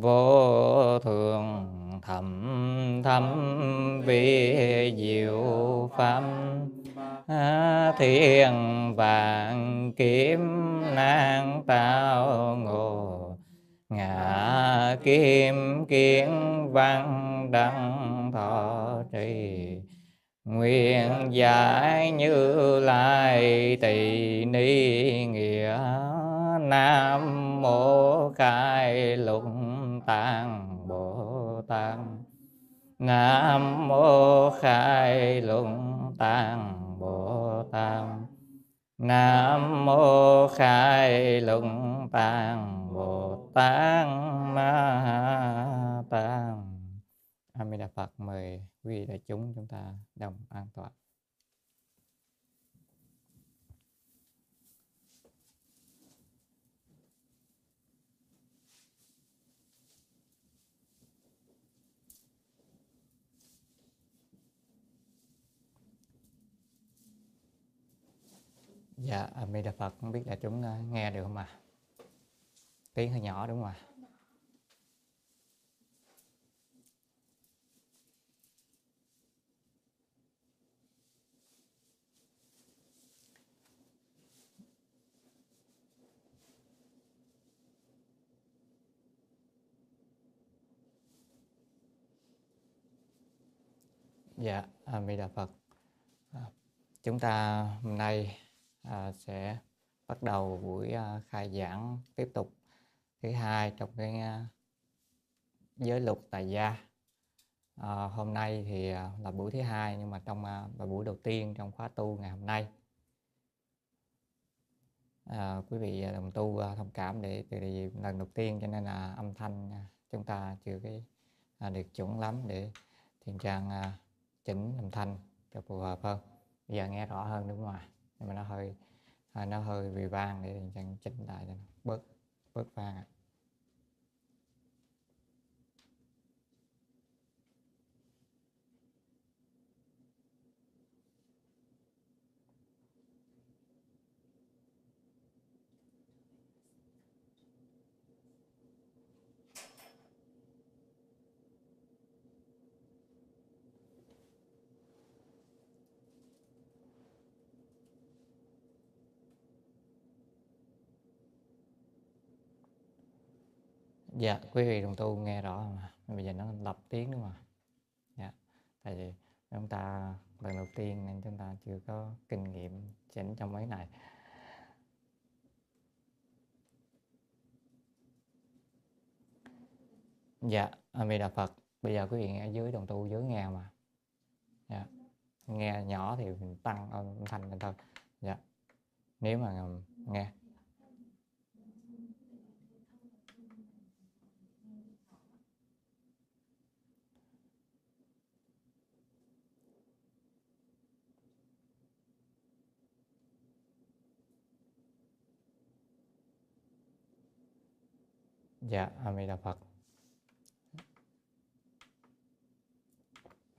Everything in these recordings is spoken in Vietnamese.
vô thường thầm thâm vi diệu pháp. Thiên vạn kiếm nan tạo ngộ, ngã kim kiến văn đăng thọ trì. Nguyện giải như lai tỳ ni nghĩa, nam mô khai lục tạng bồ tát. Nam mô khai luận tạng bồ tát. Nam mô khai luận tạng bồ tát ma tạng a di đà phật, mời quý vị đại chúng chúng ta đồng an toàn. Dạ, A Di Đà Phật, không biết là chúng ờ, nghe được không ạ? À? Tiếng hơi nhỏ đúng không ạ? À? Dạ, A Di Đà Phật. À, chúng ta hôm nay à, sẽ bắt đầu buổi à, khai giảng tiếp tục. Thứ hai trong cái à, giới luật tại gia à, hôm nay thì à, là buổi thứ hai nhưng mà trong à, là buổi đầu tiên trong khóa tu ngày hôm nay. À, quý vị à, đồng tu à, thông cảm để từ vì lần đầu tiên cho nên là âm thanh à, chúng ta chưa cái à, được chuẩn lắm để thiền trang à, chỉnh âm thanh cho phù hợp hơn. Bây giờ nghe rõ hơn đúng không ạ? Nhưng mà nó hơi à, nó hơi bị vang để mình chỉnh lại cho nó bớt bớt vang ạ. Dạ quý vị đồng tu nghe rõ mà. Bây giờ nó lập tiếng đúng không ạ? Dạ tại vì chúng ta, lần đầu tiên nên chúng ta chưa có kinh nghiệm chỉnh trong mấy này dạ a di đà phật, bây giờ quý vị nghe dưới đồng tu dưới nghe mà. Dạ nghe nhỏ thì mình tăng âm thanh lên thôi. Dạ nếu mà nghe. Dạ, A Di Đà Phật.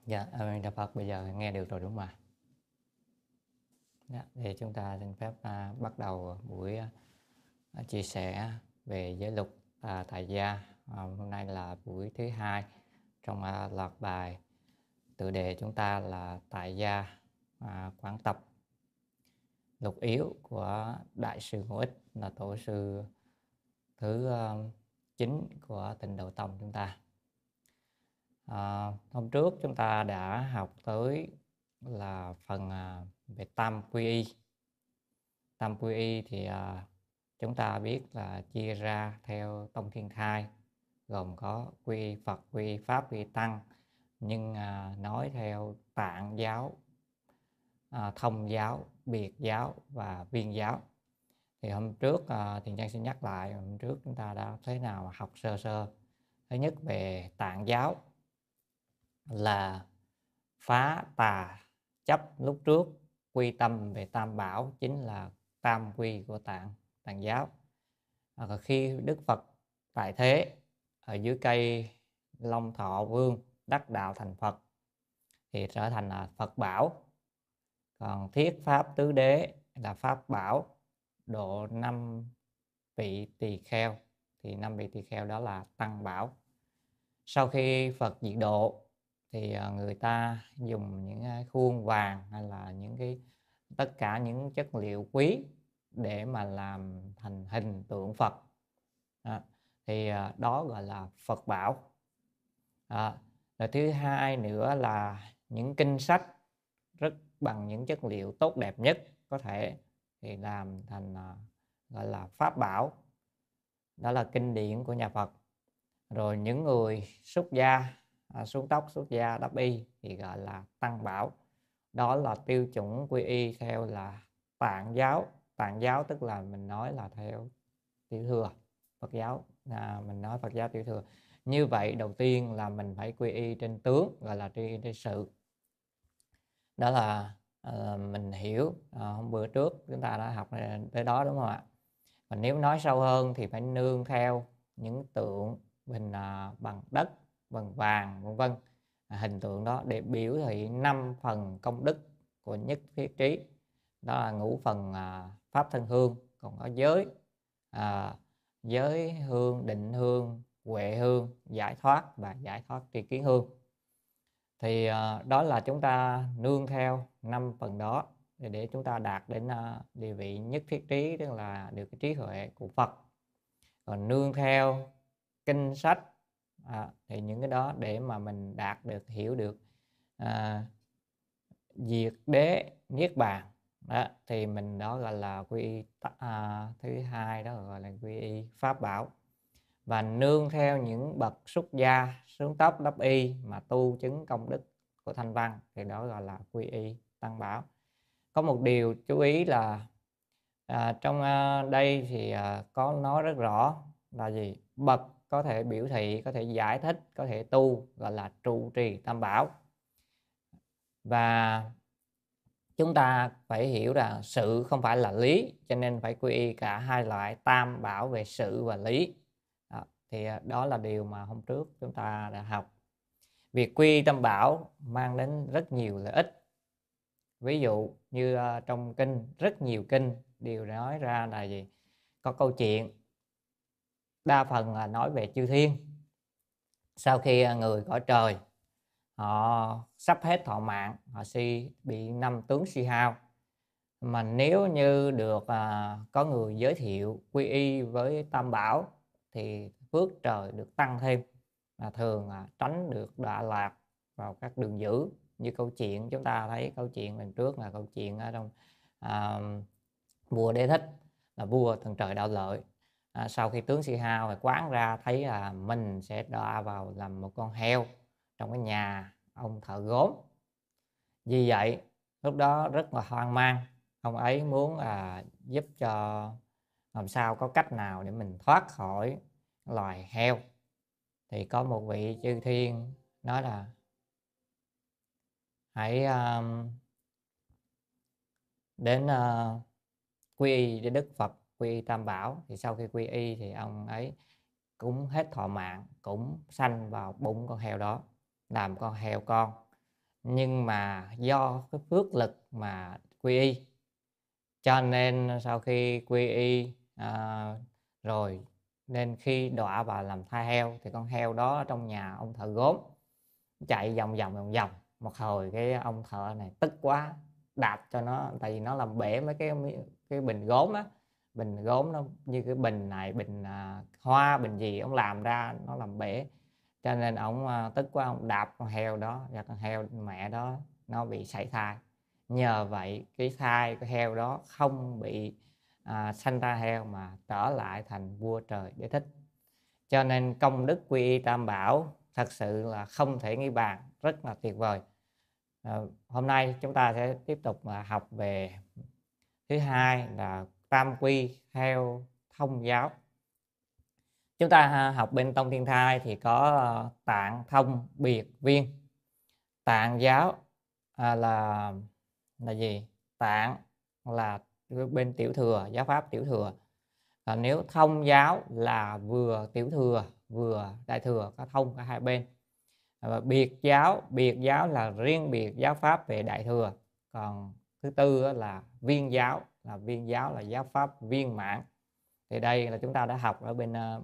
Dạ, A Di Đà Phật bây giờ nghe được rồi đúng không ạ? Dạ, thì chúng ta xin phép à, bắt đầu buổi à, chia sẻ về giới luật à, tại gia. à, hôm nay là buổi thứ hai trong à, loạt bài tự đề chúng ta là tại gia à, quán tập lục yếu của đại sư ngũ ích là tổ sư thứ uh, chính của tịnh độ tông chúng ta. À, hôm trước chúng ta đã học tới là phần à, về tam quy y. Tam quy y thì à, chúng ta biết là chia ra theo tông thiên thai gồm có quy phật quy pháp quy tăng nhưng à, nói theo tạng giáo à, thông giáo biệt giáo và viên giáo thì hôm trước uh, thì trang xin nhắc lại hôm trước chúng ta đã thế nào học sơ sơ. Thứ nhất về tạng giáo là phá tà chấp lúc trước quy tâm về tam bảo chính là tam quy của tạng tạng giáo. À, khi đức phật tại thế ở dưới cây long thọ vương đắc đạo thành phật thì trở thành là phật bảo. Còn thiết pháp tứ đế là pháp bảo độ năm vị tỳ kheo thì năm vị tỳ kheo đó là tăng bảo. Sau khi phật diệt độ thì à, người ta dùng những khuôn vàng hay là những cái tất cả những chất liệu quý để mà làm thành hình tượng phật. À, thì đó gọi là phật bảo. À, rồi thứ hai nữa là những kinh sách rất bằng những chất liệu tốt đẹp nhất có thể thì làm thành à, gọi là pháp bảo. Đó là kinh điển của nhà Phật. Rồi những người xuất gia à, xuống tóc xuất gia đắp y thì gọi là tăng bảo. Đó là tiêu chuẩn quy y theo là tạng giáo. Tạng giáo tức là mình nói là theo tiểu thừa Phật giáo. À, mình nói Phật giáo tiểu thừa. Như vậy đầu tiên là mình phải quy y trên tướng gọi là quy trên sự. Đó là uh, mình hiểu uh, hôm bữa trước chúng ta đã học tới đó đúng không ạ? Và nếu nói sâu hơn thì phải nương theo những tượng bình uh, bằng đất bằng vàng vân vân. À, hình tượng đó để biểu thị năm phần công đức của nhất thiết trí. Đó là ngũ phần pháp thân hương. Còn có giới à, giới hương định hương huệ hương giải thoát và giải thoát tri kiến hương thì ờ, đó là chúng ta nương theo năm phần đó để, để chúng ta đạt đến ờ, địa vị nhất thiết trí tức là được cái trí huệ của Phật. Còn nương theo kinh sách à, thì những cái đó để mà mình đạt được hiểu được à, diệt đế niết bàn. Đó thì mình đó gọi là quy y à, thứ hai đó gọi là quy y pháp bảo và nương theo những bậc xuất gia sướng tóc đắp y mà tu chứng công đức của thanh văn thì đó gọi là quy y tăng bảo. Có một điều chú ý là à, trong à, đây thì à, có nói rất rõ là gì? Bậc có thể biểu thị có thể giải thích có thể tu gọi là trụ trì tam bảo. Và chúng ta phải hiểu rằng sự không phải là lý cho nên phải quy y cả hai loại tam bảo về sự và lý thì à, đó là điều mà hôm trước chúng ta đã học. Việc quy tâm bảo mang đến rất nhiều lợi ích. Ví dụ như à, trong kinh rất nhiều kinh đều nói ra là gì? Có câu chuyện đa phần là nói về chư thiên. Sau khi à, người cõi trời họ sắp hết thọ mạng họ si bị năm tướng si hao. Mà nếu như được à, có người giới thiệu quy y với tam bảo thì phước trời được tăng thêm và thường là tránh được đọa lạc vào các đường dữ. Như câu chuyện chúng ta thấy câu chuyện lần trước là câu chuyện ở trong à, vua đế thích là vua thần trời đạo lợi. À, sau khi tướng si hao thì quán ra thấy là mình sẽ đọa vào làm một con heo trong cái nhà ông thợ gốm. Vì vậy lúc đó rất là hoang mang. Ông ấy muốn là giúp cho làm sao có cách nào để mình thoát khỏi loài heo. Thì có một vị chư thiên nói là hãy um, đến uh, quy y để đức phật quy y tam bảo. Thì sau khi quy y thì ông ấy cũng hết thọ mạng cũng sanh vào bụng con heo đó làm con heo con. Nhưng mà do cái phước lực mà quy y cho nên sau khi quy y à, rồi nên khi đọa vào làm thai heo thì con heo đó trong nhà ông thợ gốm chạy vòng vòng vòng vòng. Một hồi cái ông thợ này tức quá đạp cho nó tại vì nó làm bể mấy cái cái bình gốm á. Bình gốm nó như cái bình này bình à, hoa bình gì ông làm ra nó làm bể. Cho nên ông à, tức quá ông đạp con heo đó và con heo mẹ đó nó bị sảy thai. Nhờ vậy cái thai của heo đó không bị à, sanh ra heo mà trở lại thành vua trời để thích. Cho nên công đức quy y tam bảo thật sự là không thể nghi bàn rất là tuyệt vời. À, hôm nay chúng ta sẽ tiếp tục là học về thứ hai là tam quy theo thông giáo. Chúng ta à, học bên tông thiên thai thì có à, tạng thông biệt viên. Tạng giáo à, là là gì? Tạng là bên tiểu thừa giáo pháp tiểu thừa. Và nếu thông giáo là vừa tiểu thừa vừa đại thừa có thông cả hai bên. Và biệt giáo biệt giáo là riêng biệt giáo pháp về đại thừa. Còn thứ tư là viên giáo là viên giáo là giáo pháp viên mãn. Thì đây là chúng ta đã học ở bên uh,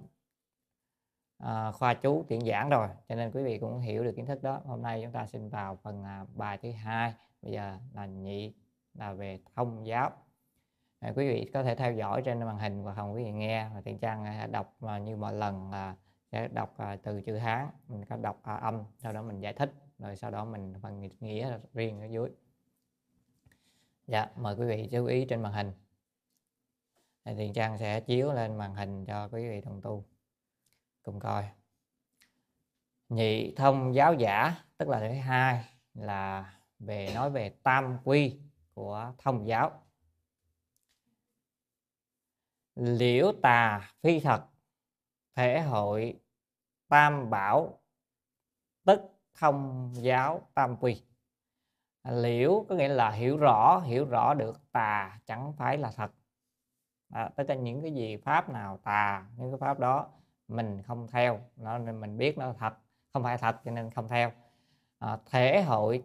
khoa chú tiện giảng rồi cho nên quý vị cũng hiểu được kiến thức đó. Hôm nay chúng ta xin vào phần uh, bài thứ hai. Bây giờ là nhị là về thông giáo à, quý vị có thể theo dõi trên màn hình và không quý vị nghe. Và tiền trang à, đọc à, như mọi lần là sẽ đọc à, từ chữ hán. Mình có đọc âm sau đó mình giải thích rồi sau đó mình phần nghĩa riêng ở dưới. Dạ mời quý vị chú ý trên màn hình. Tiền trang sẽ chiếu lên màn hình cho quý vị đồng tu cùng coi. Nhị thông giáo giả tức là thứ hai là về nói về tam quy của thông giáo liễu tà phi thật thể hội tam bảo tức thông giáo tam quy. Liễu có nghĩa là hiểu rõ hiểu rõ được tà chẳng phải là thật. À, tất cả những cái gì pháp nào tà những cái pháp đó mình không theo nó nên mình biết nó thật không phải thật cho nên không theo. À, thể hội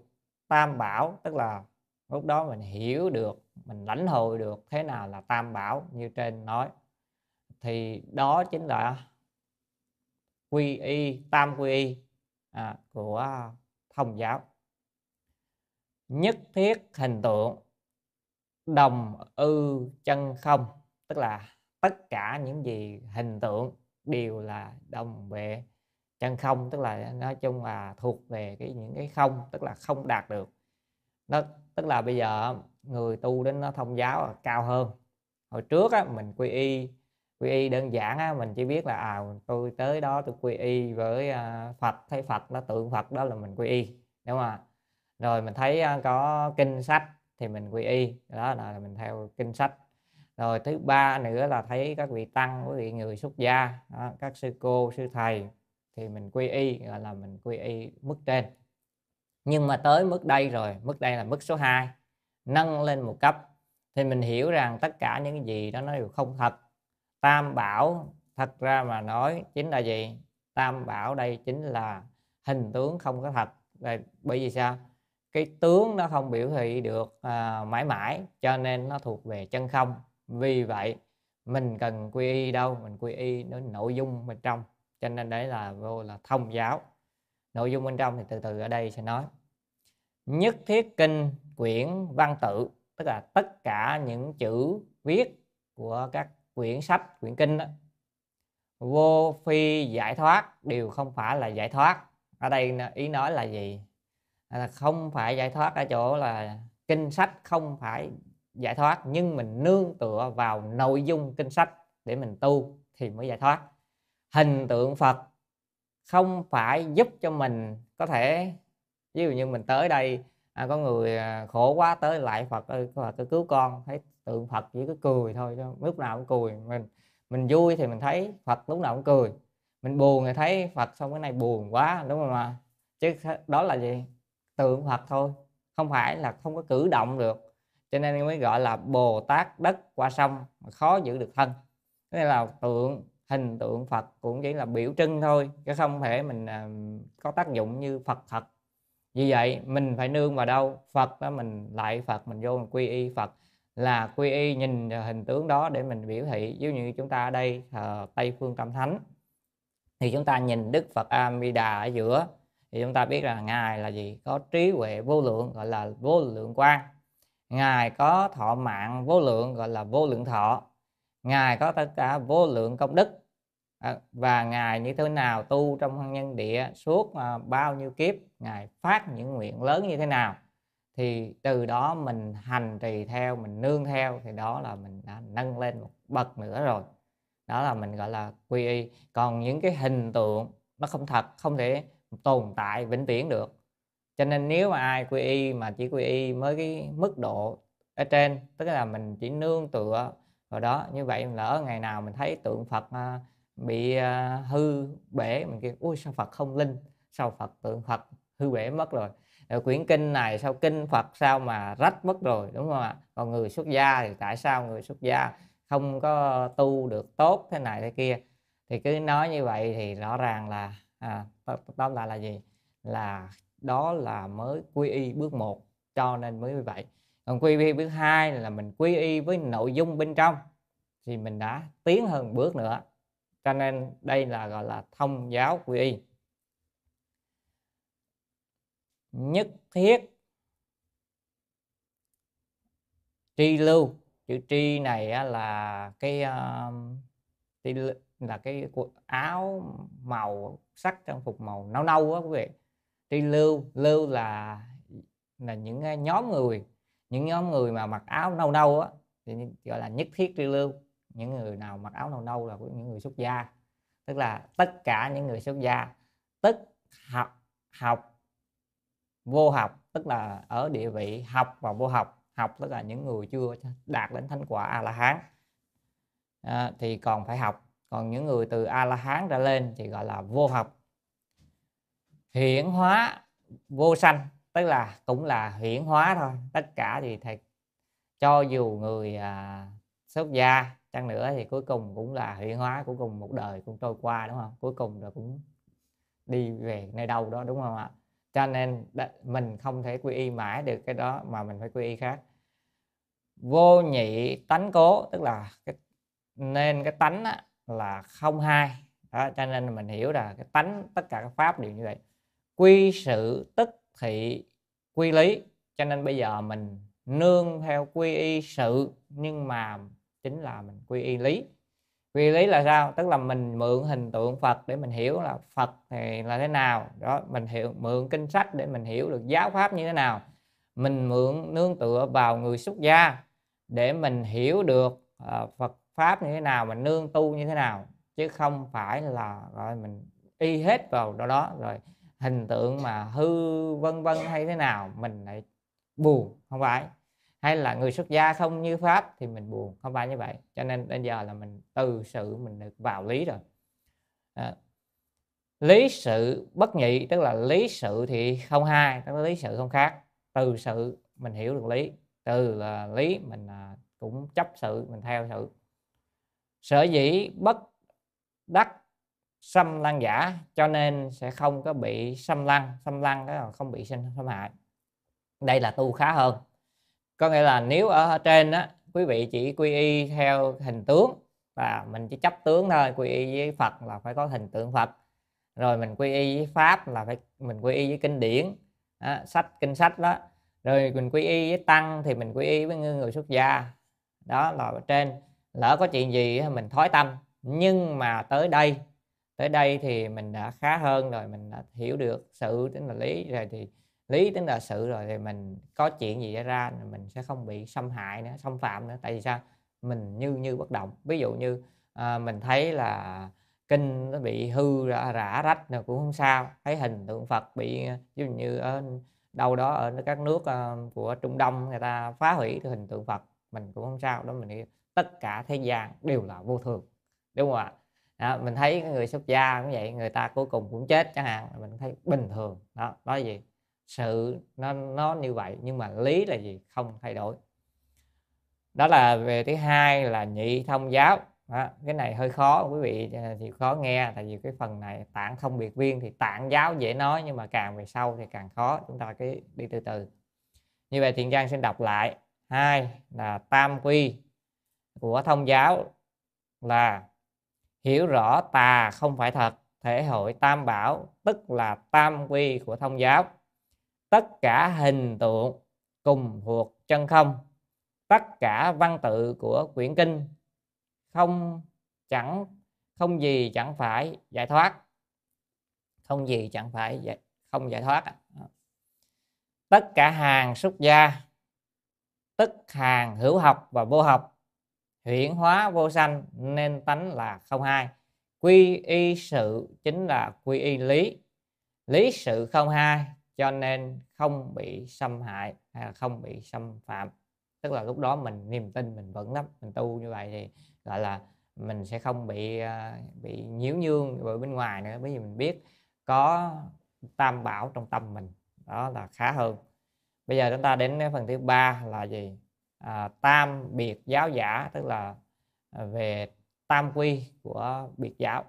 tam bảo tức là lúc đó mình hiểu được mình lãnh hội được thế nào là tam bảo như trên nói. Thì đó chính là quy y tam quy y à, của thông giáo. Nhất thiết hình tượng đồng ư chân không tức là tất cả những gì hình tượng đều là đồng về chân không tức là nói chung là thuộc về cái những cái không tức là không đạt được. Nó tức là bây giờ người tu đến nó thông giáo là cao hơn. Hồi trước á, mình quy y quy y đơn giản á, mình chỉ biết là à tôi tới đó tôi quy y với à, Phật thấy Phật nó tượng Phật đó là mình quy y. Đúng không ạ? Rồi mình thấy à, có kinh sách thì mình quy y đó là mình theo kinh sách. Rồi thứ ba nữa là thấy các vị tăng quý vị người xuất gia đó, các sư cô sư thầy thì mình quy y gọi là mình quy y mức trên. Nhưng mà tới mức đây rồi mức đây là mức số 2 nâng lên một cấp. Thì mình hiểu rằng tất cả những cái gì đó nó đều không thật. Tam bảo thật ra mà nói chính là gì? Tam bảo đây chính là hình tướng không có thật. Đây, bởi vì sao? Cái tướng nó không biểu thị được à, mãi mãi cho nên nó thuộc về chân không. Vì vậy mình cần quy y đâu? Mình quy y đến nội dung bên trong. Cho nên đấy là vô là thông giáo. Nội dung bên trong thì từ từ ở đây sẽ nói. Nhất thiết kinh quyển văn tự tức là tất cả những chữ viết của các quyển sách quyển kinh đó, vô phi giải thoát đều không phải là giải thoát. Ở đây ý nói là gì? À, là không phải giải thoát ở chỗ là kinh sách không phải giải thoát nhưng mình nương tựa vào nội dung kinh sách để mình tu thì mới giải thoát. Hình tượng phật không phải giúp cho mình có thể ví dụ như mình tới đây à, có người à, khổ quá tới lại phật ơi phật ơi cứu con. Thấy tượng phật chỉ có cười thôi chứ lúc nào cũng cười. Mình mình vui thì mình thấy phật lúc nào cũng cười. Mình buồn thì thấy phật xong cái này buồn quá đúng không mà chứ đó là gì? Tượng phật thôi không phải là không có cử động được. Cho nên mới gọi là bồ tát đất qua sông khó giữ được thân. Thế là tượng hình tượng phật cũng chỉ là biểu trưng thôi chứ không thể mình à, có tác dụng như phật thật vì vậy, mình phải nương vào đâu? Phật đó mình lại phật, mình vô mình quy y phật. Là quy y nhìn hình tướng đó để mình biểu thị. Ví dụ như chúng ta ở đây thờ tây phương tam thánh, thì chúng ta nhìn đức phật amida ở giữa, thì chúng ta biết là ngài là gì? Có trí huệ vô lượng, gọi là vô lượng quan ngài có thọ mạng vô lượng, gọi là vô lượng thọ. Ngài có tất cả vô lượng công đức à, và ngài như thế nào tu trong nhân địa suốt à, bao nhiêu kiếp ngài phát những nguyện lớn như thế nào thì từ đó mình hành trì theo mình nương theo thì đó là mình đã nâng lên một bậc nữa rồi. Đó là mình gọi là quy y. Còn những cái hình tượng nó không thật không thể tồn tại vĩnh viễn được. Cho nên nếu mà ai quy y mà chỉ quy y mới cái mức độ ở trên tức là mình chỉ nương tựa vào đó như vậy lỡ ngày nào mình thấy tượng Phật à, bị uh, hư bể. Mình kêu ôi sao Phật không linh? Sao Phật tượng Phật hư bể mất rồi? Rồi quyển kinh này sao kinh Phật sao mà rách mất rồi đúng không ạ? Còn người xuất gia thì tại sao người xuất gia không có tu được tốt thế này thế kia? Thì cứ nói như vậy thì rõ ràng là à, tóm lại là gì? Là đó là mới quy y bước một cho nên mới như vậy. Còn quy y bước hai là mình quy y với nội dung bên trong thì mình đã tiến hơn bước nữa cho nên đây là, gọi là, thông giáo quy y. Nhất thiết tri lưu. Chữ tri này là cái ờ, tri là cái áo màu sắc trang phục màu nâu nâu á quý vị. Tri lưu lưu là là những ờ, nhóm người. Những nhóm người mà mặc áo nâu nâu á, thì gọi là nhất thiết tri lưu những người nào mặc áo nâu nâu là của những người xuất gia. Tức là tất cả những người xuất gia tức học học vô học tức là ở địa vị học và vô học học tức là những người chưa đạt đến thánh quả a la hán à, thì còn phải học. Còn những người từ a la hán ra lên thì gọi là vô học. Hiển hóa vô sanh tức là cũng là hiển hóa thôi. Tất cả thì thầy cho dù người à, xuất gia chăng nữa thì cuối cùng cũng là hiển hóa cuối cùng một đời cũng trôi qua đúng không? Cuối cùng rồi cũng đi về nơi đâu đó đúng không ạ? Cho nên mình không thể quy y mãi được cái đó mà mình phải quy y khác. Vô nhị tánh cố tức là cái nên cái tánh á, là không hai. Đó cho nên mình hiểu là cái tánh tất cả các pháp đều như vậy. Quy sự tức thị quy lý. Cho nên bây giờ mình nương theo quy y sự nhưng mà chính là mình quy y lý. Quy lý là sao? Tức là mình mượn hình tượng phật để mình hiểu là phật thì là thế nào. Đó mình hiểu mượn kinh sách để mình hiểu được giáo pháp như thế nào. Mình mượn nương tựa vào người xuất gia để mình hiểu được uh, phật pháp như thế nào mình nương tu như thế nào chứ không phải là rồi mình y hết vào đó đó rồi hình tượng mà hư vân vân hay thế nào mình lại buồn không phải hay là người xuất gia không như pháp thì mình buồn. Không phải như vậy. Cho nên đến giờ là mình từ sự mình được vào lý rồi. À, lý sự bất nhị tức là lý sự thì không hai tức là lý sự không khác. Từ sự mình hiểu được lý từ là lý mình à, cũng chấp sự mình theo sự. Sở dĩ bất đắc xâm lăng giả cho nên sẽ không có bị xâm lăng. Xâm lăng đó là không bị sinh xâm hại. Đây là tu khá hơn có nghĩa là nếu ở trên á quý vị chỉ quy y theo hình tướng và mình chỉ chấp tướng thôi quy y với Phật là phải có hình tượng Phật. Rồi mình quy y với Pháp là phải mình quy y với kinh điển á, sách kinh sách đó. Rồi mình quy y với tăng thì mình quy y với người xuất gia. Đó là ở trên. Lỡ có chuyện gì mình thói tâm. Nhưng mà tới đây tới đây thì mình đã khá hơn rồi mình đã hiểu được sự tính là lý rồi thì lý tính là sự rồi thì mình có chuyện gì xảy ra mình sẽ không bị xâm hại nữa xâm phạm nữa. Tại vì sao? Mình như như bất động. Ví dụ như à, mình thấy là kinh nó bị hư rã, rã rách nào cũng không sao. Thấy hình tượng phật bị à, ví dụ như ở đâu đó ở các nước uh, của trung đông người ta phá hủy hình tượng phật mình cũng không sao. Đó mình nghĩ tất cả thế gian đều là vô thường đúng không ạ? Đó, mình thấy người xuất gia cũng vậy người ta cuối cùng cũng chết chẳng hạn mình thấy bình thường. Đó nói gì? Sự nó nó như vậy nhưng mà lý là gì? Không thay đổi. Đó là về thứ hai là nhị thông giáo. Đó, cái này hơi khó quý vị à, thì khó nghe tại vì cái phần này tạng không biệt viên thì tạng giáo dễ nói nhưng mà càng về sau thì càng khó. Chúng ta cứ đi từ từ. Như vậy thiện trang xin đọc lại. Hai là tam quy của thông giáo là hiểu rõ tà không phải thật thể hội tam bảo tức là tam quy của thông giáo tất cả hình tượng cùng thuộc chân không. Tất cả văn tự của quyển kinh không chẳng không gì chẳng phải giải thoát. Không gì chẳng phải giải, không giải thoát. Tất cả hàng xuất gia tức hàng hữu học và vô học chuyển hóa vô sanh nên tánh là không hai. Quy y sự chính là quy y lý. Lý sự không hai cho nên không bị xâm hại hay là không bị xâm phạm. Tức là lúc đó mình niềm tin mình vẫn lắm mình tu như vậy thì gọi là mình sẽ không bị ờ, bị nhiễu nhương bởi bên ngoài nữa. Bởi vì mình biết có tam bảo trong tâm mình đó là khá hơn. Bây giờ chúng ta đến phần thứ ba là gì? À, tam biệt giáo giả tức là à, về tam quy của biệt giáo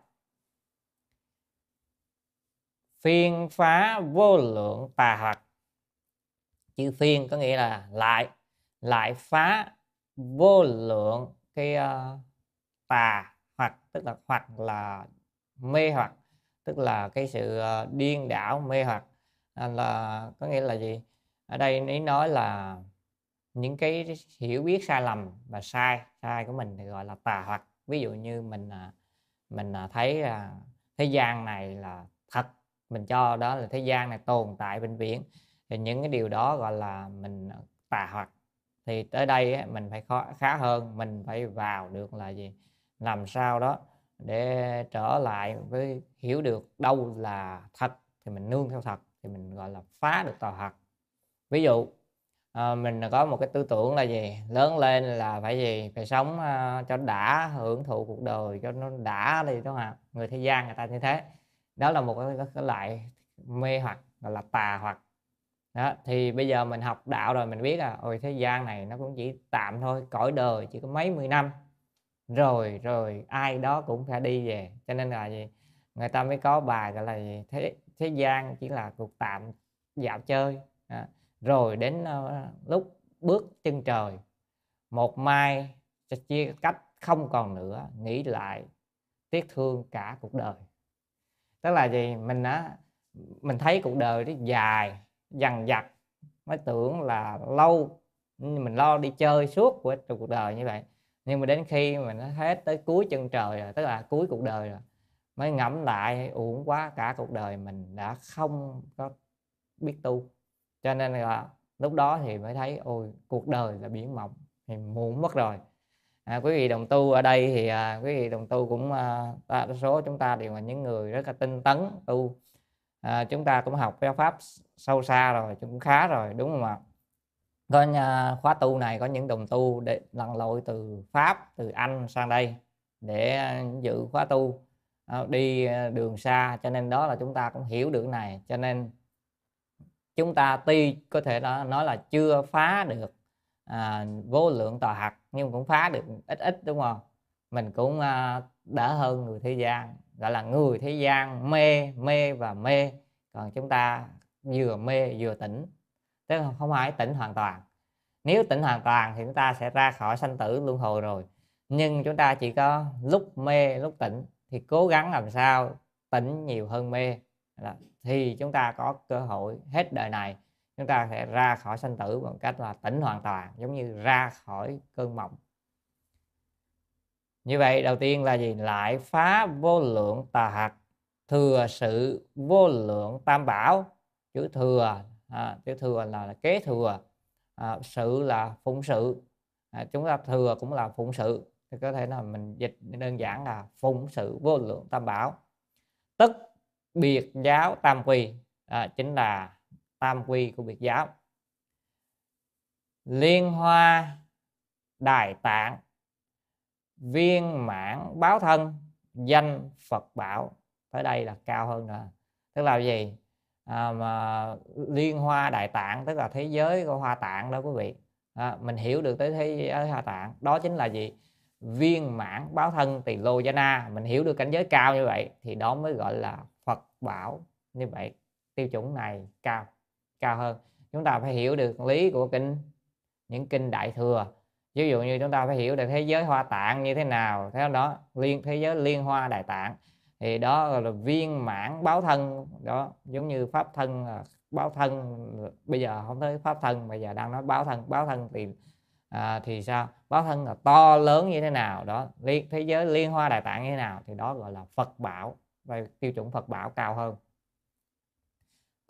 phiên phá vô lượng tà hoặc chữ phiên có nghĩa là lại lại phá vô lượng cái uh, tà hoặc tức là hoặc là mê hoặc tức là cái sự uh, điên đảo mê hoặc. À, là có nghĩa là gì? Ở đây ý nói là những cái hiểu biết sai lầm và sai sai của mình thì gọi là tà hoặc ví dụ như mình ờ, mình thấy thấy thế gian này là thật mình cho đó là thế gian này tồn tại bên viễn. Thì những cái điều đó gọi là mình ờ, tà hoặc thì tới đây mình phải khó, khá hơn mình phải vào được là gì? Làm sao đó để trở lại với hiểu được đâu là thật thì mình nương theo thật thì mình gọi là phá được tà hoặc ví dụ à, mình có một cái tư tưởng là gì? Lớn lên là phải gì? Phải sống uh, cho đã hưởng thụ cuộc đời cho nó đã đi đúng không người thế gian người ta như thế đó là một cái, cái loại mê hoặc gọi là tà hoặc. Đó thì bây giờ mình học đạo rồi mình biết là ôi thế gian này nó cũng chỉ tạm thôi cõi đời chỉ có mấy mươi năm. Rồi rồi ai đó cũng phải đi về. Cho nên là gì? Người ta mới có bài gọi là gì? Thế thế gian chỉ là cuộc tạm dạo chơi. À, rồi đến uh, lúc bước chân trời một mai chia cách không còn nữa nghĩ lại tiếc thương cả cuộc đời tức là gì? Mình á, mình thấy cuộc đời nó dài, dằn dặt mới tưởng là lâu. Mình lo đi chơi suốt của cuộc đời như vậy. Nhưng mà đến khi mà nó hết tới cuối chân trời rồi, tức là cuối cuộc đời rồi, mới ngẫm lại uổng quá cả cuộc đời mình đã không có biết tu. Cho nên là lúc đó thì mới thấy, ôi, cuộc đời là biển mộng, thì muộn mất rồi à, quý vị đồng tu ở đây thì à, quý vị đồng tu cũng à, đa số chúng ta đều là những người rất là tinh tấn tu. À, chúng ta cũng học giáo pháp sâu xa rồi cũng khá rồi đúng không ạ? Có nhà, khóa tu này có những đồng tu để lặn lội từ pháp từ anh sang đây để à, dự khóa tu à, đi à, đường xa. Cho nên đó là chúng ta cũng hiểu được này. Cho nên chúng ta tuy có thể nói là chưa phá được à, vô lượng tòa hạt nhưng cũng phá được ít ít đúng không? Mình cũng à, đỡ hơn người thế gian gọi là người thế gian mê mê và mê. Còn chúng ta vừa mê vừa tỉnh. Tức là không phải tỉnh hoàn toàn. Nếu tỉnh hoàn toàn thì chúng ta sẽ ra khỏi sanh tử luân hồi rồi. Nhưng chúng ta chỉ có lúc mê lúc tỉnh thì cố gắng làm sao tỉnh nhiều hơn mê. Thì chúng ta có cơ hội hết đời này chúng ta sẽ ra khỏi sanh tử bằng cách là tỉnh hoàn toàn giống như ra khỏi cơn mộng. Như vậy đầu tiên là gì? Lại phá vô lượng tà hạt thừa sự vô lượng tam bảo. Chữ thừa à, chữ thừa là, là kế thừa à, sự là phụng sự. À, chúng ta thừa cũng là phụng sự. Thì có thể là mình dịch đơn giản là phụng sự vô lượng tam bảo. Tức biệt giáo tam quy à, chính là tam quy của biệt giáo. Liên hoa đài tạng viên mãn báo thân danh phật bảo. Tới đây là cao hơn nữa tức là gì? À, mà liên hoa đại tạng tức là thế giới của hoa tạng đó quý vị. À, mình hiểu được tới thế giới hoa tạng. Đó chính là gì? Viên mãn báo thân tỳ lô gia na. Mình hiểu được cảnh giới cao như vậy thì đó mới gọi là phật bảo. Như vậy tiêu chuẩn này cao cao hơn. Chúng ta phải hiểu được lý của kinh những kinh đại thừa. Ví dụ như chúng ta phải hiểu được thế giới hoa tạng như thế nào theo đó liên thế giới liên hoa đại tạng. Thì đó là viên mãn báo thân đó giống như pháp thân à, báo thân bây giờ không tới pháp thân bây giờ đang nói báo thân báo thân thì à, thì sao? Báo thân là to lớn như thế nào đó liên thế giới liên hoa đại tạng như thế nào thì đó gọi là phật bảo và tiêu chuẩn phật bảo cao hơn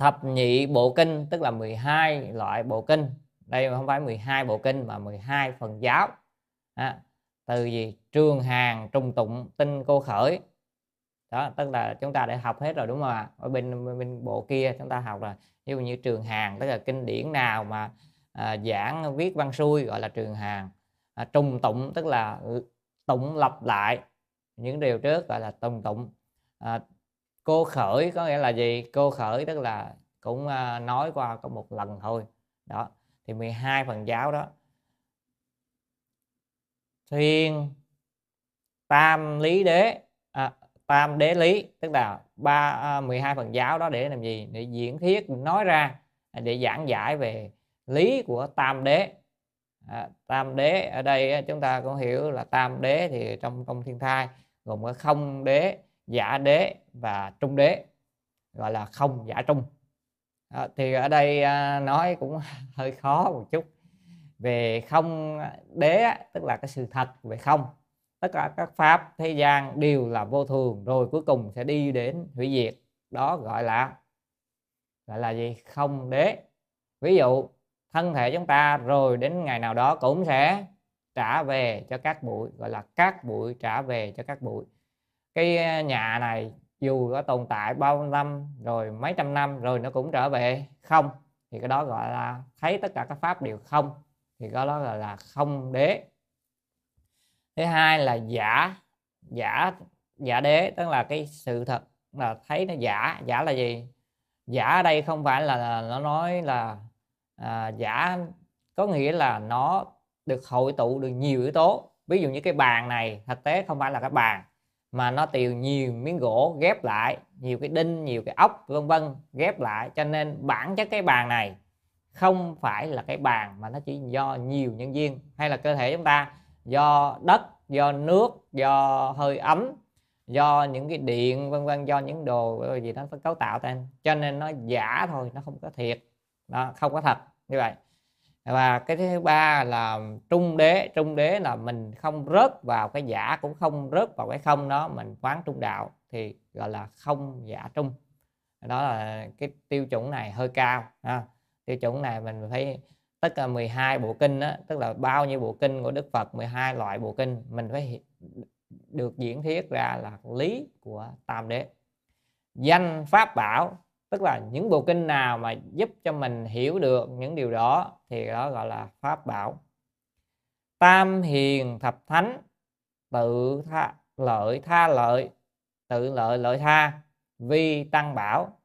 thập nhị bộ kinh tức là 12 loại bộ kinh. Đây không phải 12 bộ kinh mà 12 phần giáo. À, từ gì? Trường hàng trung tụng tinh cô khởi. Đó tức là chúng ta đã học hết rồi đúng không ạ? Ở bên bên bộ kia chúng ta học rồi ví dụ như trường hàng tức là kinh điển nào mà à, giảng viết văn xuôi gọi là trường hàng à, trung tụng tức là tụng lặp lại. Những điều trước gọi là tùng tụng. À, cô khởi có nghĩa là gì? Cô khởi tức là cũng à, nói qua có một lần thôi. Đó thì 12 phần giáo đó. Thiên tam lý đế à, tam đế lý tức là ba à, 12 phần giáo đó để làm gì? Để diễn thuyết nói ra để giảng giải về lý của tam đế. À, tam đế ở đây chúng ta cũng hiểu là tam đế thì trong công thiên thai gồm có không đế giả đế và trung đế gọi là không giả trung. À, thì ở đây à, nói cũng hơi khó một chút. Về không đế tức là cái sự thật về không. Tất cả các pháp thế gian đều là vô thường rồi cuối cùng sẽ đi đến hủy diệt. Đó gọi là gọi là gì? Không đế. Ví dụ thân thể chúng ta rồi đến ngày nào đó cũng sẽ trả về cho các bụi gọi là các bụi trả về cho các bụi cái ờ, nhà này dù có tồn tại bao năm rồi mấy trăm năm rồi nó cũng trở về không? Thì cái đó gọi là thấy tất cả các pháp đều không thì cái đó gọi là không đế. Thứ hai là giả giả giả đế tức là cái sự thật là thấy nó giả. Giả là gì? Giả ở đây không phải là, nó nói là à, giả có nghĩa là nó được hội tụ được nhiều yếu tố. Ví dụ như cái bàn này thực tế không phải là cái bàn mà nó tiều nhiều miếng gỗ ghép lại, nhiều cái đinh, nhiều cái ốc, vân vân, ghép lại. Cho nên bản chất cái bàn này không phải là cái bàn mà nó chỉ do nhiều nhân viên hay là cơ thể chúng ta, do đất, do nước, do hơi ấm, do những cái điện, vân vân, do những đồ gì đó cấu tạo tên cho nên nó giả thôi, nó không có thiệt. Nó không có thật. Như vậy và cái thứ ba là trung đế. Trung đế là mình không rớt vào cái giả cũng không rớt vào cái không đó mình quán trung đạo thì gọi là không giả trung. Đó là cái tiêu chuẩn này hơi cao ha. tiêu chuẩn này mình phải tất cả 12 bộ kinh đó, tức là bao nhiêu bộ kinh của Đức Phật 12 loại bộ kinh mình phải được diễn thuyết ra là lý của tam đế. Danh pháp bảo tức là những bộ kinh nào mà giúp cho mình hiểu được những điều đó thì đó gọi là pháp bảo. Tam hiền thập thánh tự tha, lợi tha lợi tự lợi lợi tha vi tăng bảo.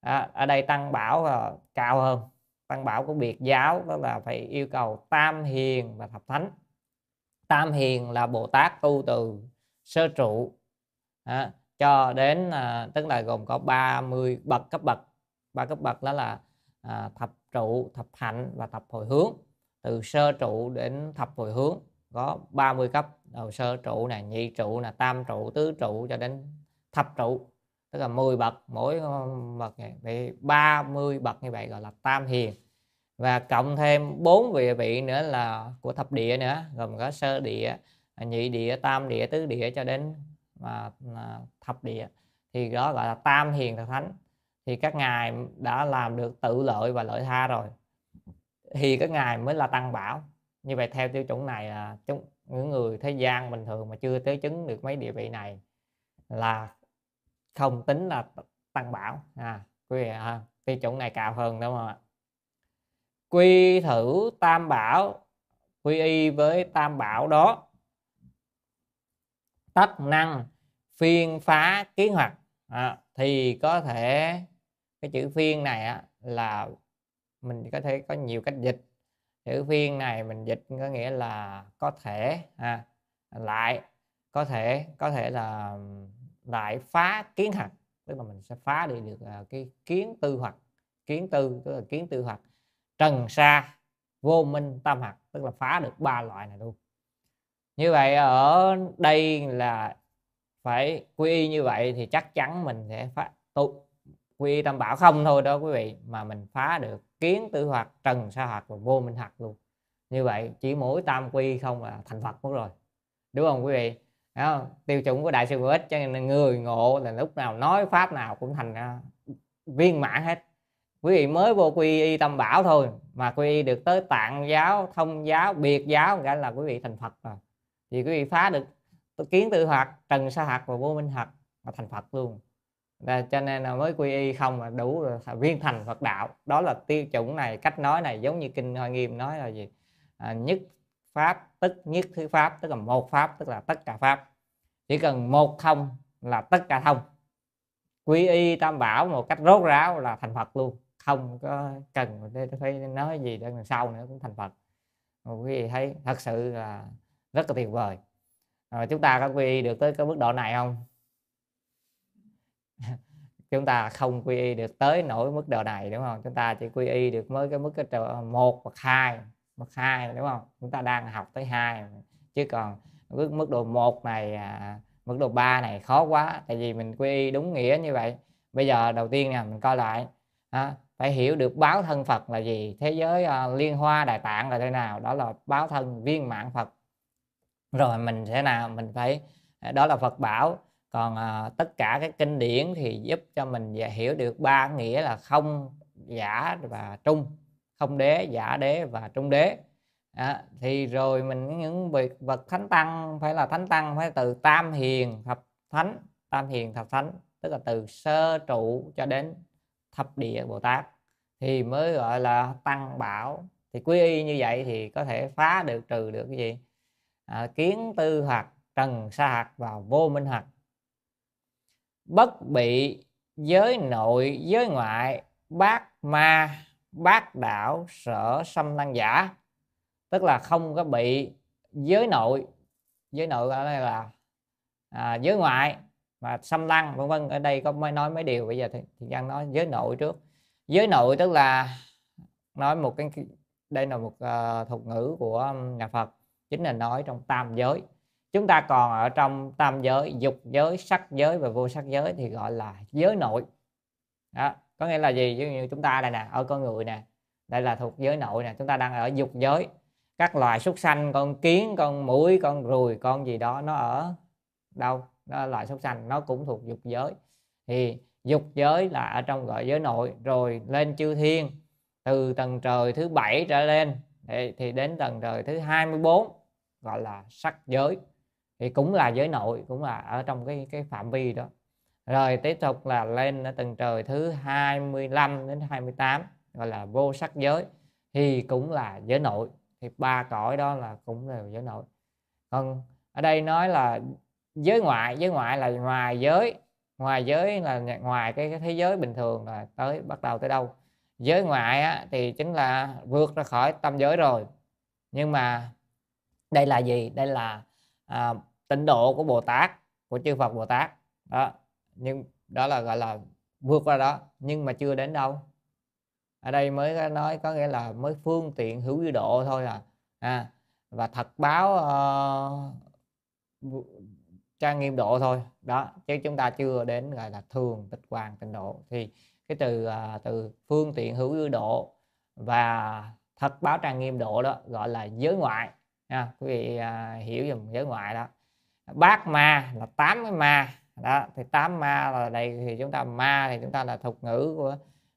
À, ở đây tăng bảo là cao hơn. Tăng bảo của biệt giáo đó là phải yêu cầu tam hiền và thập thánh. Tam hiền là bồ tát tu từ sơ trụ. À, cho đến à, tức là gồm có 30 bậc cấp bậc. Ba cấp bậc đó là à, thập trụ thập hạnh và thập hồi hướng. Từ sơ trụ đến thập hồi hướng có 30 cấp. Đầu sơ trụ này nhị trụ là tam trụ tứ trụ cho đến thập trụ. Tức là 10 bậc mỗi ờ, bậc này bị 30 bậc như vậy gọi là tam hiền. Và cộng thêm bốn vị vị nữa là của thập địa nữa gồm có sơ địa nhị địa tam địa tứ địa cho đến mà à, thập địa thì đó gọi là tam hiền thập thánh. Thì các ngài đã làm được tự lợi và lợi tha rồi. Thì các ngài mới là tăng bảo. Như vậy theo tiêu chuẩn này là chúng những người thế gian bình thường mà chưa tới chứng được mấy địa vị này là không tính là tăng bảo. À quý vị à, tiêu chuẩn này cao hơn đúng không ạ? Quy thử tam bảo quy y với tam bảo đó tất năng phiên phá kiến hoạt à, thì có thể cái chữ phiên này á, là mình có thể có nhiều cách dịch. Chữ phiên này mình dịch có nghĩa là có thể à, lại có thể có thể là lại phá kiến hoặc tức là mình sẽ phá đi được à, cái kiến tư hoặc kiến tư tức là kiến tư hoặc trần sa vô minh tam hoặc tức là phá được ba loại này luôn như vậy ở đây là phải quy y như vậy thì chắc chắn mình sẽ phát tu quy y tam bảo không thôi đó quý vị mà mình phá được kiến tư hoặc trần sa hoặc và vô minh hoặc luôn. Như vậy chỉ mỗi tam quy không là thành phật mất rồi. Đúng không quý vị? Đó, tiêu chuẩn của đại sư ích cho nên người ngộ là lúc nào nói pháp nào cũng thành à, viên mãn hết. Quý vị mới vô quy y tâm bảo thôi mà quy y được tới tạng giáo thông giáo biệt giáo cả là quý vị thành phật rồi thì quý vị phá được kiến tự hoạt trần sa hạt và vô minh hạt và thành phật luôn. Và cho nên là mới quy y không là đủ rồi viên thành phật đạo. Đó là tiêu chuẩn này cách nói này giống như kinh hoa nghiêm nói là gì? À, nhất pháp tức nhất thứ pháp tức là một pháp tức là tất cả pháp. Chỉ cần một thông là tất cả thông quy y tam bảo một cách rốt ráo là thành phật luôn. Không có cần phải nói gì đằng sau nữa cũng thành phật. Quý vị thấy thật sự là rất là tuyệt vời. Rồi chúng ta có quy y được tới cái mức độ này không? Chúng ta không quy y được tới nổi mức độ này đúng không? Chúng ta chỉ quy y được mới cái mức cái một hoặc hai mức hai đúng không? Chúng ta đang học tới hai. Chứ còn mức mức độ một này à, mức độ 3 này khó quá tại vì mình quy y đúng nghĩa như vậy. Bây giờ đầu tiên nè mình coi lại. À, phải hiểu được báo thân Phật là gì? Thế giới à, liên hoa đại tạng là thế nào? Đó là báo thân viên mạng Phật rồi mình sẽ nào mình phải à, đó là Phật bảo. Còn à, tất cả các kinh điển thì giúp cho mình hiểu được ba nghĩa là không giả và trung. Không đế giả đế và trung đế. À, thì rồi mình những việc vật thánh tăng phải là thánh tăng phải từ tam hiền thập thánh tam hiền thập thánh tức là từ sơ trụ cho đến thập địa bồ tát thì mới gọi là tăng bảo. Thì quy y như vậy thì có thể phá được trừ được cái gì? À, kiến tư hoặc trần sa hạt và vô minh hạt. Bất bị giới nội giới ngoại bát ma bát đạo sở xâm lăng giả. Tức là không có bị giới nội giới nội ở đây là à, giới ngoại và xâm lăng vân vân. Ở đây có mới nói mấy điều bây giờ thì, thì đang nói giới nội trước. Giới nội tức là nói một cái đây là một uh, thuật ngữ của nhà Phật chính là nói trong tam giới. Chúng ta còn ở trong tam giới dục giới sắc giới và vô sắc giới thì gọi là giới nội. Đó có nghĩa là gì? Ví dụ như chúng ta đây nè ở con người nè đây là thuộc giới nội nè chúng ta đang ở dục giới. Các loài súc sanh con kiến con mũi con ruồi con gì đó nó ở đâu? Nó là loài súc sanh nó cũng thuộc dục giới. Thì dục giới là ở trong gọi giới nội rồi lên chư thiên từ tầng trời thứ bảy trở lên thì, thì đến tầng trời thứ 24 gọi là sắc giới. Thì cũng là giới nội cũng là ở trong cái cái phạm vi đó. Rồi tiếp tục là lên ở tầng trời thứ 25 đến 28 gọi là vô sắc giới thì cũng là giới nội. Thì ba cõi đó là cũng là giới nội. Còn ở đây nói là giới ngoại giới ngoại là ngoài giới. Ngoài giới là ngoài cái, cái thế giới bình thường là tới bắt đầu tới đâu. Giới ngoại á, thì chính là vượt ra khỏi tâm giới rồi. Nhưng mà đây là gì? Đây là à, tịnh độ của bồ tát của chư phật bồ tát. Đó nhưng đó là gọi là vượt qua đó. Nhưng mà chưa đến đâu. Ở đây mới nói có nghĩa là mới phương tiện hữu dư độ thôi à, à và thật báo ờ, uh, trang nghiêm độ thôi. Đó chứ chúng ta chưa đến gọi là thường tịch quan tịnh độ thì cái từ uh, từ phương tiện hữu dư độ và thật báo trang nghiêm độ đó gọi là giới ngoại nha quý vị à, hiểu dùm giới ngoại đó. Bát ma là tám cái ma đó thì tám ma là đây thì chúng ta ma thì chúng ta là thuật ngữ của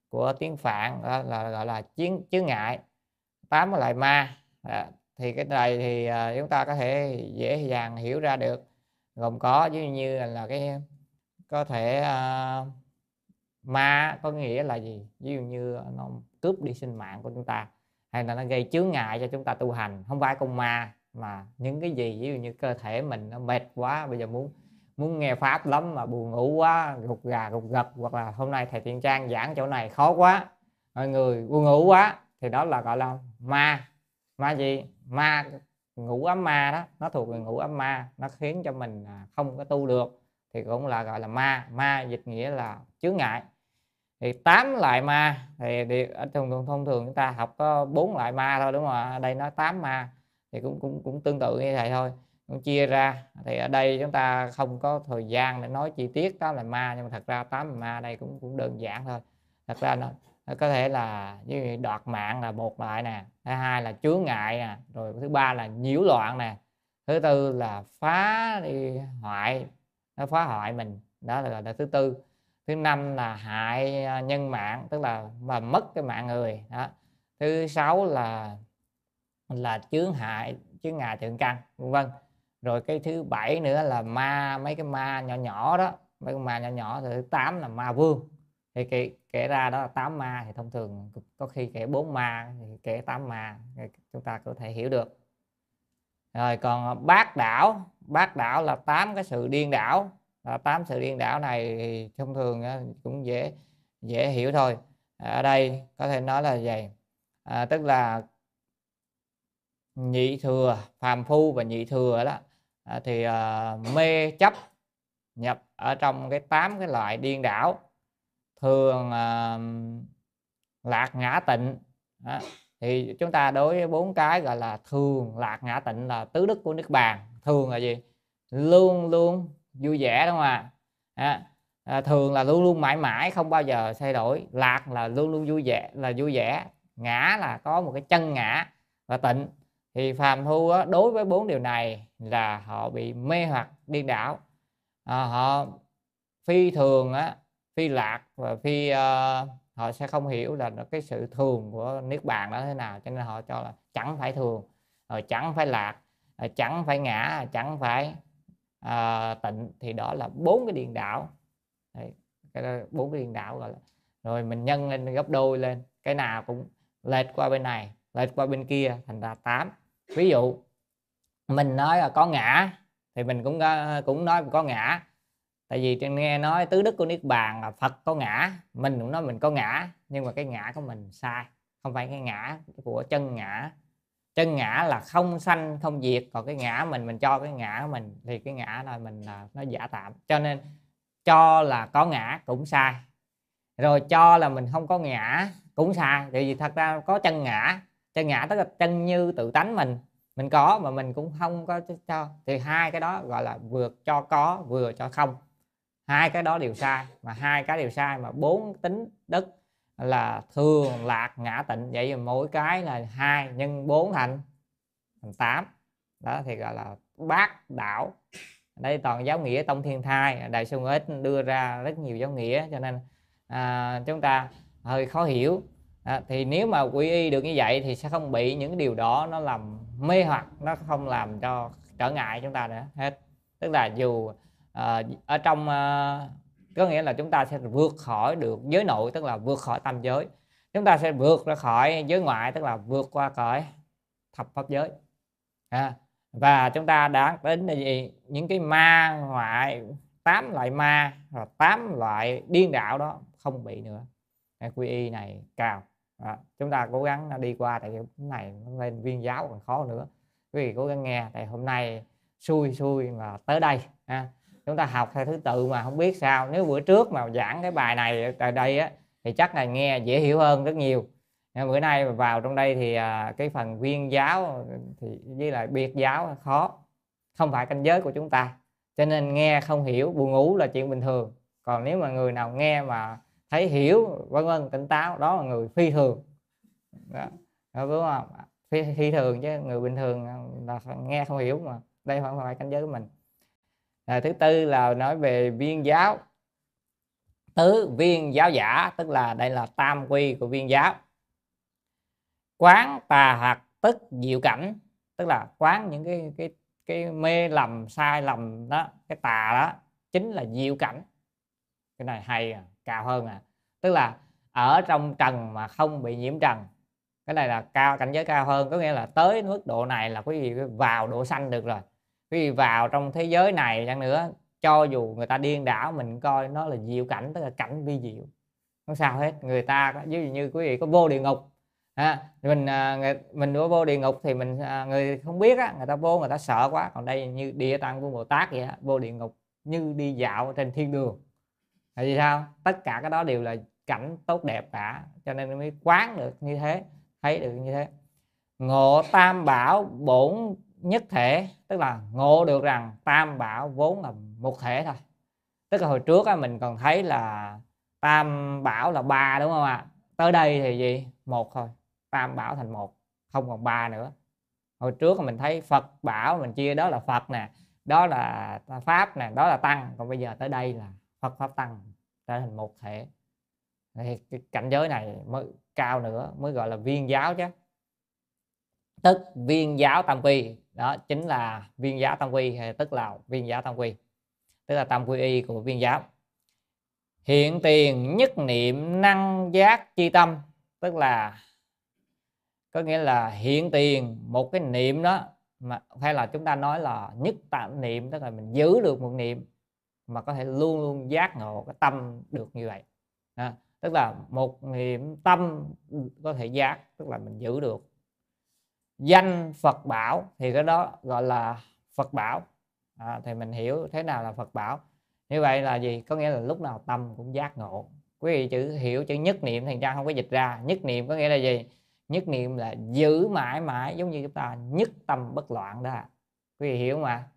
của tiếng phạn đó là gọi là chiến chướng ngại. Tám cái loại ma đó. thì cái này thì à, chúng ta có thể dễ dàng hiểu ra được. Gồm có ví dụ như là, là cái có thể à, ma có nghĩa là gì? Ví dụ như nó cướp đi sinh mạng của chúng ta hay là nó gây chướng ngại cho chúng ta tu hành. Không phải con ma, mà những cái gì, ví dụ như cơ thể mình nó mệt quá, bây giờ muốn muốn nghe pháp lắm mà buồn ngủ quá, gục gà, gục gật hoặc là hôm nay thầy tiên trang giảng chỗ này khó quá, mọi người buồn ngủ quá, thì đó là gọi là ma. Ma gì? Ma, ngủ ấm ma đó, nó thuộc về ngủ ấm ma, nó khiến cho mình à, không có tu được, thì cũng là gọi là ma. Ma dịch nghĩa là chướng ngại thì tám loại ma thì, thì thông, thông, thông thường chúng ta học có bốn loại ma thôi đúng không ạ? Đây nói tám ma thì cũng cũng cũng tương tự như vậy thôi. Cũng chia ra thì ở đây chúng ta không có thời gian để nói chi tiết đó là ma nhưng mà thật ra tám ma đây cũng cũng đơn giản thôi. Thật ra nó, nó có thể là như đoạt mạng là một loại nè thứ hai là chướng ngại nè rồi thứ ba là nhiễu loạn nè thứ tư là phá đi hoại nó phá hoại mình đó là, là thứ tư thứ năm là hại à, nhân mạng tức là mà mất cái mạng người đó. Thứ sáu là là chướng hại chướng ngại thượng căn vân vân. Rồi cái thứ bảy nữa là ma mấy cái ma nhỏ nhỏ đó mấy cái ma nhỏ nhỏ. Rồi thứ tám là ma vương. Thì kể, kể ra đó là tám ma thì thông thường có khi kể bốn ma thì kể tám ma chúng ta có thể hiểu được. Rồi còn bát đảo bát đảo là tám cái sự điên đảo. Ờ, tám sự điên đảo này thì thông thường cũng dễ dễ hiểu thôi. Ở đây có thể nói là gì à, ờ, tức là nhị thừa phàm phu và nhị thừa đó. À, thì à, mê chấp nhập ở trong cái tám cái loại điên đảo. Thường à, lạc ngã tịnh. Đó. thì chúng ta đối với bốn cái gọi là thường lạc ngã tịnh là tứ đức của nước bàn. Thường là gì? Luôn luôn vui vẻ đúng không ạ? À? à, thường là luôn luôn mãi mãi không bao giờ thay đổi. Lạc là luôn luôn vui vẻ là vui vẻ. Ngã là có một cái chân ngã và tịnh. Thì phàm thu đó, đối với bốn điều này là họ bị mê hoặc điên đảo. À, họ phi thường á phi lạc và phi uh, họ sẽ không hiểu là cái sự thường của niết bàn đó thế nào cho nên họ cho là chẳng phải thường rồi chẳng phải lạc ờ, chẳng phải ngã chẳng phải à, tịnh thì đó là bốn cái điện đạo, bốn cái điện đạo gọi là. Rồi mình nhân lên gấp đôi lên. Cái nào cũng lệch qua bên này lệch qua bên kia thành ra 8 ví dụ mình nói là có ngã thì mình cũng ờ, cũng nói có ngã. Tại vì trên nghe nói tứ đức của niết bàn là phật có ngã. Mình cũng nói mình có ngã nhưng mà cái ngã của mình sai. Không phải cái ngã của chân ngã chân ngã là không sanh, không diệt. Còn cái ngã mình mình cho cái ngã của mình, thì cái ngã là mình là nó giả tạm. Cho nên cho là có ngã cũng sai. Rồi cho là mình không có ngã cũng sai. Tại vì thật ra có chân ngã chân ngã tức là chân như tự tánh mình. Mình có mà mình cũng không có cho thì hai cái đó gọi là vừa cho có, vừa cho không. Hai cái đó đều sai. Mà hai cái đều sai mà bốn tính đức là thường lạc ngã tịnh. Vậy thì mỗi cái là hai nhân bốn thành thành tám. Đó thì gọi là bát đảo. Đây toàn giáo nghĩa tông thiên thai. Đại sư ít đưa ra rất nhiều giáo nghĩa cho nên à, chúng ta hơi khó hiểu. À, thì nếu mà quy y được như vậy thì sẽ không bị những điều đó nó làm mê hoặc nó không làm cho trở ngại chúng ta nữa. Hết. Tức là dù à, ở trong à, có nghĩa là chúng ta sẽ vượt khỏi được giới nội tức là vượt khỏi tam giới. Chúng ta sẽ vượt ra khỏi giới ngoại tức là vượt qua cõi thập pháp giới. À, và chúng ta đã đến là gì? Những cái ma ngoại tám loại ma và tám loại điên đạo đó không bị nữa. Quy y này cao. À, chúng ta cố gắng đi qua tại cái này nó lên viên giáo còn khó nữa. Quý vị cố gắng nghe tại hôm nay xui xui mà tới đây ha chúng ta học theo thứ tự mà không biết sao. Nếu bữa trước mà giảng cái bài này tại đây á thì chắc là nghe dễ hiểu hơn rất nhiều. Nhưng bữa nay vào trong đây thì à, cái phần viên giáo thì với lại biệt giáo khó. Không phải canh giới của chúng ta. Cho nên nghe không hiểu buồn ngủ là chuyện bình thường. Còn nếu mà người nào nghe mà thấy hiểu vân vân tỉnh táo đó là người phi thường. Đó, đúng không? Phi, phi thường chứ người bình thường là nghe không hiểu mà đây không phải canh giới của mình à, thứ tư là nói về viên giáo. Tứ viên giáo giả tức là đây là tam quy của viên giáo. Quán tà hạt tức diệu cảnh tức là quán những cái cái cái mê lầm sai lầm đó cái tà đó chính là diệu cảnh. Cái này hay à, cao hơn à. Tức là ở trong trần mà không bị nhiễm trần. Cái này là cao cảnh giới cao hơn có nghĩa là tới mức độ này là quý vị vào độ xanh được rồi quý vị vào trong thế giới này chẳng nữa cho dù người ta điên đảo mình coi nó là diệu cảnh tức là cảnh vi diệu không sao hết. Người ta ví dụ như quý vị có vô địa ngục à, mình người, mình có vô địa ngục thì mình à, người không biết á người ta vô người ta sợ quá. Còn đây như địa tạng của bồ tát vậy á, vô địa ngục như đi dạo trên thiên đường. Là vì sao? Tất cả cái đó đều là cảnh tốt đẹp cả cho nên mới quán được như thế thấy được như thế. Ngộ tam bảo bổn nhất thể tức là ngộ được rằng tam bảo vốn là một thể thôi. Tức là hồi trước á, mình còn thấy là tam bảo là ba đúng không ạ? Tới đây thì gì? Một thôi tam bảo thành một không còn ba nữa. Hồi trước mình thấy phật bảo mình chia đó là phật nè đó là pháp nè đó là tăng. Còn bây giờ tới đây là phật pháp tăng trở thành một thể. Thì cái cảnh giới này mới cao nữa mới gọi là viên giáo chứ. Tức viên giáo tam quy đó chính là viên giá tam quy hay tức là viên giá tam quy. Tức là tam quy y của viên giáo hiện tiền nhất niệm năng giác chi tâm. Tức là có nghĩa là hiện tiền một cái niệm đó mà hay là chúng ta nói là nhất tạm niệm tức là mình giữ được một niệm mà có thể luôn luôn giác ngộ cái tâm được như vậy. À, tức là một niệm tâm có thể giác tức là mình giữ được danh Phật bảo thì cái đó gọi là Phật bảo. À, thì mình hiểu thế nào là Phật bảo. Như vậy là gì? Có nghĩa là lúc nào tâm cũng giác ngộ. Quý vị chữ hiểu chữ nhất niệm thành ra không có dịch ra. Nhất niệm có nghĩa là gì? Nhất niệm là giữ mãi mãi giống như chúng ta nhất tâm bất loạn đó. Quý vị hiểu mà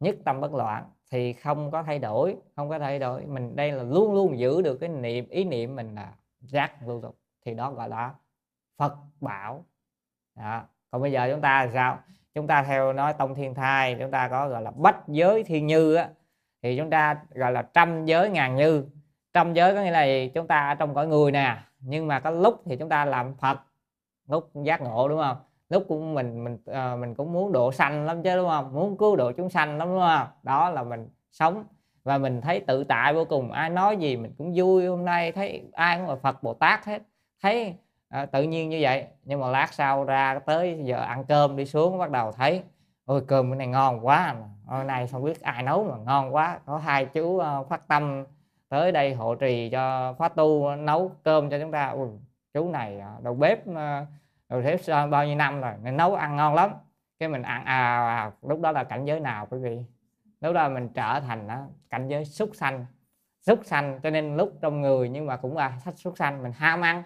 nhất tâm bất loạn thì không có thay đổi không có thay đổi. Mình đây là luôn luôn giữ được cái niệm ý niệm mình là giác luôn tục. Thì đó gọi là Phật bảo. Đó còn bây giờ chúng ta sao? Chúng ta theo nói tông thiên thai chúng ta có gọi là bách giới thiên như á thì chúng ta gọi là trăm giới ngàn như. Trăm giới có nghĩa là gì? chúng ta ở trong cõi người nè nhưng mà có lúc thì chúng ta làm phật lúc giác ngộ đúng không? Lúc cũng mình mình uh, mình cũng muốn độ sanh lắm chứ đúng không? Muốn cứu độ chúng sanh lắm đúng không? Đó là mình sống và mình thấy tự tại vô cùng. Ai nói gì mình cũng vui hôm nay thấy ai cũng là phật bồ tát hết. Thấy à, tự nhiên như vậy. Nhưng mà lát sau ra tới giờ ăn cơm đi xuống bắt đầu thấy ôi cơm bữa này ngon quá hôm nay không biết ai nấu mà ngon quá. Có hai chú uh, phát tâm tới đây hộ trì cho khóa tu nấu cơm cho chúng ta. Ui, chú này ờ, đầu bếp ờ, đầu bếp bao nhiêu năm rồi nên nấu ăn ngon lắm. Cái mình ăn à, à lúc đó là cảnh giới nào quý vị? Lúc đó mình trở thành đó, cảnh giới súc sanh. Súc sanh cho nên lúc trong người nhưng mà cũng là sách súc sanh mình ham ăn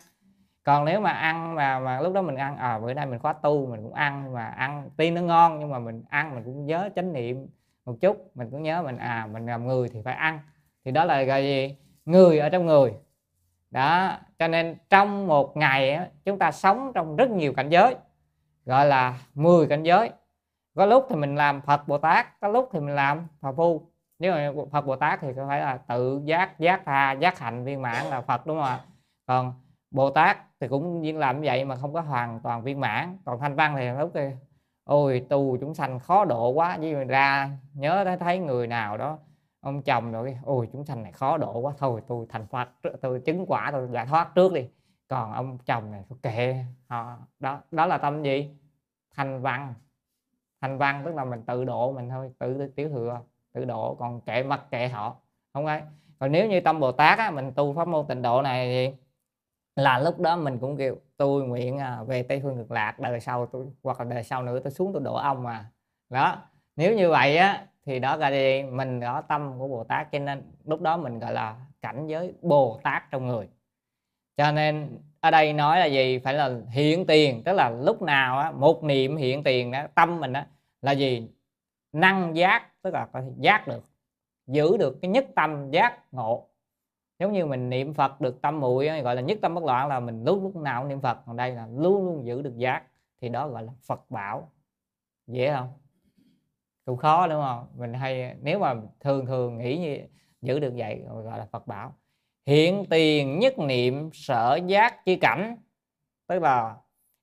còn nếu mà ăn mà mà lúc đó mình ăn à bữa nay mình khóa tu, mình cũng ăn mà ăn, tuy nó ngon nhưng mà mình ăn mình cũng nhớ chánh niệm một chút, mình cũng nhớ mình à mình làm người thì phải ăn. Thì đó là gọi gì? Người ở trong người. Đó, cho nên trong một ngày chúng ta sống trong rất nhiều cảnh giới, gọi là 10 cảnh giới. Có lúc thì mình làm Phật Bồ Tát, có lúc thì mình làm Phật Phu. Nếu mà Phật Bồ Tát thì có phải là tự giác giác tha, giác hạnh viên mãn là Phật, đúng không ạ? Còn Bồ Tát thì cũng nhiên làm như vậy mà không có hoàn toàn viên mãn. Còn thanh văn thì lúc kia ôi tu chúng sanh khó độ quá. Với mình ra nhớ thấy thấy người nào đó ông chồng rồi ôi chúng sanh này khó độ quá thôi tôi thành phật tôi chứng quả tôi giải thoát trước đi. Còn ông chồng này tôi kệ họ đó đó là tâm gì? Thành văn. Thành văn tức là mình tự độ mình thôi tự tiểu thừa tự độ còn kệ mặc kệ họ không ai. Còn nếu như tâm bồ tát á, mình tu pháp môn tịnh độ này thì là lúc đó mình cũng kêu tôi nguyện à, về tây phương cực lạc đời sau tôi hoặc là đời sau nữa tôi xuống tôi đổ ông mà. Đó nếu như vậy á thì đó là gì mình có tâm của bồ tát cho nên lúc đó mình gọi là cảnh giới bồ tát trong người. Cho nên ở đây nói là gì? Phải là hiện tiền tức là lúc nào á, một niệm hiện tiền đó tâm mình á, là gì? Năng giác tức là có thể giác được giữ được cái nhất tâm giác ngộ giống như mình niệm phật được tâm muội gọi là nhất tâm bất loạn là mình lúc lúc nào cũng niệm phật. Còn đây là luôn luôn giữ được giác. Thì đó gọi là phật bảo. Dễ không? Cũng khó đúng không? Mình hay nếu mà thường thường nghĩ như giữ được vậy gọi là phật bảo. Hiện tiền nhất niệm sở giác chi cảnh. Tức là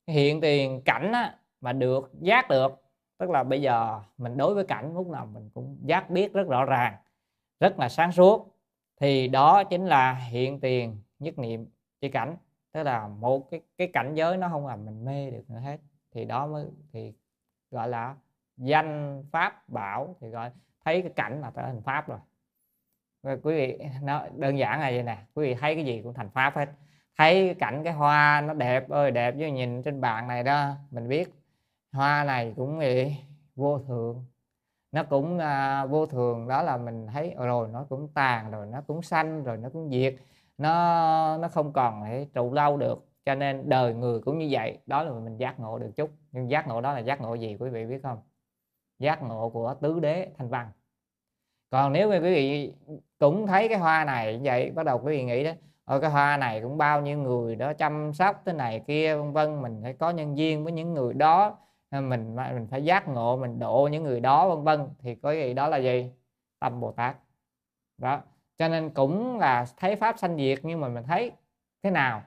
hiện tiền cảnh á, mà được giác được. Tức là bây giờ mình đối với cảnh lúc nào mình cũng giác biết rất rõ ràng rất là sáng suốt thì đó chính là hiện tiền nhất niệm chi cảnh. Tức là một cái cái cảnh giới nó không làm mình mê được nữa hết. Thì đó mới, thì gọi là danh pháp bảo, thì gọi, thấy cái cảnh là trở thành pháp rồi. Và quý vị, nó đơn giản là vậy nè, quý vị thấy cái gì cũng thành pháp hết. Thấy cảnh cái hoa nó đẹp ơi, đẹp với nhìn trên bàn này đó, mình biết hoa này cũng vậy vô thường nó cũng à, vô thường đó là mình thấy ờ, rồi nó cũng tàn rồi nó cũng xanh rồi nó cũng diệt. Nó nó không còn để trụ lâu được cho nên đời người cũng như vậy. Đó là mình giác ngộ được chút. Nhưng giác ngộ đó là giác ngộ gì quý vị biết không? Giác ngộ của tứ đế thanh văn. Còn nếu mà quý vị cũng thấy cái hoa này vậy bắt đầu quý vị nghĩ đó ở cái hoa này cũng bao nhiêu người đó chăm sóc thế này kia vân vân mình phải có nhân viên với những người đó mình mình phải giác ngộ mình độ những người đó vân vân. Thì có gì đó là gì? Tâm bồ tát. Đó. Cho nên cũng là thấy pháp sanh diệt nhưng mà mình thấy thế nào?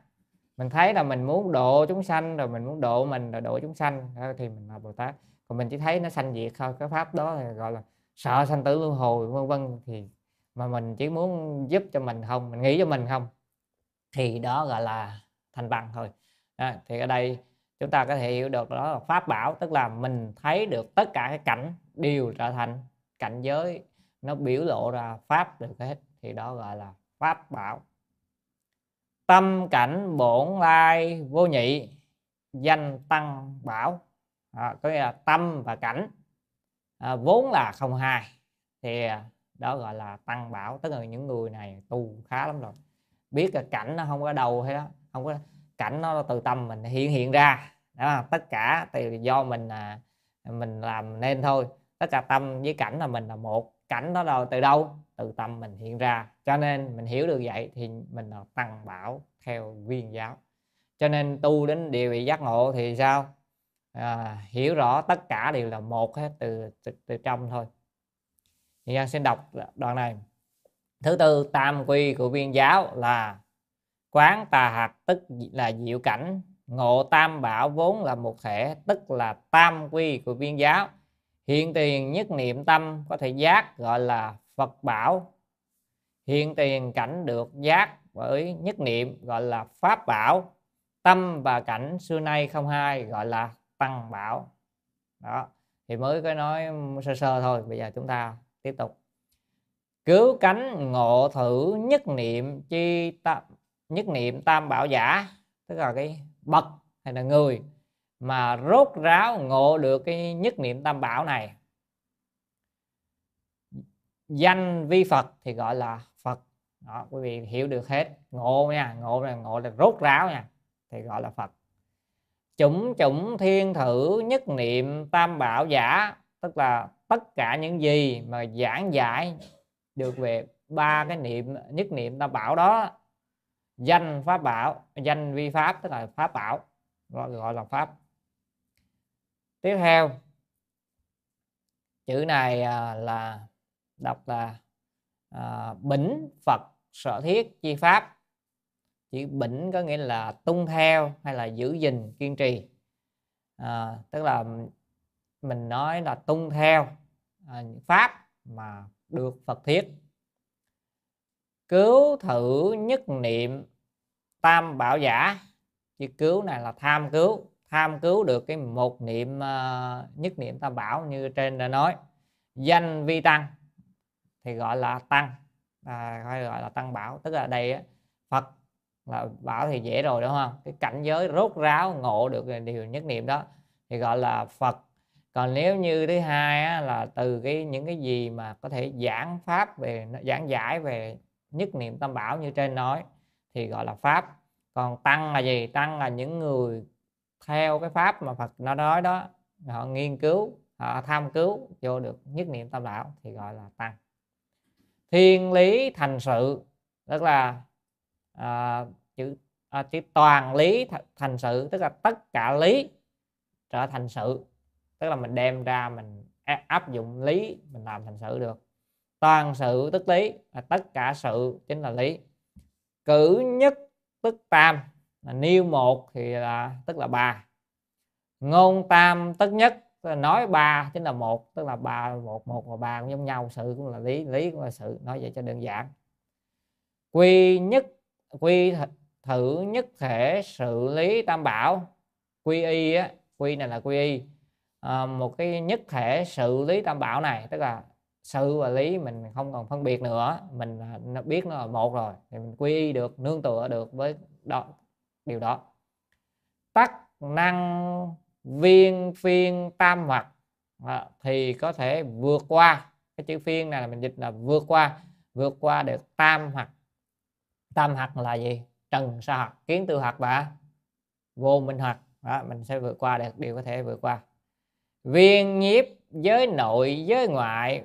Mình thấy là mình muốn độ chúng sanh rồi mình muốn độ mình rồi độ chúng sanh. Thì mình là bồ tát. Còn mình chỉ thấy nó sanh diệt thôi. Cái pháp đó thì gọi là sợ sanh tử luân hồi vân vân. Thì mà mình chỉ muốn giúp cho mình không? Mình nghĩ cho mình không? Thì đó gọi là thành bằng thôi. À, thì ở đây chúng ta có thể hiểu được đó là pháp bảo tức là mình thấy được tất cả cái cảnh đều trở thành cảnh giới. Nó biểu lộ ra pháp được hết thì đó gọi là pháp bảo. Tâm cảnh bổn lai vô nhị danh tăng bảo. À, có nghĩa là tâm và cảnh. À, vốn là không hai thì đó gọi là tăng bảo. Tức là những người này tu khá lắm rồi. Biết là cảnh nó không có đầu hay đó không có cảnh nó từ tâm mình hiện hiện ra. Đó tất cả từ do mình à, mình làm nên thôi. Tất cả tâm với cảnh là mình là một cảnh đó đâu từ đâu? Từ tâm mình hiện ra. Cho nên mình hiểu được vậy thì mình là tăng bảo theo viên giáo. Cho nên tu đến địa vị giác ngộ thì sao? À, hiểu rõ tất cả đều là một hết từ, từ từ trong thôi. Thì Giang xin đọc đoạn này. Thứ tư tam quy của viên giáo là quán tà hạt tức là diệu cảnh. Ngộ tam bảo vốn là một thể, tức là tam quy của viên giáo. Hiện tiền nhất niệm tâm có thể giác, gọi là phật bảo. Hiện tiền cảnh được giác với nhất niệm, gọi là pháp bảo. Tâm và cảnh xưa nay không hai, gọi là tăng bảo. Đó, thì mới có nói sơ sơ thôi, bây giờ chúng ta tiếp tục. Cứu cánh ngộ thử nhất niệm chi tâm nhất niệm tam bảo giả, tức là cái bậc hay là người mà rốt ráo ngộ được cái nhất niệm tam bảo này. Danh vi phật thì gọi là phật. Đó, quý vị hiểu được hết. Ngộ nha, ngộ là ngộ là rốt ráo nha, thì gọi là phật. Chủng chủng thiên thử nhất niệm tam bảo giả, tức là tất cả những gì mà giảng giải được về ba cái niệm, nhất niệm tam bảo đó danh pháp bảo danh vi pháp tức là pháp bảo gọi, gọi là pháp. Tiếp theo chữ này à, là đọc là à, bỉnh phật sở thiết chi pháp. Chữ bỉnh có nghĩa là tung theo hay là giữ gìn kiên trì. À, tức là mình nói là tung theo à, pháp mà được phật thiết cứu thử nhất niệm tam bảo giả. Chữ cứu này là tham cứu. Tham cứu được cái một niệm uh, nhất niệm tam bảo như trên đã nói. Danh vi tăng thì gọi là tăng à, hay gọi là tăng bảo. Tức là đây phật là bảo thì dễ rồi đúng không? Cái cảnh giới rốt ráo ngộ được điều nhất niệm đó thì gọi là phật. Còn nếu như thứ hai á, là từ cái những cái gì mà có thể giảng pháp về giảng giải về nhất niệm tam bảo như trên nói thì gọi là pháp. Còn tăng là gì? Tăng là những người theo cái pháp mà Phật nó nói đó họ nghiên cứu họ tham cứu vô được nhất niệm tam bảo thì gọi là tăng. Thiên lý thành sự tức là à, chữ à, chữ toàn lý thành sự tức là tất cả lý trở thành sự. Tức là mình đem ra mình áp dụng lý mình làm thành sự được toàn sự tức lý là tất cả sự chính là lý. Cử nhất tức tam là nêu một thì là tức là ba. Ngôn tam tất nhất tức là nói ba chính là một tức là ba một một và ba cũng giống nhau sự cũng là lý lý cũng là sự nói vậy cho đơn giản. Quy nhất quy thử nhất thể xử lý tam bảo quy y á quy này là quy y. À, một cái nhất thể xử lý tam bảo này tức là sự và lý mình không còn phân biệt nữa mình à, nó biết nó là một rồi thì mình quy y được nương tựa được với đó điều đó. Tắc năng viên phiên tam hoặc à, thì có thể vượt qua. Cái chữ phiên này là mình dịch là vượt qua vượt qua được tam hoặc. Tam hoặc là gì? Trần sa hoặc kiến tư hoặc và vô minh hoặc đó, mình sẽ vượt qua được điều có thể vượt qua. Viên nhiếp giới nội giới ngoại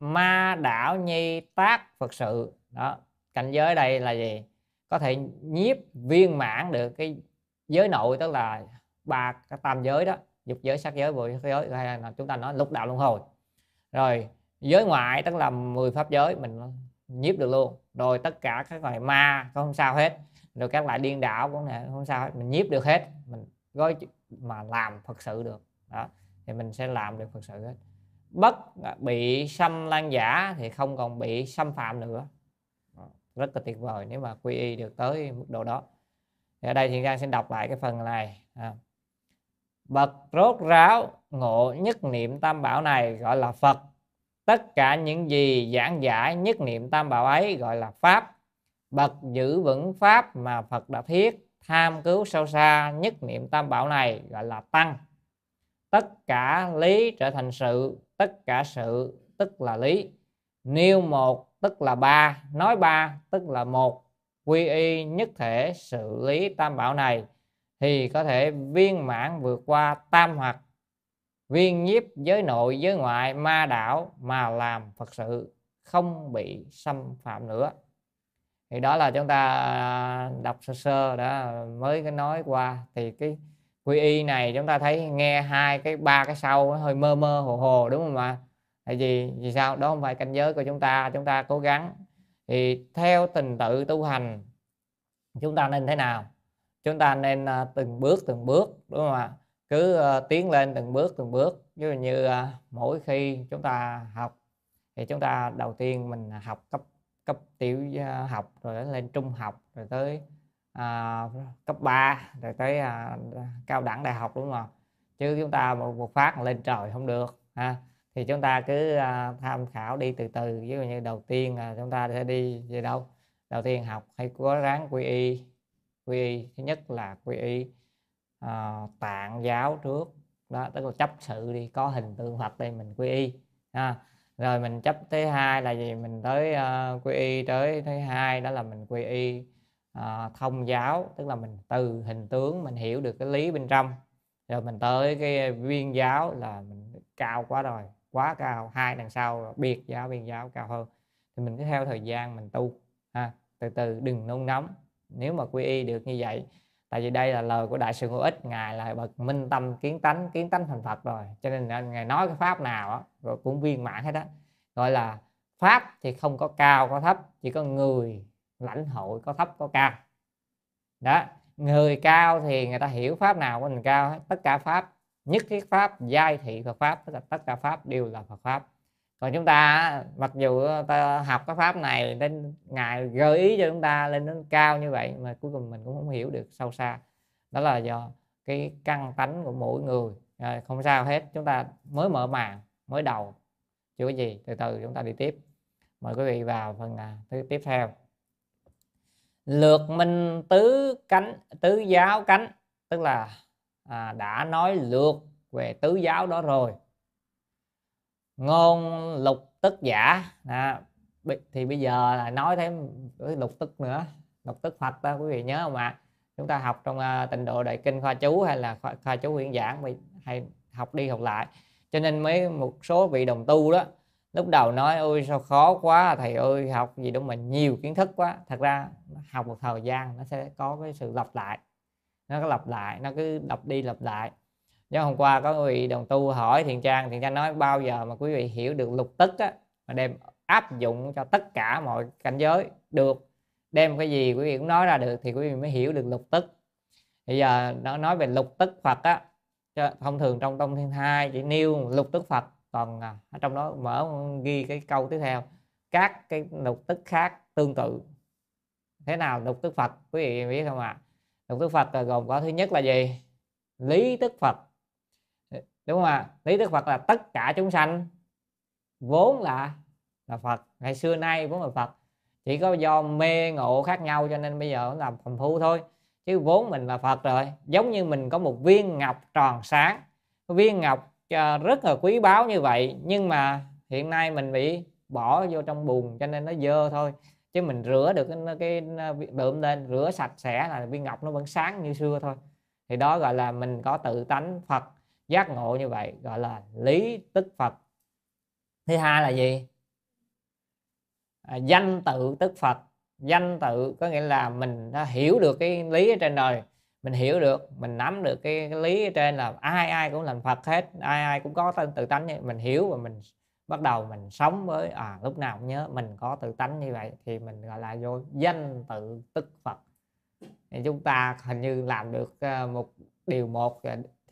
ma đảo nhi tác phật sự. Đó, cảnh giới đây là gì? Có thể nhiếp viên mãn được cái giới nội, tức là ba cái tam giới đó, dục giới sắc giới, vô giới, hay là chúng ta nói lục đạo luân hồi. Rồi, giới ngoại tức là 10 pháp giới, mình nhiếp được luôn. Rồi tất cả các loại ma có không sao hết. Rồi các loại điên đảo cũng không sao hết, mình nhiếp được hết. Mình gói mà làm thật sự được. Đó, thì mình sẽ làm được thật sự hết bất bị xâm lan giả thì không còn bị xâm phạm nữa. Ờ, rất là tuyệt vời nếu mà quy y được tới mức độ đó. Thì ở đây thì Giang xin đọc lại cái phần này. À. bậc rốt ráo ngộ nhất niệm tam bảo này gọi là phật. Tất cả những gì giảng giải nhất niệm tam bảo ấy gọi là pháp. Bậc giữ vững pháp mà phật đã thiết tham cứu sâu xa nhất niệm tam bảo này gọi là tăng. Tất cả lý trở thành sự tất cả sự, tức là lý. Nêu một, tức là ba. Nói ba, tức là một. Quy y nhất thể sự lý tam bảo này thì có thể viên mãn vượt qua tam hoặc. Viên nhiếp giới nội giới ngoại ma đảo mà làm phật sự, không bị xâm phạm nữa. Thì đó là chúng ta à, đọc sơ sơ đã, mới cái nói qua. Thì cái quy y này chúng ta thấy nghe hai cái ba cái sau hơi mơ mơ hồ hồ đúng không ạ? Tại vì vì sao? Đó không phải cảnh giới của chúng ta chúng ta cố gắng. Thì theo trình tự tu hành chúng ta nên thế nào? Chúng ta nên uh, từng bước từng bước đúng không ạ? Cứ uh, tiến lên từng bước từng bước. Ví dụ như uh, mỗi khi chúng ta học thì chúng ta đầu tiên mình học cấp cấp tiểu học rồi lên trung học rồi tới à, cấp 3 rồi tới à, cao đẳng đại học đúng không chứ chúng ta một, một phát lên trời không được ha? Thì chúng ta cứ à, tham khảo đi từ từ. Ví dụ như đầu tiên là chúng ta sẽ đi về đâu? Đầu tiên học hay cố gắng quy y. Quy y thứ nhất là quy y à, tạng giáo trước. Đó tức là chấp sự đi có hình tượng phật đây mình quy y ha? Rồi mình chấp thứ hai là gì? Mình tới uh, quy y tới thứ hai đó là mình quy y à, thông giáo tức là mình từ hình tướng mình hiểu được cái lý bên trong. Rồi mình tới cái viên giáo là mình cao quá rồi quá cao hai đằng sau biệt giáo viên giáo cao hơn. Thì mình cứ theo thời gian mình tu ha từ từ đừng nôn nóng. Nếu mà quy y được như vậy tại vì đây là lời của đại sư ngô ích ngài là bậc minh tâm kiến tánh kiến tánh thành phật rồi. Cho nên ngài nói cái pháp nào đó, rồi cũng viên mãn hết á. Gọi là pháp thì không có cao có thấp chỉ có người lãnh hội có thấp có cao. Đó người cao thì người ta hiểu pháp nào của mình cao hết tất cả pháp nhất thiết pháp giai thị Phật pháp tất cả tất cả pháp đều là Phật pháp. Còn chúng ta mặc dù ta học cái pháp này nên ngài gợi ý cho chúng ta lên đến cao như vậy mà cuối cùng mình cũng không hiểu được sâu xa. Đó là do cái căn tánh của mỗi người. À, không sao hết chúng ta mới mở màn mới đầu. Chưa có gì từ từ chúng ta đi tiếp. Mời quý vị vào phần à, tiếp theo lược minh tứ cánh tứ giáo cánh. Tức là à, đã nói lược về tứ giáo đó rồi. Ngôn lục tức giả. À, thì bây giờ là nói thêm lục tức nữa. Lục tức phật đó quý vị nhớ không ạ? Chúng ta học trong uh, tịnh độ đại kinh khoa chú hay là khoa, khoa chú huyễn giảng hay học đi học lại. Cho nên mấy một số vị đồng tu đó lúc đầu nói, ôi, sao khó quá, thầy ơi, học gì đâu mà nhiều kiến thức quá. Thật ra, học một thời gian nó sẽ có cái sự lặp lại. Nó có lặp lại, nó cứ lặp đi lặp lại. Do hôm qua có vị đồng tu hỏi thiền trang thiền trang nói, bao giờ mà quý vị hiểu được lục tức á, mà đem áp dụng cho tất cả mọi cảnh giới, được? Đem cái gì quý vị cũng nói ra được thì quý vị mới hiểu được lục tức. Bây giờ nó nói về lục tức phật á thông thường trong tông thiên hai chỉ nêu lục tức phật còn à. ở trong đó mở ghi cái câu tiếp theo. Các cái lục tức khác tương tự. Thế nào lục tức phật? Quý vị biết không ạ? À? lục tức phật là gồm có thứ nhất là gì? Lý tức phật. Đúng không ạ? À? lý tức phật là tất cả chúng sanh. Vốn là là phật. Ngày xưa nay vốn là phật. Chỉ có do mê ngộ khác nhau cho nên bây giờ làm phàm phu thôi. Chứ vốn mình là phật rồi. Giống như mình có một viên ngọc tròn sáng. Viên ngọc rất là quý báu như vậy nhưng mà hiện nay mình bị bỏ vô trong bùn cho nên nó dơ thôi. Chứ mình rửa được cái cái đượm lên rửa sạch sẽ là viên ngọc nó vẫn sáng như xưa thôi. Thì đó gọi là mình có tự tánh Phật giác ngộ như vậy gọi là lý tức Phật. Thứ hai là gì? À, danh tự tức Phật. Danh tự có nghĩa là mình đã hiểu được cái lý ở trên đời mình hiểu được mình nắm được cái, cái lý ở trên là ai ai cũng làm Phật hết ai ai cũng có tên tự tánh như mình hiểu và mình bắt đầu mình sống với à lúc nào cũng nhớ mình có tự tánh như vậy thì mình gọi là vô danh tự tức Phật. Thì chúng ta hình như làm được ờ, một điều một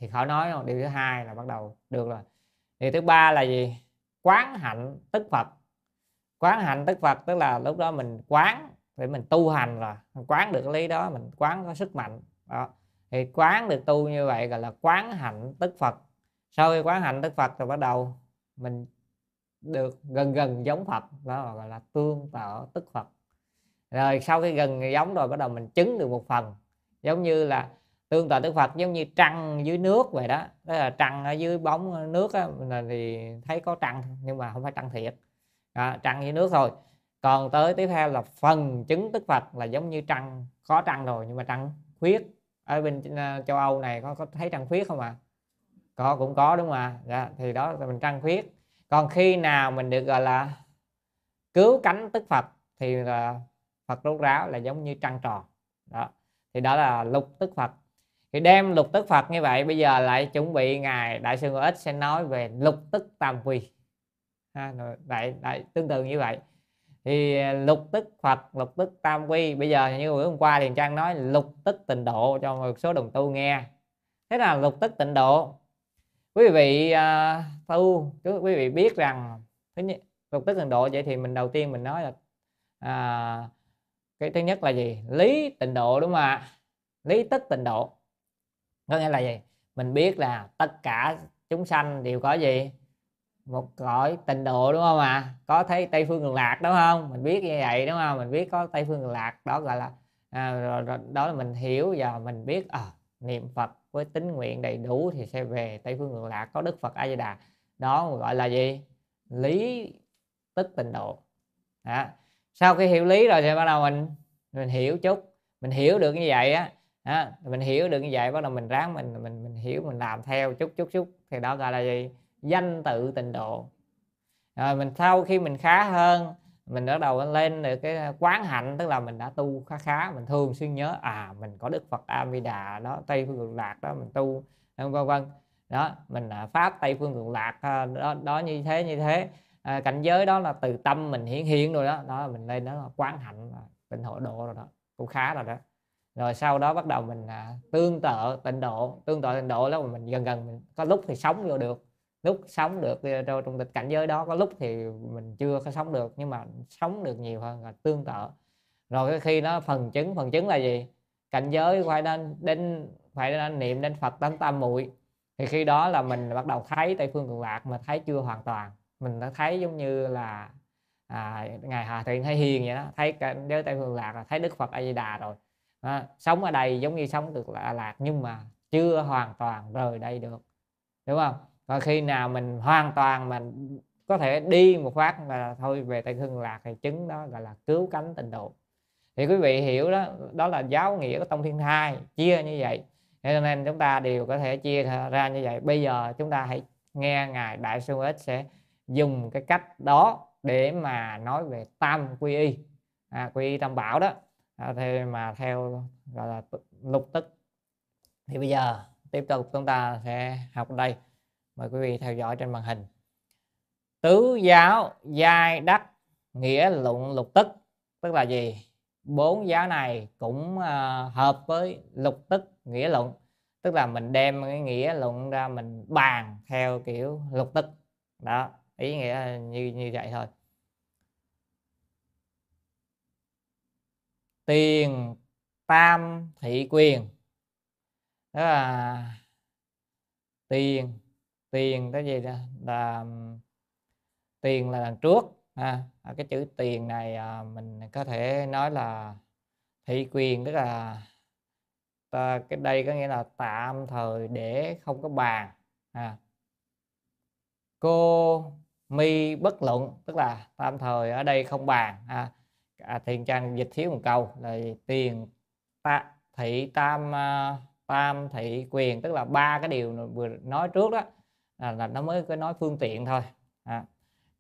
thì khỏi nói không điều thứ hai là bắt đầu được rồi. Điều thứ ba là gì? Quán hạnh tức Phật. Quán hạnh tức Phật tức là lúc đó mình quán để mình tu hành rồi mình quán được cái lý đó mình quán có sức mạnh đó. Thì quán được tu như vậy gọi là quán hạnh tức phật. Sau khi quán hạnh tức phật rồi bắt đầu mình được gần gần giống phật đó gọi là tương tự tức phật. Rồi sau khi gần giống rồi bắt đầu mình chứng được một phần giống như là tương tự đức phật giống như trăng dưới nước vậy đó. Đó là trăng ở dưới bóng nước á, thì thấy có trăng nhưng mà không phải trăng thiệt. Đó, trăng dưới nước thôi. Còn tới tiếp theo là phần chứng tức phật là giống như trăng có trăng rồi nhưng mà trăng khuyết ở bên ờ, châu âu này có có thấy trăng khuyết không ạ? À? có cũng có đúng không ạ? Dạ, thì đó là mình trăng khuyết. Còn khi nào mình được gọi là cứu cánh tức phật thì là phật rốt ráo là giống như trăng tròn. Đó thì đó là lục tức phật. Thì đem lục tức phật như vậy bây giờ lại chuẩn bị ngài đại sư ngô ích sẽ nói về lục tức tam quy. Ha, đại, đại tương tự như vậy thì à, lục tức phật lục tức tam quy. Bây giờ như bữa hôm qua thì trang nói lục tức tịnh độ cho một số đồng tu nghe. Thế là lục tức tịnh độ. Quý vị uh, tu quý vị biết rằng thứ nhất lục tức tịnh độ vậy thì mình đầu tiên mình nói là uh, cái thứ nhất là gì? Lý tịnh độ đúng không ạ? Lý tức tịnh độ. Có nghĩa là gì? Mình biết là tất cả chúng sanh đều có gì? Một cõi tịnh độ đúng không ạ? À? có thấy tây phương cực lạc đúng không? Mình biết như vậy đúng không? Mình biết có tây phương cực lạc đó gọi là à, rồi, rồi, đó là mình hiểu. Và mình biết à, niệm phật với tính nguyện đầy đủ thì sẽ về tây phương cực lạc có đức phật a di đà. Đó gọi là gì? Lý tức tịnh độ. À, sau khi hiểu lý rồi thì bắt đầu mình mình hiểu chút. Mình hiểu được như vậy á. À, mình hiểu được như vậy bắt đầu mình ráng mình mình mình hiểu mình làm theo chút chút chút. Thì đó gọi là gì? Danh tự tịnh độ. Rồi mình sau khi mình khá hơn mình bắt đầu lên được cái quán hạnh tức là mình đã tu khá khá mình thường xuyên nhớ à mình có đức phật a di đà đó tây phương cực lạc đó mình tu vân vân đó mình à, pháp tây phương cực lạc à, đó, đó như thế như thế. À, cảnh giới đó là từ tâm mình hiển hiện rồi đó. Đó mình lên đó là quán hạnh tịnh hộ độ rồi đó cũng khá rồi đó. Rồi sau đó bắt đầu mình à, tương tự tịnh độ. Tương tự tịnh độ đó mà mình gần gần mình có lúc thì sống vô được lúc sống được ờ, trong, tình cảnh giới đó có lúc thì mình chưa có sống được nhưng mà sống được nhiều hơn là tương tự. Rồi khi nó phần chứng phần chứng là gì? Cảnh giới phải nên đến phải nên niệm đến phật tánh tam muội. Thì khi đó là mình bắt đầu thấy tây phương cực lạc mà thấy chưa hoàn toàn. Mình đã thấy giống như là à, ngài hà thiện thấy hiền vậy đó thấy cảnh giới tây phương lạc là thấy đức phật a di đà rồi. À, sống ở đây giống như sống được lạc nhưng mà chưa hoàn toàn rời đây được đúng không? Và khi nào mình hoàn toàn mình có thể đi một phát mà thôi về tây phương lạc thì chứng đó gọi là cứu cánh tịnh độ. Thì quý vị hiểu đó đó là giáo nghĩa của tông thiên thai chia như vậy. Cho nên chúng ta đều có thể chia ra như vậy. Bây giờ chúng ta hãy nghe ngài đại sư ích sẽ dùng cái cách đó để mà nói về tam quy y. À, quy y tam bảo đó. À, thì mà theo gọi là lục tức. Thì bây giờ tiếp tục chúng ta sẽ học đây mời quý vị theo dõi trên màn hình. Tứ giáo giai đắc nghĩa luận lục tức. Tức là gì? Bốn giáo này cũng uh, hợp với lục tức nghĩa luận. Tức là mình đem cái nghĩa luận ra mình bàn theo kiểu lục tức. Đó ý nghĩa như như vậy thôi. Tiền tam thị quyền. Đó là tiền tiền cái gì đó là tiền là đằng trước ha. À, cái chữ tiền này à, mình có thể nói là thị quyền tức là ta, cái đây có nghĩa là tạm thời để không có bàn à. cô mi bất luận tức là tạm thời ở đây không bàn à, à thiền trang dịch thiếu một câu là tiền ta, thị tam à, tam thị quyền tức là ba cái điều vừa nói trước đó là, là nó mới có nói phương tiện thôi. À.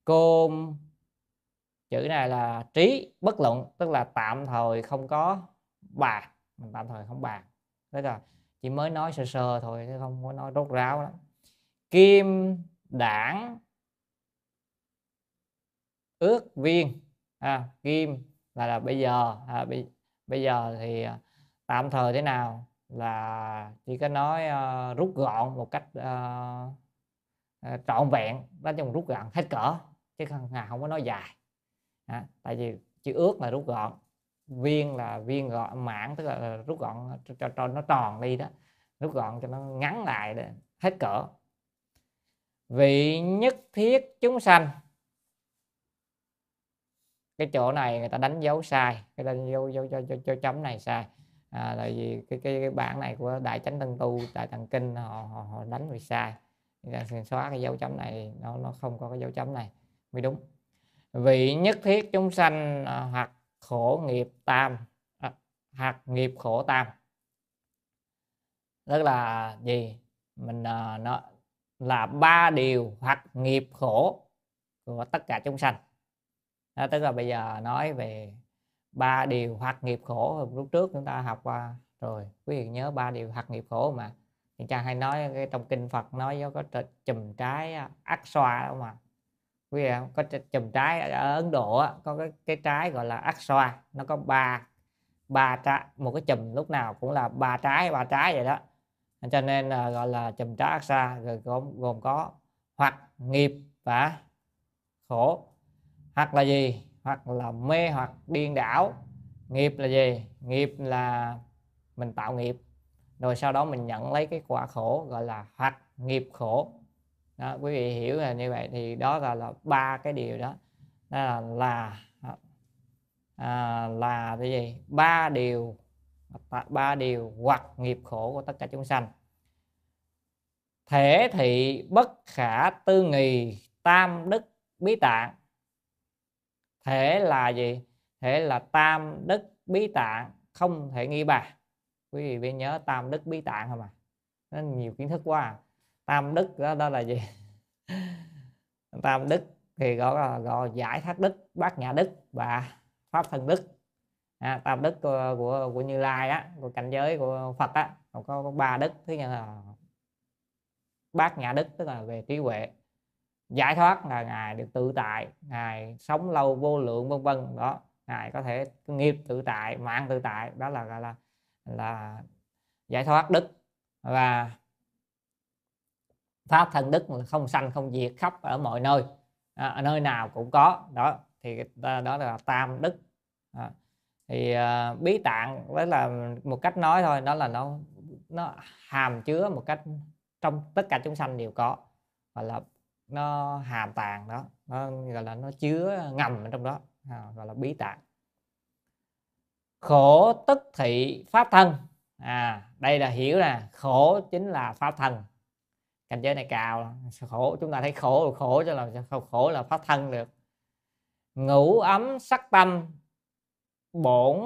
cô chữ này là trí bất luận tức là tạm thời không có bà. Mình tạm thời không bàn tức là chỉ mới nói sơ sơ thôi chứ không có nói rốt ráo lắm. Kim đảng ước viên. À, kim là, là bây giờ. À, bây, bây giờ thì à, tạm thời thế nào là chỉ có nói uh, rút gọn một cách uh, uh, trọn vẹn nói chung rút gọn hết cỡ chứ không, không có nói dài. À, tại vì chữ ước là rút gọn viên là viên gọn mảng tức là rút gọn cho, cho, cho nó tròn đi đó rút gọn cho nó ngắn lại đó hết cỡ. Vị nhất thiết chúng sanh. Cái chỗ này người ta đánh dấu sai cái đánh dấu dấu, dấu, dấu, chấm này sai. À, tại vì cái, cái cái bản này của đại chánh tân tu đại tạng kinh họ, họ, họ đánh bị sai nên xóa cái dấu chấm này nó nó không có cái dấu chấm này. Mới đúng. Vị nhất thiết chúng sanh à, hoặc khổ nghiệp tam à, hoặc nghiệp khổ tam. Tức là gì? Mình à, nó là ba điều hoặc nghiệp khổ của tất cả chúng sanh. Đó, tức là bây giờ nói về ba điều hoặc nghiệp khổ lúc trước chúng ta học qua rồi. Quý vị nhớ ba điều hoặc nghiệp khổ mà cha hay nói cái trong kinh Phật nói có chùm trái à, ác xoa đó mà. Quý vị có chùm trái ở Ấn Độ có cái cái trái gọi là ác xoa nó có ba ba trái một cái chùm lúc nào cũng là ba trái ba trái vậy đó. Cho nên là gọi là chùm trái ác xa rồi gồm, gồm có hoặc nghiệp và khổ hoặc là gì? Hoặc là mê hoặc điên đảo. Nghiệp là gì? Nghiệp là mình tạo nghiệp rồi sau đó mình nhận lấy cái quả khổ gọi là hoặc nghiệp khổ. Đó, quý vị hiểu là như vậy thì đó là là ba cái điều đó. Đó là là à, là cái gì? Ba điều ba điều hoặc nghiệp khổ của tất cả chúng sanh. Thể thị bất khả tư nghì tam đức bí tạng. Thể là gì? Thể là tam đức bí tạng không thể nghi bà quý vị phải nhớ tam đức bí tạng không à nó nhiều kiến thức quá à. tam đức đó, đó là gì? Tam đức thì gọi là gọi giải thoát đức bát nhã đức và pháp thân đức. À, tam đức của, của của như lai á của cảnh giới của phật á có, có ba đức thứ nhất là bát nhã đức tức là về trí huệ. Giải thoát là ngài được tự tại ngài sống lâu vô lượng vân vân đó. Ngài có thể nghiệp tự tại mạng tự tại đó là gọi là là giải thoát đức và pháp thân đức là không sanh không diệt khắp ở mọi nơi. À, ở nơi nào cũng có. Đó thì đó là tam đức à, thì uh, bí tạng với là một cách nói thôi. Đó là nó nó hàm chứa một cách trong tất cả chúng sanh đều có. Gọi là nó hàm tàng đó. Nó gọi là nó chứa ngầm ở trong đó. À, gọi là bí tạng khổ tức thị pháp thân. À đây là hiểu nè, khổ chính là pháp thân. Cảnh giới này cao khổ, chúng ta thấy khổ là khổ cho làm sao khổ là pháp thân được. Ngủ ấm sắc tâm, bổn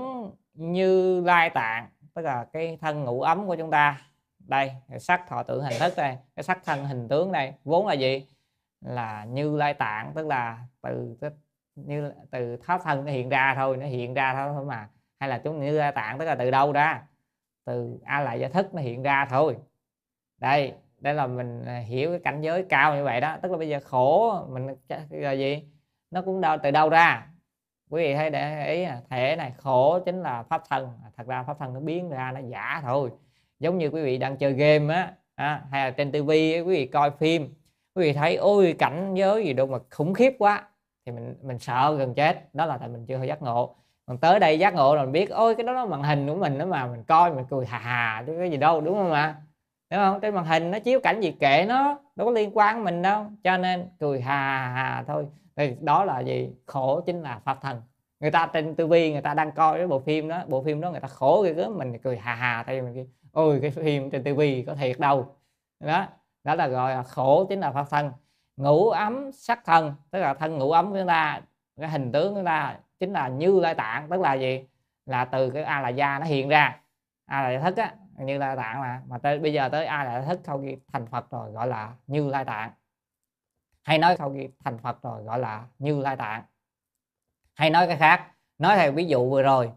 như lai tạng, tức là cái thân ngủ ấm của chúng ta. Đây sắc thọ tưởng hình thức đây, cái sắc thân hình tướng đây, vốn là gì? Là như lai tạng, tức là từ như từ pháp thân nó hiện ra thôi, nó hiện ra thôi mà hay là chúng như tạng tức là từ đâu ra? Từ a lại gia thức nó hiện ra thôi. Đây đây là mình à, hiểu cái cảnh giới cao như vậy đó. Tức là bây giờ khổ mình là gì? Nó cũng đâu từ đâu ra? Quý vị thấy để ý à, thể này khổ chính là pháp thân. À, thật ra pháp thân nó biến ra nó giả thôi. Giống như quý vị đang chơi game á à, hay là trên tivi quý vị coi phim quý vị thấy ôi cảnh giới gì đâu mà khủng khiếp quá. Thì mình mình sợ gần chết. Đó là tại mình chưa hơi giác ngộ còn tới đây giác ngộ rồi mình biết, ôi, cái đó nó màn hình của mình đó mà, mình coi mình cười hà hà, chứ cái gì đâu đúng không ạ? Đúng không? Trên màn hình nó chiếu cảnh gì kệ nó, đâu có liên quan mình đâu. Cho nên cười hà hà thôi. Thì đó là gì? Khổ chính là pháp thân. Người ta trên tivi người ta đang coi cái bộ phim đó, bộ phim đó người ta khổ cái gớm, mình cười hà hà thay mình ôi, cái phim trên tivi có thiệt đâu. Đó đó là gọi là khổ chính là pháp thân. Ngủ ấm sắc thân, tức là thân ngủ ấm của chúng ta, cái hình tướng của chúng ta chính là như lai tạng, tức là gì? Là từ cái a là gia nó hiện ra. A là thức á, như lai tạng mà. Mà tới, bây giờ tới a là thức sau khi thành phật rồi, gọi là như lai tạng. Hay nói sau khi thành phật rồi, gọi là như lai tạng. Hay nói cái khác, nói theo ví dụ vừa rồi.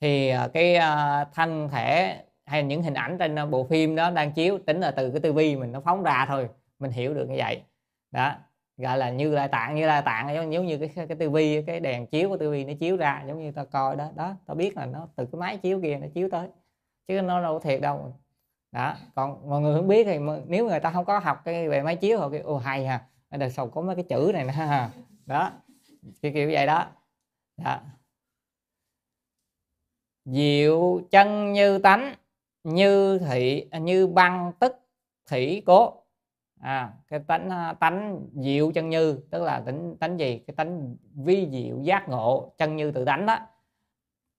Thì ờ, cái ờ, thân thể hay những hình ảnh trên ờ, bộ phim đó đang chiếu tính là từ cái tivi mình nó phóng ra thôi, mình hiểu được như vậy. Đó gọi là như lai tạng như lai tạng giống, giống như cái cái tivi cái đèn chiếu của tivi nó chiếu ra giống như ta coi đó. Đó ta biết là nó từ cái máy chiếu kia nó chiếu tới chứ nó đâu thiệt đâu. Đó còn mọi người không biết thì nếu người ta không có học cái về máy chiếu họ kêu ô hay ha ở đời sau có mấy cái chữ này nè đó kiểu kiểu vậy đó. Đó. Diệu chân như tánh như thị như băng tức thủy cố à cái tánh à, tánh diệu chân như, tức là tính tánh gì? Cái tánh vi diệu giác ngộ chân như tự tánh đó.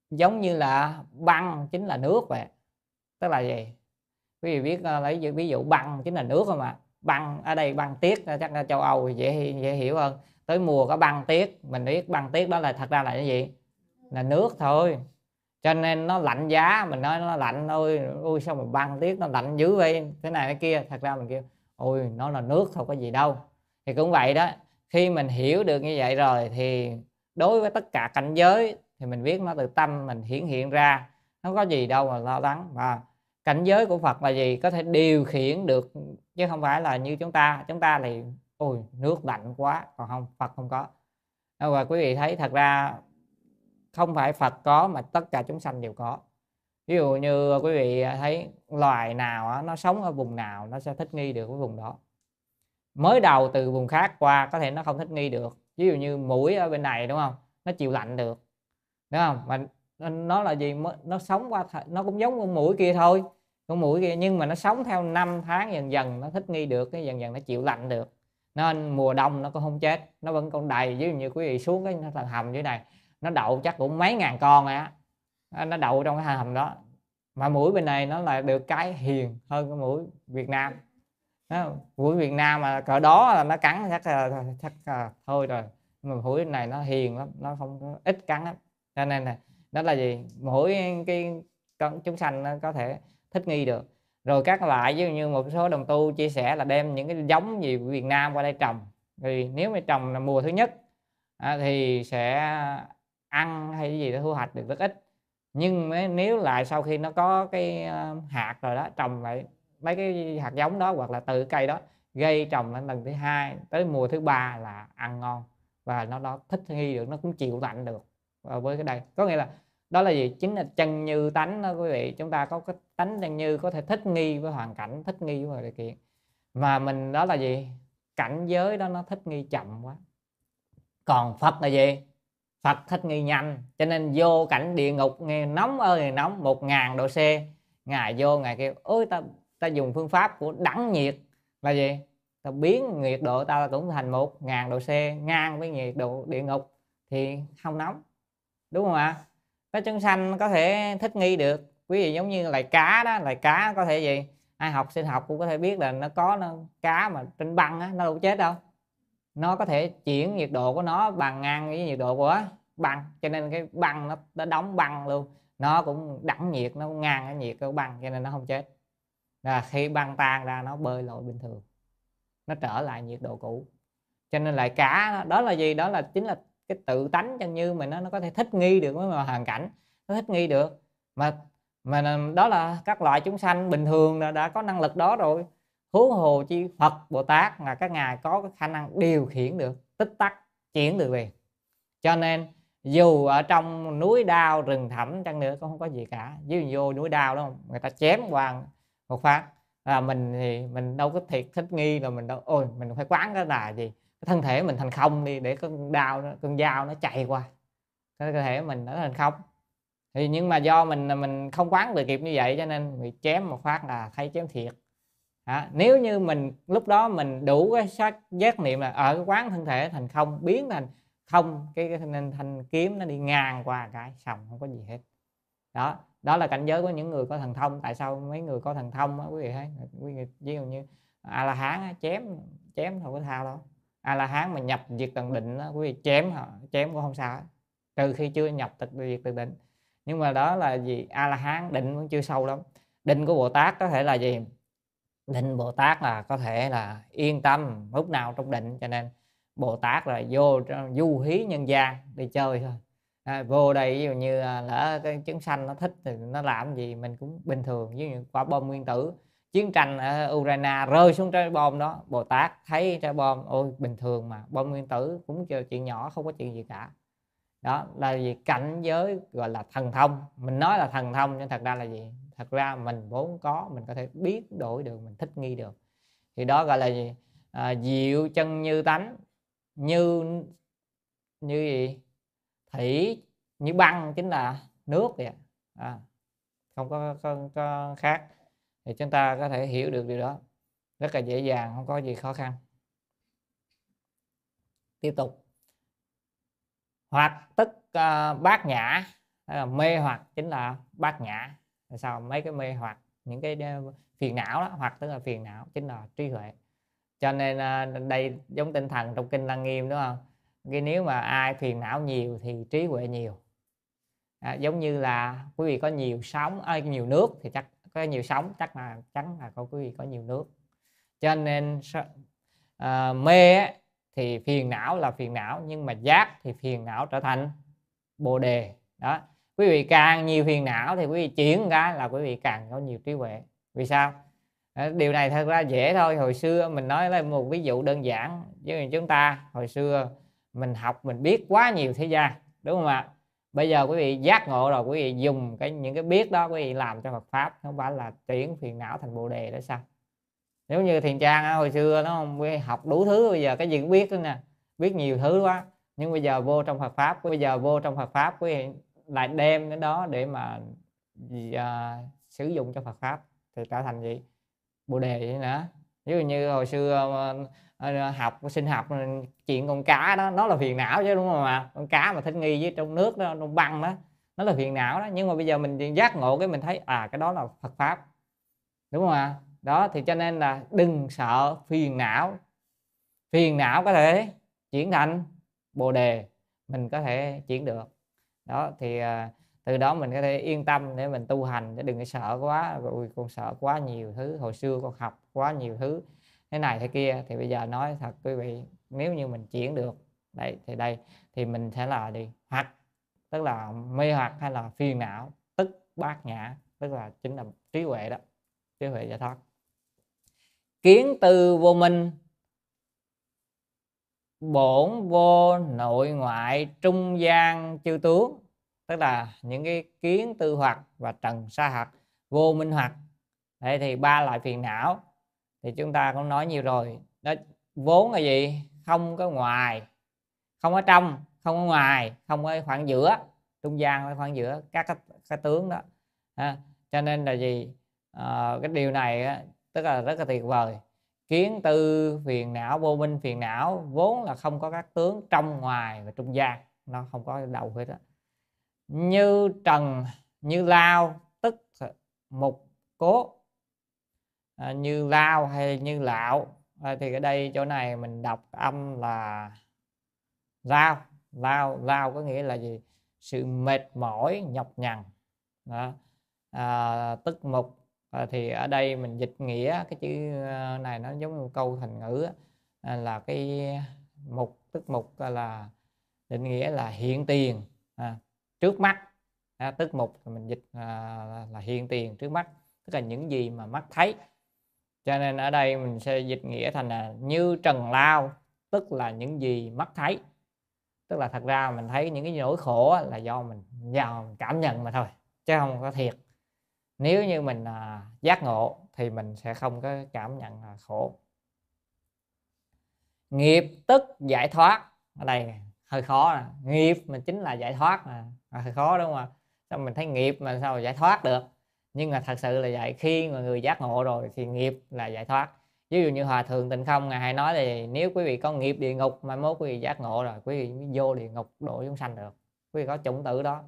Giống như là băng chính là nước vậy. Tức là gì? Quý vị biết à, lấy ví dụ băng chính là nước không ạ? Băng, ở đây băng tiết à, chắc là châu âu dễ dễ hiểu hơn. Tới mùa có băng tiết, mình biết băng tiết đó là, thật ra là cái gì? Là nước thôi. Cho nên nó lạnh giá, mình nói nó lạnh thôi ôi, sao mà băng tiết nó lạnh dữ vậy? Thế này, thế kia, thật ra mình kêu ôi, nó là nước thôi, có gì đâu. Thì cũng vậy đó, khi mình hiểu được như vậy rồi thì đối với tất cả cảnh giới thì mình biết nó từ tâm mình hiển hiện ra. Nó có gì đâu mà lo lắng. Và cảnh giới của Phật là gì? Có thể điều khiển được, chứ không phải là như chúng ta. Chúng ta thì, ôi, nước lạnh quá, còn không, Phật không có. Và quý vị thấy thật ra không phải Phật có mà tất cả chúng sanh đều có ví dụ như quý vị thấy loài nào nó sống ở vùng nào, nó sẽ thích nghi được với vùng đó. Mới đầu từ vùng khác qua, có thể nó không thích nghi được. Ví dụ như mũi ở bên này, đúng không? Nó chịu lạnh được, đúng không? Mà nó là gì? Nó sống qua nó cũng giống con mũi kia thôi. Con mũi kia, nhưng mà nó sống theo năm tháng dần dần, nó thích nghi được, cái dần dần nó chịu lạnh được. Nên mùa đông nó cũng không chết, nó vẫn còn đầy. Ví dụ như quý vị xuống cái thằng hầm dưới này, nó đậu chắc cũng mấy ngàn con á nó đậu trong cái hầm đó. Mà mũi bên này nó là được cái hiền hơn cái mũi Việt Nam. Đó, mũi Việt Nam mà cỡ đó là nó cắn chắc là chắc là thôi rồi. Mà mũi này nó hiền lắm nó không có ít cắn lắm. Cho nên là đó là gì? Mỗi cái con chúng sanh nó có thể thích nghi được. Rồi các loại ví dụ như một số đồng tu chia sẻ là đem những cái giống gì của Việt Nam qua đây trồng. Thì nếu mà trồng là mùa thứ nhất à, thì sẽ ăn hay cái gì đó thu hoạch được rất ít nhưng nếu lại sau khi nó có cái ờ, hạt rồi đó, trồng lại mấy cái hạt giống đó hoặc là từ cây đó, gây trồng lên lần thứ hai tới mùa thứ ba là ăn ngon và nó đó thích nghi được, nó cũng chịu lạnh được. Và với cái đây, có nghĩa là đó là gì? Chính là chân như tánh đó quý vị. Chúng ta có cái tánh chân như có thể thích nghi với hoàn cảnh, thích nghi với điều kiện. Mà mình đó là gì? Cảnh giới đó nó thích nghi chậm quá. Còn phật là gì? Phật thích nghi nhanh cho nên vô cảnh địa ngục nghe nóng ơi nóng một ngàn độ c. Ngài vô ngài kêu ôi ta ta dùng phương pháp của đẳng nhiệt. Là gì? Ta biến nhiệt độ ta cũng thành một ngàn độ c ngang với nhiệt độ địa ngục thì không nóng. Đúng không ạ? Cái chân xanh có thể thích nghi được. Quý vị giống như loài cá đó loài cá có thể gì ai học sinh học cũng có thể biết là nó có nó, cá mà trên băng á nó đâu chết đâu nó có thể chuyển nhiệt độ của nó bằng ngang với nhiệt độ của băng cho nên cái băng nó, nó đóng băng luôn. Nó cũng đẳng nhiệt nó cũng ngang cái nhiệt của băng cho nên nó không chết. Là khi băng tan ra nó bơi lội bình thường. Nó trở lại nhiệt độ cũ. Cho nên lại cá đó là gì? Đó là chính là cái tự tánh chân như mình nó nó có thể thích nghi được với hoàn cảnh. Nó thích nghi được. Mà mà đó là các loại chúng sanh bình thường đã, đã có năng lực đó rồi huống hồ chi Phật, Bồ Tát là các ngài có cái khả năng điều khiển được, tích tắc, chuyển được liền cho nên, dù ở trong núi đao rừng thẳm chăng nữa cũng không có gì cả. Ví dụ vô núi đao đúng không? người ta chém qua một phát là mình thì mình đâu có thiệt thích nghi là mình đâu, ôi, mình phải quán cái là gì? Cái thân thể mình thành không đi để con đao nó con dao nó chạy qua. Cái cơ thể mình nó thành không. Thì nhưng mà do mình mình không quán được kịp như vậy cho nên bị chém một phát là thấy chém thiệt à, nếu như mình lúc đó mình đủ cái sát giác niệm là ở cái quán thân thể thành không biến thành không cái, cái nên thanh kiếm nó đi ngang qua cái xong không có gì hết. Đó đó là cảnh giới của những người có thần thông. Tại sao mấy người có thần thông á quý vị thấy quý vị ví dụ như a la hán chém chém không có thao đâu. A la hán mà nhập diệt tận định đó, quý vị chém họ chém cũng không sao trừ khi chưa nhập tịch diệt tận định. Nhưng mà đó là gì? A la hán định vẫn chưa sâu lắm. Định của bồ tát có thể là gì? Định bồ tát là có thể là yên tâm lúc nào trong định cho nên bồ tát là vô du hí nhân gian đi chơi thôi. À, vô đây ví dụ như à, lỡ cái chứng sanh nó thích thì nó làm gì mình cũng bình thường với những quả bom nguyên tử. Chiến tranh ở Ukraine rơi xuống trái bom đó Bồ Tát thấy trái bom ôi bình thường mà bom nguyên tử cũng chuyện nhỏ không có chuyện gì cả. Đó là gì cảnh giới gọi là thần thông. Mình nói là thần thông nhưng thật ra là gì? Thật ra mình vốn có mình có thể biết đổi được mình thích nghi được. Thì đó gọi là gì? À, diệu chân như tánh như như gì? Thủy như băng chính là nước vậy à, không có, có, có khác. Thì chúng ta có thể hiểu được điều đó. Rất là dễ dàng không có gì khó khăn. Tiếp tục. Hoặc tức uh, bát nhã là mê hoặc chính là bát nhã sao mấy cái mê hoặc những cái ờ, phiền não đó hoặc tức là phiền não chính là trí huệ. Cho nên ờ, đây giống tinh thần trong kinh lăng nghiêm đúng không? Cái nếu mà ai phiền não nhiều thì trí huệ nhiều. À, giống như là quý vị có nhiều sóng à, nhiều nước thì chắc có nhiều sóng chắc là chắn là có quý vị có nhiều nước. Cho nên à, mê ấy, thì phiền não là phiền não nhưng mà giác thì phiền não trở thành bồ đề. Đó quý vị càng nhiều phiền não thì quý vị chuyển cái là quý vị càng có nhiều trí huệ. Vì sao? Ờ, điều này thật ra dễ thôi. Hồi xưa mình nói là một ví dụ đơn giản. Với chúng ta, hồi xưa mình học, mình biết quá nhiều thế gian, đúng không ạ? Bây giờ quý vị giác ngộ rồi, quý vị dùng cái, những cái biết đó, quý vị làm cho Phật pháp, không phải là chuyển phiền não thành bồ đề đó sao? Nếu như thiền trang hồi xưa nó không học đủ thứ, bây giờ cái gì cũng biết đó nè. Biết nhiều thứ quá. Nhưng bây giờ vô trong Phật pháp, bây giờ vô trong Phật pháp, quý vị lại đem cái đó để mà uh, sử dụng cho Phật pháp. Thì trở thành gì? Bồ đề vậy nữa ví dụ như hồi xưa uh, học sinh học ừ, chuyện con cá đó nó là phiền não chứ đúng không ạ? Con cá mà thích nghi với trong nước đó trong băng đó nó là phiền não đó. Nhưng mà bây giờ mình giác ngộ cái mình thấy à cái đó là Phật pháp. Đúng không ạ? Đó thì cho nên là đừng sợ phiền não. Phiền não có thể chuyển thành bồ đề mình có thể chuyển được đó thì à, từ đó mình có thể yên tâm để mình tu hành để đừng có sợ quá rồi con sợ quá nhiều thứ hồi xưa con học quá nhiều thứ thế này thế kia thì bây giờ nói thật quý vị nếu như mình chuyển được đây thì đây thì mình sẽ là đi hoặc tức là mê hoặc hay là phiền não tức bát nhã tức là chính là trí huệ đó trí huệ giải thoát. Kiến từ vô minh bổn vô nội ngoại trung gian chư tướng tức là những cái kiến tư hoặc và trần sa hoặc vô minh hoặc. Đây thì ba loại phiền não thì chúng ta cũng nói nhiều rồi. Đó vốn là gì? Không có ngoài không có trong không có ngoài không có khoảng giữa trung gian ở khoảng giữa các cái, cái tướng đó. À, cho nên là gì? À, cái điều này á, tức là rất là tuyệt vời kiến tư phiền não vô minh phiền não vốn là không có các tướng trong ngoài và trung gian. Nó không có đầu hết á. Như trần như lao tức mục cố. À, như lao hay như lạo à, thì ở đây chỗ này mình đọc âm là lao. Lao lao có nghĩa là gì? Sự mệt mỏi nhọc nhằn. Đó. À, tức mục à, thì ở đây mình dịch nghĩa cái chữ ờ, này nó giống như câu thành ngữ à, là cái mục tức mục là định nghĩa là hiện tiền. À, trước mắt à, tức mục mình dịch à, là hiện tiền trước mắt tức là những gì mà mắt thấy. Cho nên ở đây mình sẽ dịch nghĩa thành là như trần lao tức là những gì mắt thấy. Tức là thật ra mình thấy những cái nỗi khổ là do mình vào mình cảm nhận mà thôi chứ không có thiệt nếu như mình à, giác ngộ thì mình sẽ không có cảm nhận là khổ. Nghiệp tức giải thoát. Ở đây hơi khó nè. Nghiệp mà chính là giải thoát mà hơi khó đúng không ạ? Sao mình thấy nghiệp mà sao giải thoát được? Nhưng mà thật sự là vậy khi mà người giác ngộ rồi thì nghiệp là giải thoát. Ví dụ như hòa thượng tịnh không ngài hay nói thì nếu quý vị có nghiệp địa ngục mà mốt quý vị giác ngộ rồi quý vị mới vô địa ngục độ chúng sanh được. Quý vị có chủng tử đó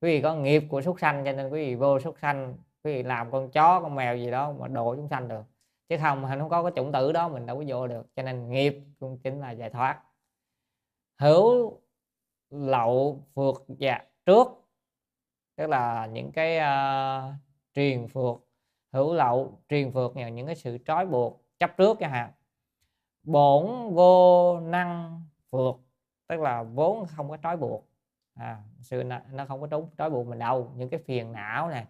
quý vị có nghiệp của súc sanh cho nên quý vị vô súc sanh quý vị làm con chó con mèo gì đó mà độ chúng sanh được. Chứ không mình không có cái chủng tử đó mình đâu có vô được. Cho nên nghiệp cũng chính là giải thoát. Hữu lậu phượt dạ trước tức là những cái uh, truyền phượt hữu lậu truyền phượt là những cái sự trói buộc chấp trước chẳng hạn. Bổn vô năng phượt tức là vốn không có trói buộc à, sự nó không có trốn trói buộc mình đâu. Những cái phiền não này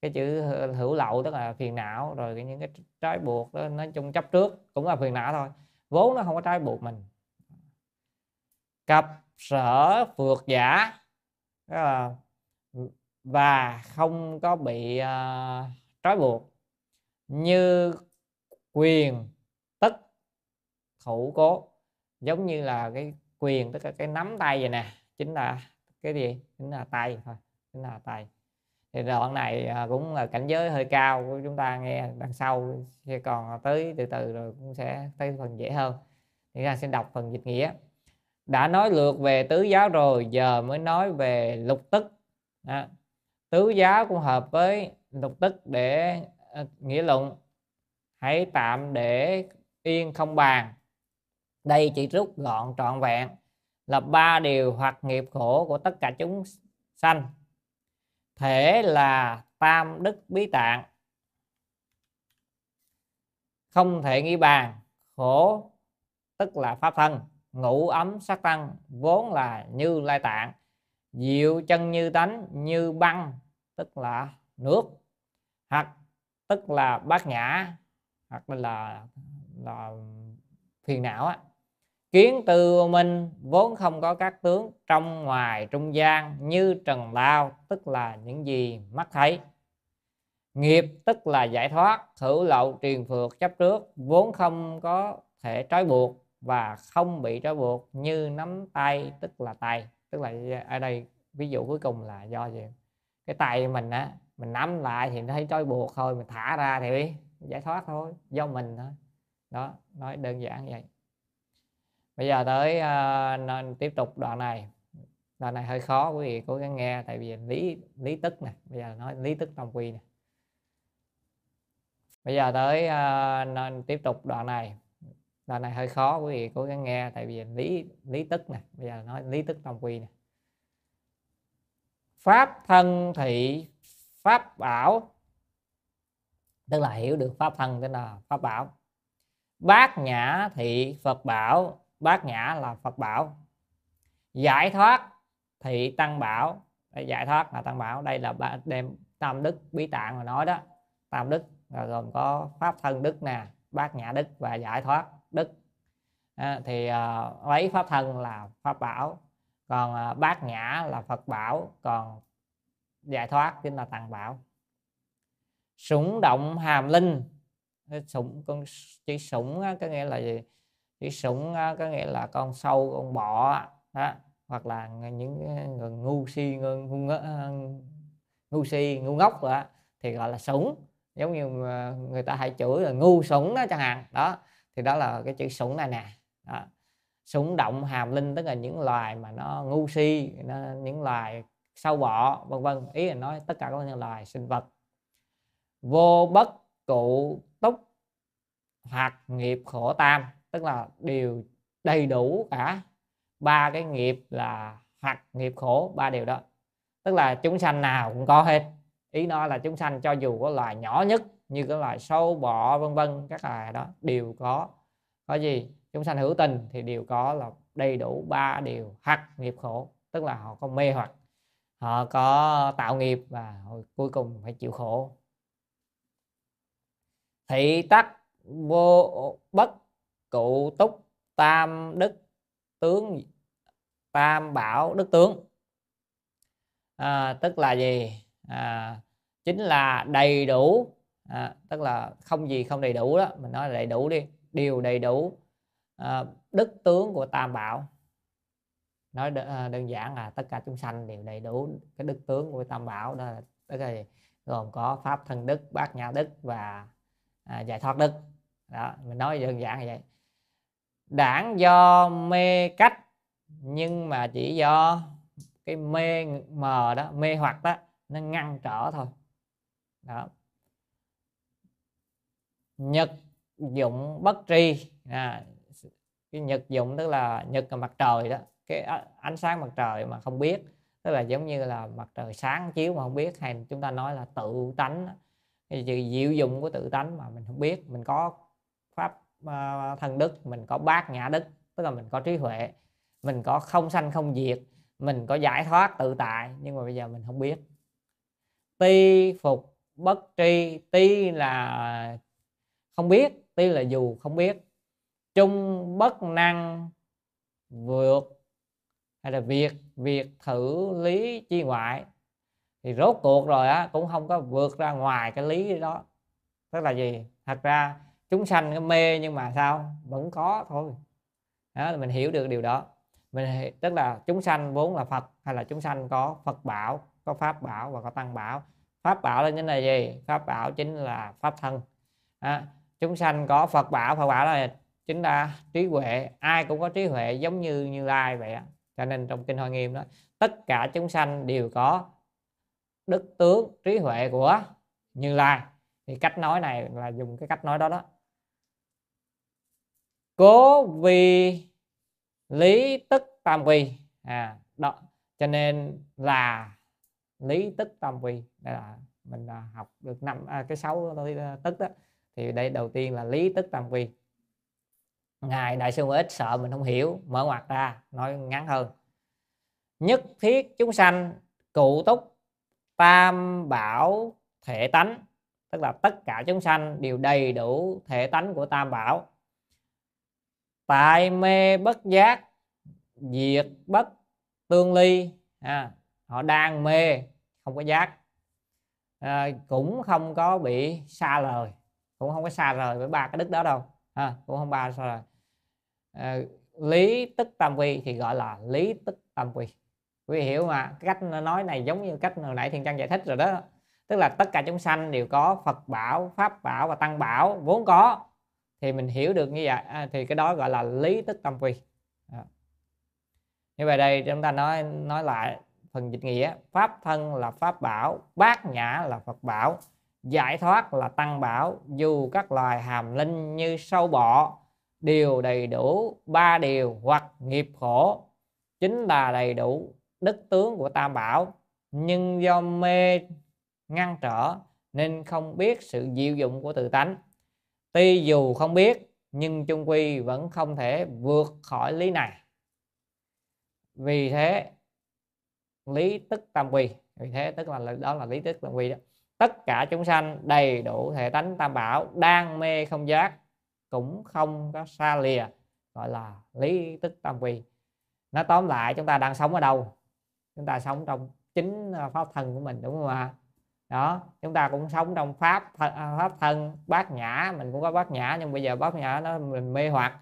cái chữ hữu lậu tức là phiền não rồi những cái trói buộc đó nói chung chấp trước cũng là phiền não thôi. Vốn nó không có trói buộc mình. Cặp sở vượt giả là và không có bị uh, trói buộc. Như quyền tức thủ cố. Giống như là cái quyền tức là cái nắm tay vậy nè chính là cái gì? Chính là tay thôi chính là tay. Thì đoạn này à, cũng là cảnh giới hơi cao của chúng ta nghe đằng sau sẽ còn tới từ từ rồi cũng sẽ tới phần dễ hơn. Thì ra sẽ đọc phần dịch nghĩa. Đã nói lượt về tứ giáo rồi giờ mới nói về lục tức. À, tứ giáo cũng hợp với lục tức để à, nghĩa luận. Hãy tạm để yên không bàn. Đây chỉ rút gọn trọn vẹn là ba điều hoặc nghiệp khổ của tất cả chúng sanh. Thể là tam đức bí tạng. Không thể nghĩ bàn, khổ, tức là pháp thân. Ngũ ấm sắc tăng, vốn là như lai tạng. Diệu chân như tánh, như băng, tức là nước. Hoặc tức là bát nhã, hoặc là là phiền não á kiến tư minh vốn không có các tướng trong ngoài trung gian như trần lao, tức là những gì mắt thấy. Nghiệp, tức là giải thoát, hữu lậu, truyền phược, chấp trước, vốn không có thể trói buộc và không bị trói buộc như nắm tay, tức là tay. Tức là ở đây ví dụ cuối cùng là do gì? Cái tay mình á, mình nắm lại thì nó thấy trói buộc thôi, mình thả ra thì giải thoát thôi, do mình thôi. Đó, nói đơn giản vậy bây giờ tới uh, nên tiếp tục đoạn này. Đoạn này hơi khó quý vị cố gắng nghe tại vì lý lý tức nè. Bây giờ nói lý tức tam quy nè. Bây giờ tới uh, nên tiếp tục đoạn này. Đoạn này hơi khó quý vị cố gắng nghe tại vì lý lý tức nè. Bây giờ nói lý tức tam quy nè. Pháp thân thị pháp bảo tức là hiểu được pháp thân tức là pháp bảo. Bát nhã thị phật bảo bát nhã là phật bảo. Giải thoát thị tăng bảo. Giải thoát là tăng bảo. Đây là ba đem tam đức bí tạng mà nói đó. Tam đức là gồm có pháp thân đức nè bát nhã đức và giải thoát đức. À, thì à, lấy pháp thân là pháp bảo còn à, bát nhã là phật bảo còn giải thoát chính là tăng bảo. Sủng động hàm linh. Sủng con chữ sủng có nghĩa là gì? Cái sủng có nghĩa là con sâu con bọ đó hoặc là những người ngu si ngu, ngu, ờ, ngu si ngu ngốc đó, thì gọi là sủng giống như ờ, người ta hay chửi là ngu sủng đó chẳng hạn. Đó thì đó là cái chữ sủng này nè. Đó. sủng động hàm linh tức là những loài mà nó ngu si nó, những loài sâu bọ vân vân. Ý là nói tất cả các loài sinh vật. Vô bất cụ túc hoặc nghiệp khổ tam tức là đều đầy đủ cả. Ba cái nghiệp là hoặc nghiệp khổ, ba điều đó. Tức là chúng sanh nào cũng có hết. Ý nói là chúng sanh cho dù có loài nhỏ nhất như cái loài sâu, bọ, vân vân, các loài đó, đều có. Có gì? Chúng sanh hữu tình thì đều có là đầy đủ ba điều hoặc nghiệp khổ. Tức là họ có mê hoặc, họ có tạo nghiệp và cuối cùng phải chịu khổ. Thị tắc vô, bất cụ túc tam đức tướng tam bảo đức tướng. À, tức là gì? À, chính là đầy đủ à, tức là không gì không đầy đủ đó mình nói là đầy đủ đi điều đầy đủ à, đức tướng của tam bảo. Nói à, đơn giản là tất cả chúng sanh đều đầy đủ cái đức tướng của tam bảo đó là tức là gồm có pháp thân đức bát nhã đức và à, giải thoát đức. Đó mình nói đơn giản như vậy đảng do mê cách nhưng mà chỉ do cái mê mờ đó mê hoặc đó nó ngăn trở thôi. Đó. Nhật dụng bất tri. À, cái nhật dụng tức là nhật là mặt trời đó. Cái ánh sáng mặt trời mà không biết. Tức là giống như là mặt trời sáng chiếu mà không biết hay chúng ta nói là tự tánh cái diệu dụng của tự tánh mà mình không biết mình có pháp Ờ, thân đức, mình có bát nhã đức, tức là mình có trí huệ, mình có không sanh không diệt, mình có giải thoát tự tại, nhưng mà bây giờ mình không biết. Ti phục bất tri, ti là không biết, ti là dù không biết. Trung bất năng, vượt, hay là việc việc thử lý chi ngoại thì rốt cuộc rồi á, cũng không có vượt ra ngoài cái lý đó. Tức là gì? Thật ra chúng sanh nó mê nhưng mà sao? Vẫn có thôi. Đó là mình hiểu được điều đó. Mình tức là chúng sanh vốn là phật hay là chúng sanh có phật bảo có pháp bảo và có tăng bảo. Pháp bảo là chính là gì? Pháp bảo chính là pháp thân. À, chúng sanh có phật bảo phật bảo là chính là trí huệ. Ai cũng có trí huệ giống như như lai vậy cho nên trong kinh hoa nghiêm đó tất cả chúng sanh đều có đức tướng trí huệ của như lai. Thì cách nói này là dùng cái cách nói đó đó cố vì lý tức tam quy à đó. Cho nên là lý tức tam quy đây là mình à, học được năm à, cái sáu à, tức đó thì đây đầu tiên là lý tức tam quy ngài đại sư ít sợ mình không hiểu mở ngoặt ra nói ngắn hơn. Nhất thiết chúng sanh cụ túc tam bảo thể tánh tức là tất cả chúng sanh đều đầy đủ thể tánh của tam bảo tại mê bất giác diệt bất tương ly. À, họ đang mê không có giác. À, cũng không có bị xa lời cũng không có xa rời với ba cái đức đó đâu. À, cũng không ba xa rời. À, lý tức tam quy thì gọi là lý tức tam quy. Quý hiểu mà cách nói này giống như cách hồi nãy thiên trang giải thích rồi đó. Tức là tất cả chúng sanh đều có phật bảo pháp bảo và tăng bảo vốn có thì mình hiểu được như vậy. À, thì cái đó gọi là lý tức tâm quy. À. như vậy đây chúng ta nói nói lại phần dịch nghĩa. Pháp thân là pháp bảo bát nhã là phật bảo giải thoát là tăng bảo. Dù các loài hàm linh như sâu bọ đều đầy đủ ba điều hoặc nghiệp khổ. Chính là đầy đủ đức tướng của tam bảo. Nhưng do mê ngăn trở nên không biết sự diệu dụng của tự tánh tuy dù không biết, nhưng chung quy vẫn không thể vượt khỏi lý này. Vì thế, lý tức tam quy. Vì thế tức là, đó là lý tức tam quy đó. Tất cả chúng sanh đầy đủ thể tánh tam bảo, đang mê không giác, cũng không có xa lìa, gọi là lý tức tam quy. Nó tóm lại, chúng ta đang sống ở đâu? Chúng ta sống trong chính à, pháp thân của mình, đúng không ạ? Đó chúng ta cũng sống trong pháp à, pháp thân bát nhã mình cũng có bát nhã nhưng bây giờ bát nhã nó mình mê hoặc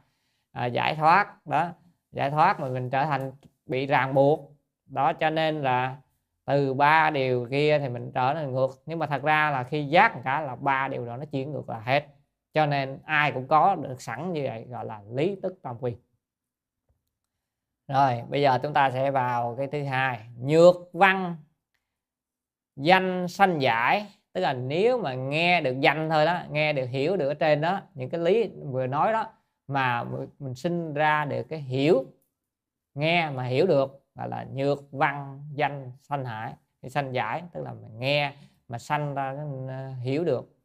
à, giải thoát đó. Giải thoát mà mình trở thành bị ràng buộc. Đó cho nên là từ ba điều kia thì mình trở nên ngược. Nhưng mà thật ra là khi giác cả là ba điều đó nó chuyển ngược là hết. Cho nên ai cũng có được sẵn như vậy gọi là lý tức tam quy. Rồi bây giờ chúng ta sẽ vào cái thứ hai nhược văn danh sanh giải tức là nếu mà nghe được danh thôi đó nghe được hiểu được ở trên đó những cái lý vừa nói đó mà mình sinh ra được cái hiểu nghe mà hiểu được gọi là nhược văn danh sanh hải. Thì sanh giải tức là mình nghe mà sanh ra ờ, hiểu được.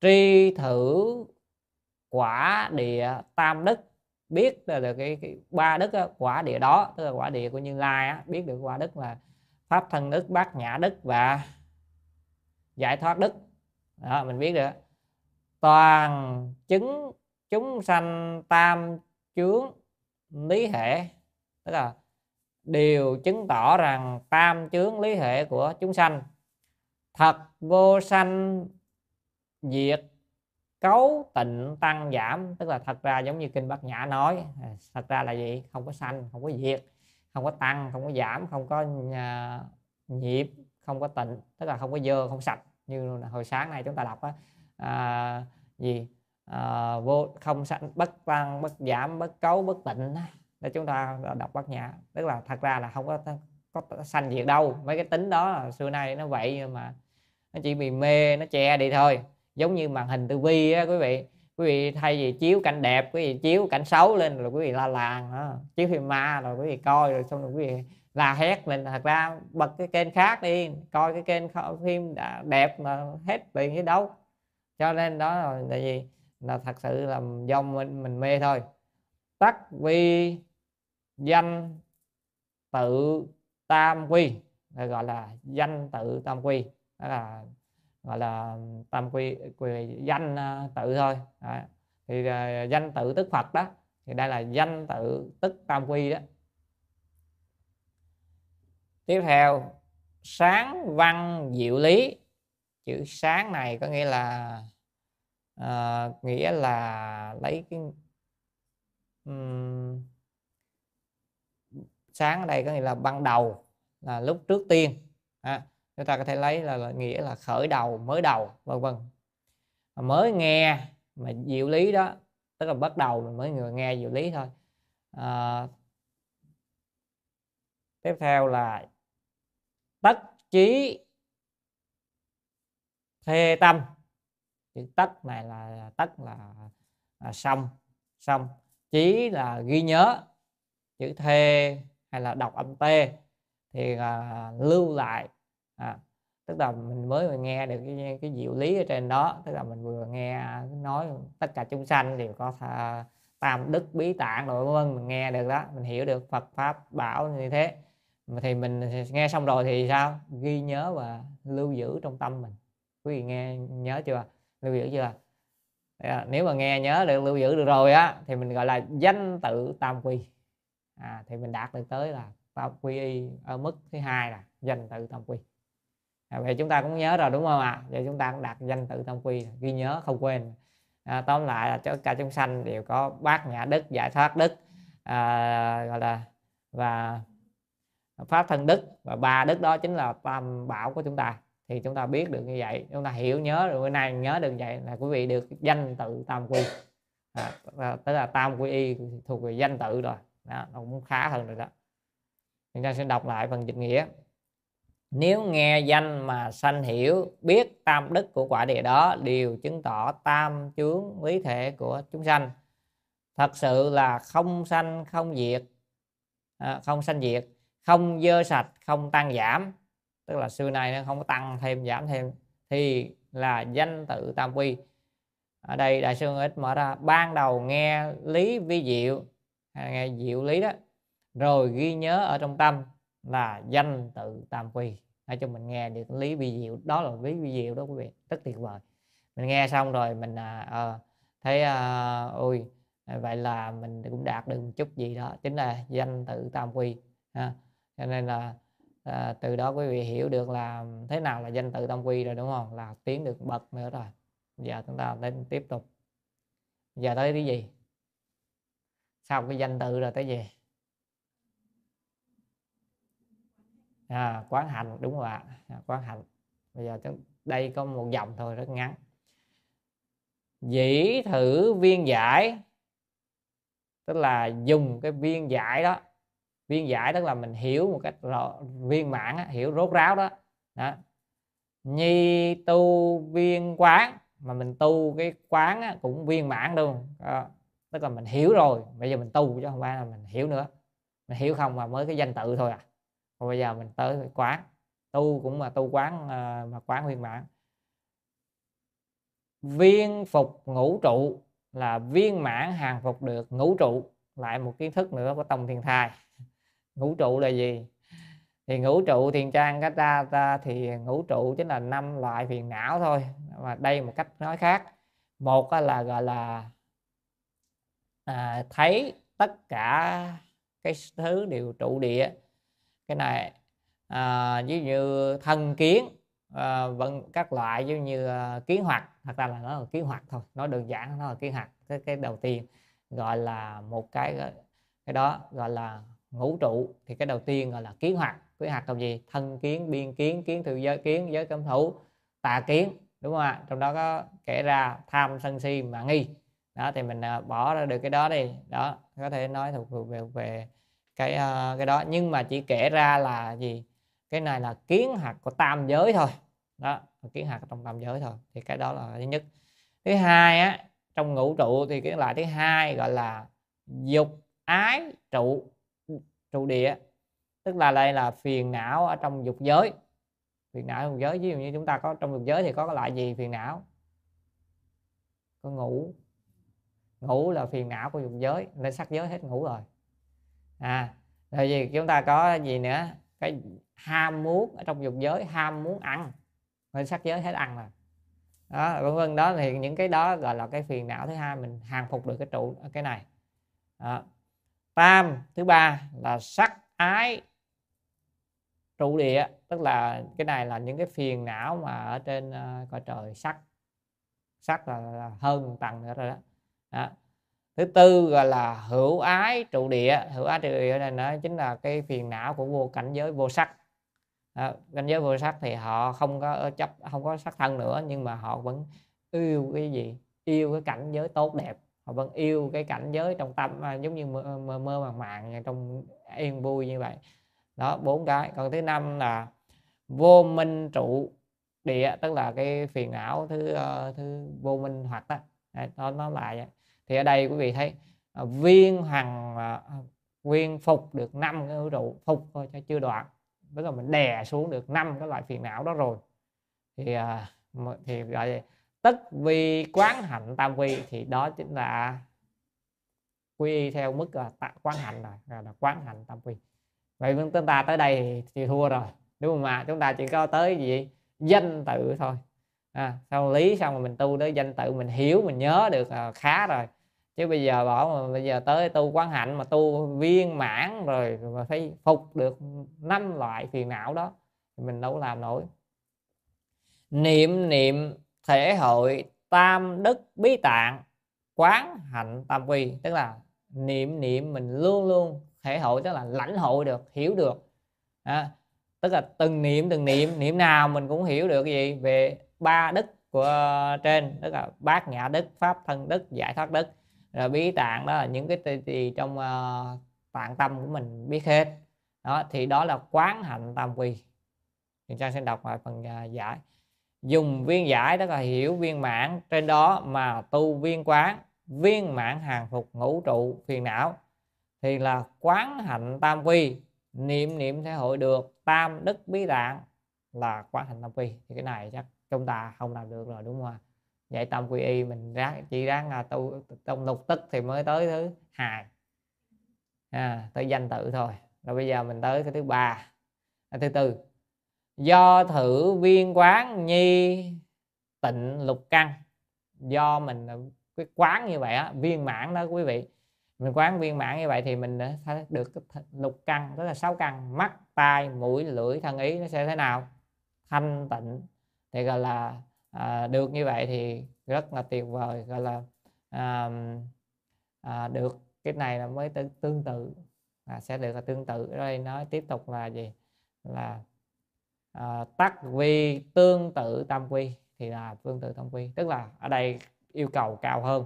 Tri thử quả địa tam đức biết được cái, cái ba đức đó, quả địa đó tức là quả địa của như lai á, biết được quả đức là pháp thân đức, bát nhã đức và giải thoát đức. Đó, mình biết được toàn chứng chúng sanh tam chướng lý hệ, tức là đều chứng tỏ rằng tam chướng lý hệ của chúng sanh. Thật vô sanh diệt cấu tịnh tăng giảm, tức là thật ra giống như kinh bát nhã nói, thật ra là gì? Không có sanh, không có diệt không có tăng không có giảm không có à, nhịp không có tịnh tức là không có dơ không sạch như hồi sáng nay chúng ta đọc á. À, gì? À, vô không sạch bất tăng bất giảm bất cấu bất tịnh để chúng ta đọc bát nhã. Tức là thật ra là không có có sanh diệt đâu. Mấy cái tính đó là xưa nay nó vậy nhưng mà nó chỉ bị mê nó che đi thôi. Giống như màn hình tivi á quý vị quý vị thay vì chiếu cảnh đẹp, quý vị chiếu cảnh xấu lên rồi quý vị la làng đó. chiếu phim ma rồi quý vị coi rồi xong rồi quý vị la hét lên. Thật ra bật cái kênh khác đi, coi cái kênh phim đã đẹp mà hết tiền như đâu. Cho nên đó là gì là thật sự là do mình mình mê thôi. Tắc vi, danh, tự, tam quy, gọi là danh, tự, tam quy. Đó là gọi là tam quy, quy danh à, tự thôi. Đó. thì uh, danh tự tức phật đó thì đây là danh tự tức tam quy đó. Tiếp theo sáng văn diệu lý. Chữ sáng này có nghĩa là uh, nghĩa là lấy cái um, sáng ở đây có nghĩa là ban đầu là lúc trước tiên. À, chúng ta có thể lấy là, là nghĩa là khởi đầu mới đầu vân vân. Mới nghe mà diệu lý đó tức là bắt đầu mình mới người nghe diệu lý thôi. À, tiếp theo là tất chí thê tâm. Chữ tất này là tất là, là xong xong. Chí là ghi nhớ chữ thê hay là đọc âm tê. Thì à, lưu lại à, tức là mình mới nghe được cái, cái diệu lý ở trên đó tức là mình vừa nghe nói tất cả chúng sanh đều có tha, tam đức bí tạng rồi vân mình nghe được đó mình hiểu được Phật pháp bảo như thế. Thì mình nghe xong rồi thì sao? Ghi nhớ và lưu giữ trong tâm mình. Quý vị nghe nhớ chưa? Lưu giữ chưa? À, nếu mà nghe nhớ được lưu giữ được rồi á thì mình gọi là danh tự tam quy. À, thì mình đạt được tới là tam quy y ở mức thứ hai là danh tự tam quy à, vậy chúng ta cũng nhớ rồi đúng không ạ? À? vậy chúng ta cũng đạt danh tự tam quy ghi nhớ không quên. À, tóm lại là tất cả chúng sanh đều có bát nhã đức giải thoát đức à, gọi là và pháp thân đức. Và ba đức đó chính là tam bảo của chúng ta. Thì chúng ta biết được như vậy chúng ta hiểu nhớ được bữa nay nhớ được vậy là quý vị được danh tự tam quy. À, tức là tam quy y thuộc về danh tự rồi. Đó, nó cũng khá hơn rồi đó. Chúng ta sẽ đọc lại phần dịch nghĩa nếu nghe danh mà sanh hiểu biết tam đức của quả địa đó đều chứng tỏ tam chướng lý thể của chúng sanh. Thật sự là không sanh không diệt à, không sanh diệt không dơ sạch không tăng giảm. Tức là xưa nay nó không có tăng thêm giảm thêm. Thì là danh tự tam quy. Ở đây đại sư ít mở ra ban đầu nghe lý vi diệu à, nghe diệu lý đó rồi ghi nhớ ở trong tâm là danh tự tam quy để cho mình nghe được lý vi diệu đó là lý vi diệu đó quý vị rất tuyệt vời. Mình nghe xong rồi mình à, à, thấy à, ôi à, vậy là mình cũng đạt được một chút gì đó chính là danh tự tam quy ha. cho nên là à, từ đó quý vị hiểu được là thế nào là danh tự tam quy rồi đúng không? Là tiến được bậc nữa rồi. Giờ chúng ta đến tiếp tục. Giờ tới cái gì? Sau cái danh tự rồi tới gì? À, quán hành đúng rồi ạ. À, quán hành. Bây giờ đây có một dòng thôi rất ngắn. Dĩ thử viên giải. Tức là dùng cái viên giải đó. Viên giải tức là mình hiểu một cách rõ, viên mãn hiểu rốt ráo đó. Đó. Nhi tu viên quán mà mình tu cái quán á, cũng viên mãn luôn. Đó. tức là mình hiểu rồi bây giờ mình tu chứ không phải là mình hiểu nữa. Mình hiểu không mà mới cái danh tự thôi à còn bây giờ mình tới quán. Tu cũng mà tu quán ờ, mà quán viên mãn viên phục ngũ trụ là viên mãn hàng phục được ngũ trụ. Lại một kiến thức nữa của tông thiên thai. Ngũ trụ là gì? Thì ngũ trụ thiền trang các ta, ta thì ngũ trụ chính là năm loại phiền não thôi. Mà đây một cách nói khác. Một là gọi là à, thấy tất cả cái thứ đều trụ địa cái này à, ví như thân kiến à, vẫn các loại giống như à, kiến hoạt thật ra là nó là kiến hoạt thôi nói đơn giản nó là kiến hoạt cái cái đầu tiên gọi là một cái à, cái đó gọi là ngũ trụ thì cái đầu tiên gọi là kiến hoạt kiến hoạt là gì? Thân kiến biên kiến kiến thừa giới kiến giới cấm thủ tà kiến đúng không ạ? Trong đó có kể ra tham sân si mà nghi. Đó thì mình à, bỏ ra được cái đó đi. Đó có thể nói thuộc về về cái uh, cái đó. Nhưng mà chỉ kể ra là gì? Cái này là kiến hạt của tam giới thôi. Đó kiến hạt trong tam giới thôi. Thì cái đó là thứ nhất. Thứ hai á trong ngũ trụ thì cái loại thứ hai gọi là dục ái trụ trụ địa. Tức là đây là phiền não ở trong dục giới. Phiền não trong giới ví dụ như chúng ta có trong dục giới thì có cái loại gì? Phiền não. Có ngủ. Ngủ là phiền não của dục giới. Lên sắc giới hết ngủ rồi à rồi gì chúng ta có gì nữa? Cái ham muốn ở trong dục giới ham muốn ăn. Lên sắc giới hết ăn rồi. Đó vân vân đó thì những cái đó gọi là cái phiền não thứ hai mình hàng phục được cái trụ cái này. Đó. tam thứ ba là sắc ái trụ địa tức là cái này là những cái phiền não mà ở trên uh, cõi trời sắc. Sắc là, là hơn tầng nữa rồi đó. đó thứ tư gọi là hữu ái trụ địa. Hữu ái trụ địa này nó chính là cái phiền não của vô cảnh giới vô sắc. À, cảnh giới vô sắc thì họ không có ờ, chấp không có sắc thân nữa nhưng mà họ vẫn yêu cái gì? Yêu cái cảnh giới tốt đẹp. Họ vẫn yêu cái cảnh giới trong tâm à, giống như mơ, mơ, mơ màng màng trong yên vui như vậy. Đó bốn cái. Còn thứ năm là vô minh trụ địa tức là cái phiền não thứ uh, thứ vô minh hoặc đó nó nó lại thì ở đây quý vị thấy à, viên hằng nguyên viên phục được năm cái vũ trụ phục thôi cho chưa đoạn. Tức là mình đè xuống được năm cái loại phiền não đó rồi. Thì à, thì gọi là tất vi quán hạnh tam vi thì đó chính là quy theo mức là quán hạnh rồi là quán hạnh tam quy vậy chúng ta tới đây thì, thì thua rồi. Đúng không ạ? Chúng ta chỉ có tới gì? Danh tự thôi à, xong lý xong rồi mình tu tới danh tự mình hiểu mình nhớ được à, khá rồi. Chứ bây giờ bỏ mà bây giờ tới tu quán hạnh mà tu viên mãn rồi mà phải phục được năm loại phiền não đó thì mình đâu làm nổi. Niệm niệm thể hội tam đức bí tạng quán hạnh tam quy tức là niệm niệm mình luôn luôn thể hội tức là lãnh hội được hiểu được. À, tức là từng niệm từng niệm niệm nào mình cũng hiểu được gì về ba đức của ờ, trên tức là bát nhã đức pháp thân đức giải thoát đức. Rồi bí tạng đó là những cái gì trong uh, tạng tâm của mình biết hết. Đó thì đó là quán hạnh tam quy. Thì trang sẽ đọc lại phần uh, giải. Dùng viên giải tức là hiểu viên mãn. Trên đó mà tu viên quán viên mãn hàng phục ngũ trụ phiền não. Thì là quán hạnh tam quy. Niệm niệm thể hội được. Tam đức bí tạng là quán hạnh tam quy. Thì cái này chắc chúng ta không làm được rồi đúng không ạ? Vậy tâm quy y mình ráng chỉ ráng là tu trong lục tức thì mới tới thứ hai. À, tới danh tự thôi. Rồi bây giờ mình tới cái thứ ba à, thứ tư. Do thử viên quán nhi tịnh lục căn. Do mình à, cái quán như vậy á viên mãn đó quý vị. Mình quán viên mãn như vậy thì mình à, sẽ được lục căn tức là sáu căn. Mắt tai mũi lưỡi thân ý nó sẽ thế nào? Thanh tịnh thì gọi là à, được như vậy thì rất là tuyệt vời gọi là à, à, được cái này là mới tương tự là sẽ được là tương tự. Đây nói tiếp tục là gì? Là à, tắc vi tương tự tam quy thì là tương tự tam quy. Tức là ở đây yêu cầu cao hơn.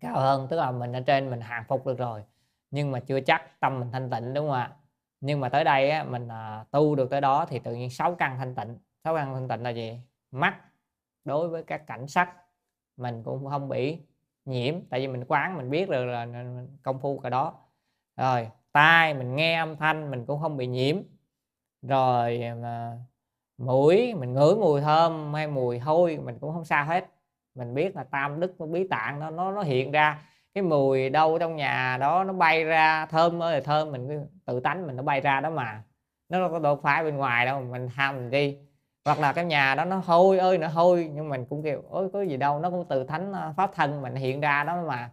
Cao hơn tức là mình ở trên mình hàng phục được rồi nhưng mà chưa chắc tâm mình thanh tịnh đúng không ạ? Nhưng mà tới đây á, mình à, tu được tới đó thì tự nhiên sáu căn thanh tịnh sáu căn thanh tịnh là gì? Mắt. Đối với các cảnh sắc, mình cũng không bị nhiễm, tại vì mình quán, mình biết được là công phu cả đó. Rồi, tai, mình nghe âm thanh, mình cũng không bị nhiễm. Rồi, mà mũi, mình ngửi mùi thơm hay mùi hôi, mình cũng không sao hết. Mình biết là tam đức nó bí tạng nó nó nó hiện ra. Cái mùi đâu trong nhà đó nó bay ra, thơm ơi là thơm, mình tự tánh mình nó bay ra đó mà. Nó đâu có độ phải bên ngoài đâu, mình ham mình đi hoặc là cái nhà đó nó hôi ơi nó hôi nhưng mình cũng kêu ôi có gì đâu. Nó cũng từ thánh ờ, pháp thân mình hiện ra đó mà.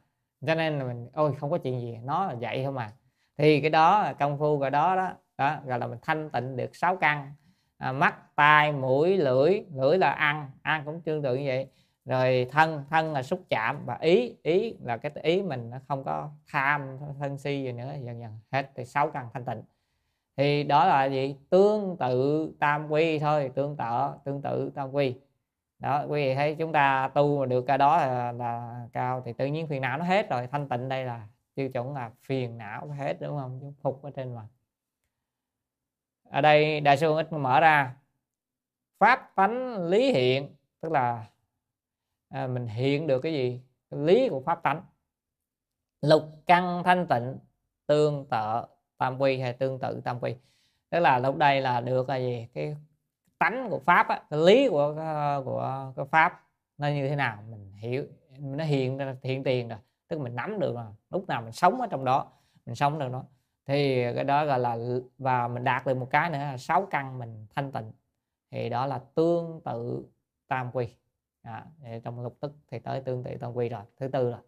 Cho nên là mình ôi không có chuyện gì nó là vậy thôi mà thì cái đó công phu rồi đó đó đó gọi là mình thanh tịnh được sáu căn. À, mắt tai mũi lưỡi lưỡi là ăn ăn cũng tương tự như vậy. Rồi thân thân là xúc chạm và ý ý là cái ý mình nó không có tham thân si gì nữa dần dần hết. Thì sáu căn thanh tịnh thì đó là gì? Tương tự tam quy thôi tương tự tương tự tam quy. Đó quý vị thấy chúng ta tu mà được cái đó là, là cao thì tự nhiên phiền não nó hết rồi. Thanh tịnh đây là tiêu chuẩn là phiền não hết đúng không? Chúng phục ở trên mà. Ở đây đại sư ít mở ra. Pháp tánh lý hiện tức là à, mình hiện được cái gì? Cái lý của pháp tánh. Lục căn thanh tịnh tương tự tam quy hay tương tự tam quy. Tức là lúc đây là được là gì? Cái tánh của pháp á, cái lý của ờ, của cái pháp nó như thế nào mình hiểu nó hiện hiện tiền rồi. Tức mình nắm được là lúc nào mình sống ở trong đó mình sống được nó thì cái đó gọi là và mình đạt được một cái nữa là sáu căn mình thanh tịnh. Thì đó là tương tự tam quy. À, trong lục tức thì tới tương tự tam quy rồi thứ tư rồi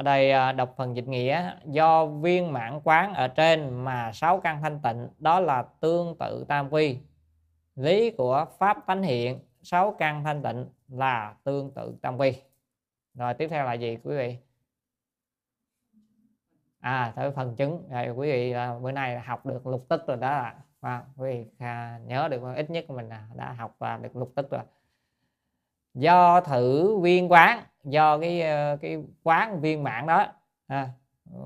ở đây à, đọc phần dịch nghĩa do viên mãn quán ở trên mà sáu căn thanh tịnh đó là tương tự tam quy. Lý của pháp tánh hiện sáu căn thanh tịnh là tương tự tam quy. Rồi tiếp theo là gì quý vị? À tới phần chứng. Rồi quý vị à, bữa nay học được lục tức rồi đó là quý vị à, nhớ được ít nhất mình đã học và được lục tức rồi. Do thử viên quán do cái ờ, cái quán viên mạng đó. À,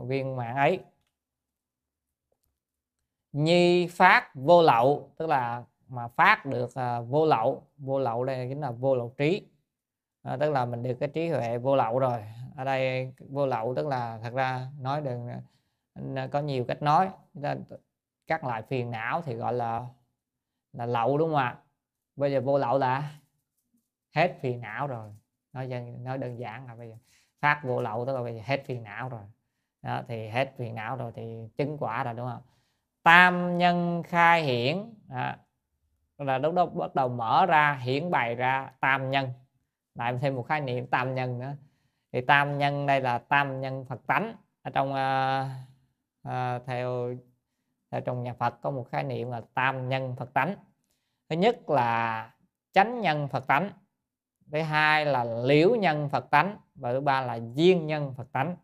viên mạng ấy. Nhi phát vô lậu tức là mà phát được à, vô lậu vô lậu đây chính là vô lậu trí. À, tức là mình được cái trí huệ vô lậu rồi. Ở đây vô lậu tức là thật ra nói đừng có nhiều cách nói. Các loại phiền não thì gọi là là lậu đúng không ạ? Bây giờ vô lậu là hết phiền não rồi nói dân nói đơn giản là bây giờ phát vô lậu tức là bây giờ hết phiền não rồi. Đó, thì hết phiền não rồi thì chứng quả rồi đúng không? Tam nhân khai hiển đó, là lúc đó bắt đầu mở ra hiển bày ra tam nhân. Lại thêm một khái niệm tam nhân nữa. Thì tam nhân đây là tam nhân phật tánh. Ở trong uh, uh, theo theo trong nhà Phật có một khái niệm là tam nhân Phật tánh. Thứ nhất là chánh nhân Phật tánh thứ hai là liễu nhân Phật tánh và thứ ba là duyên nhân Phật tánh.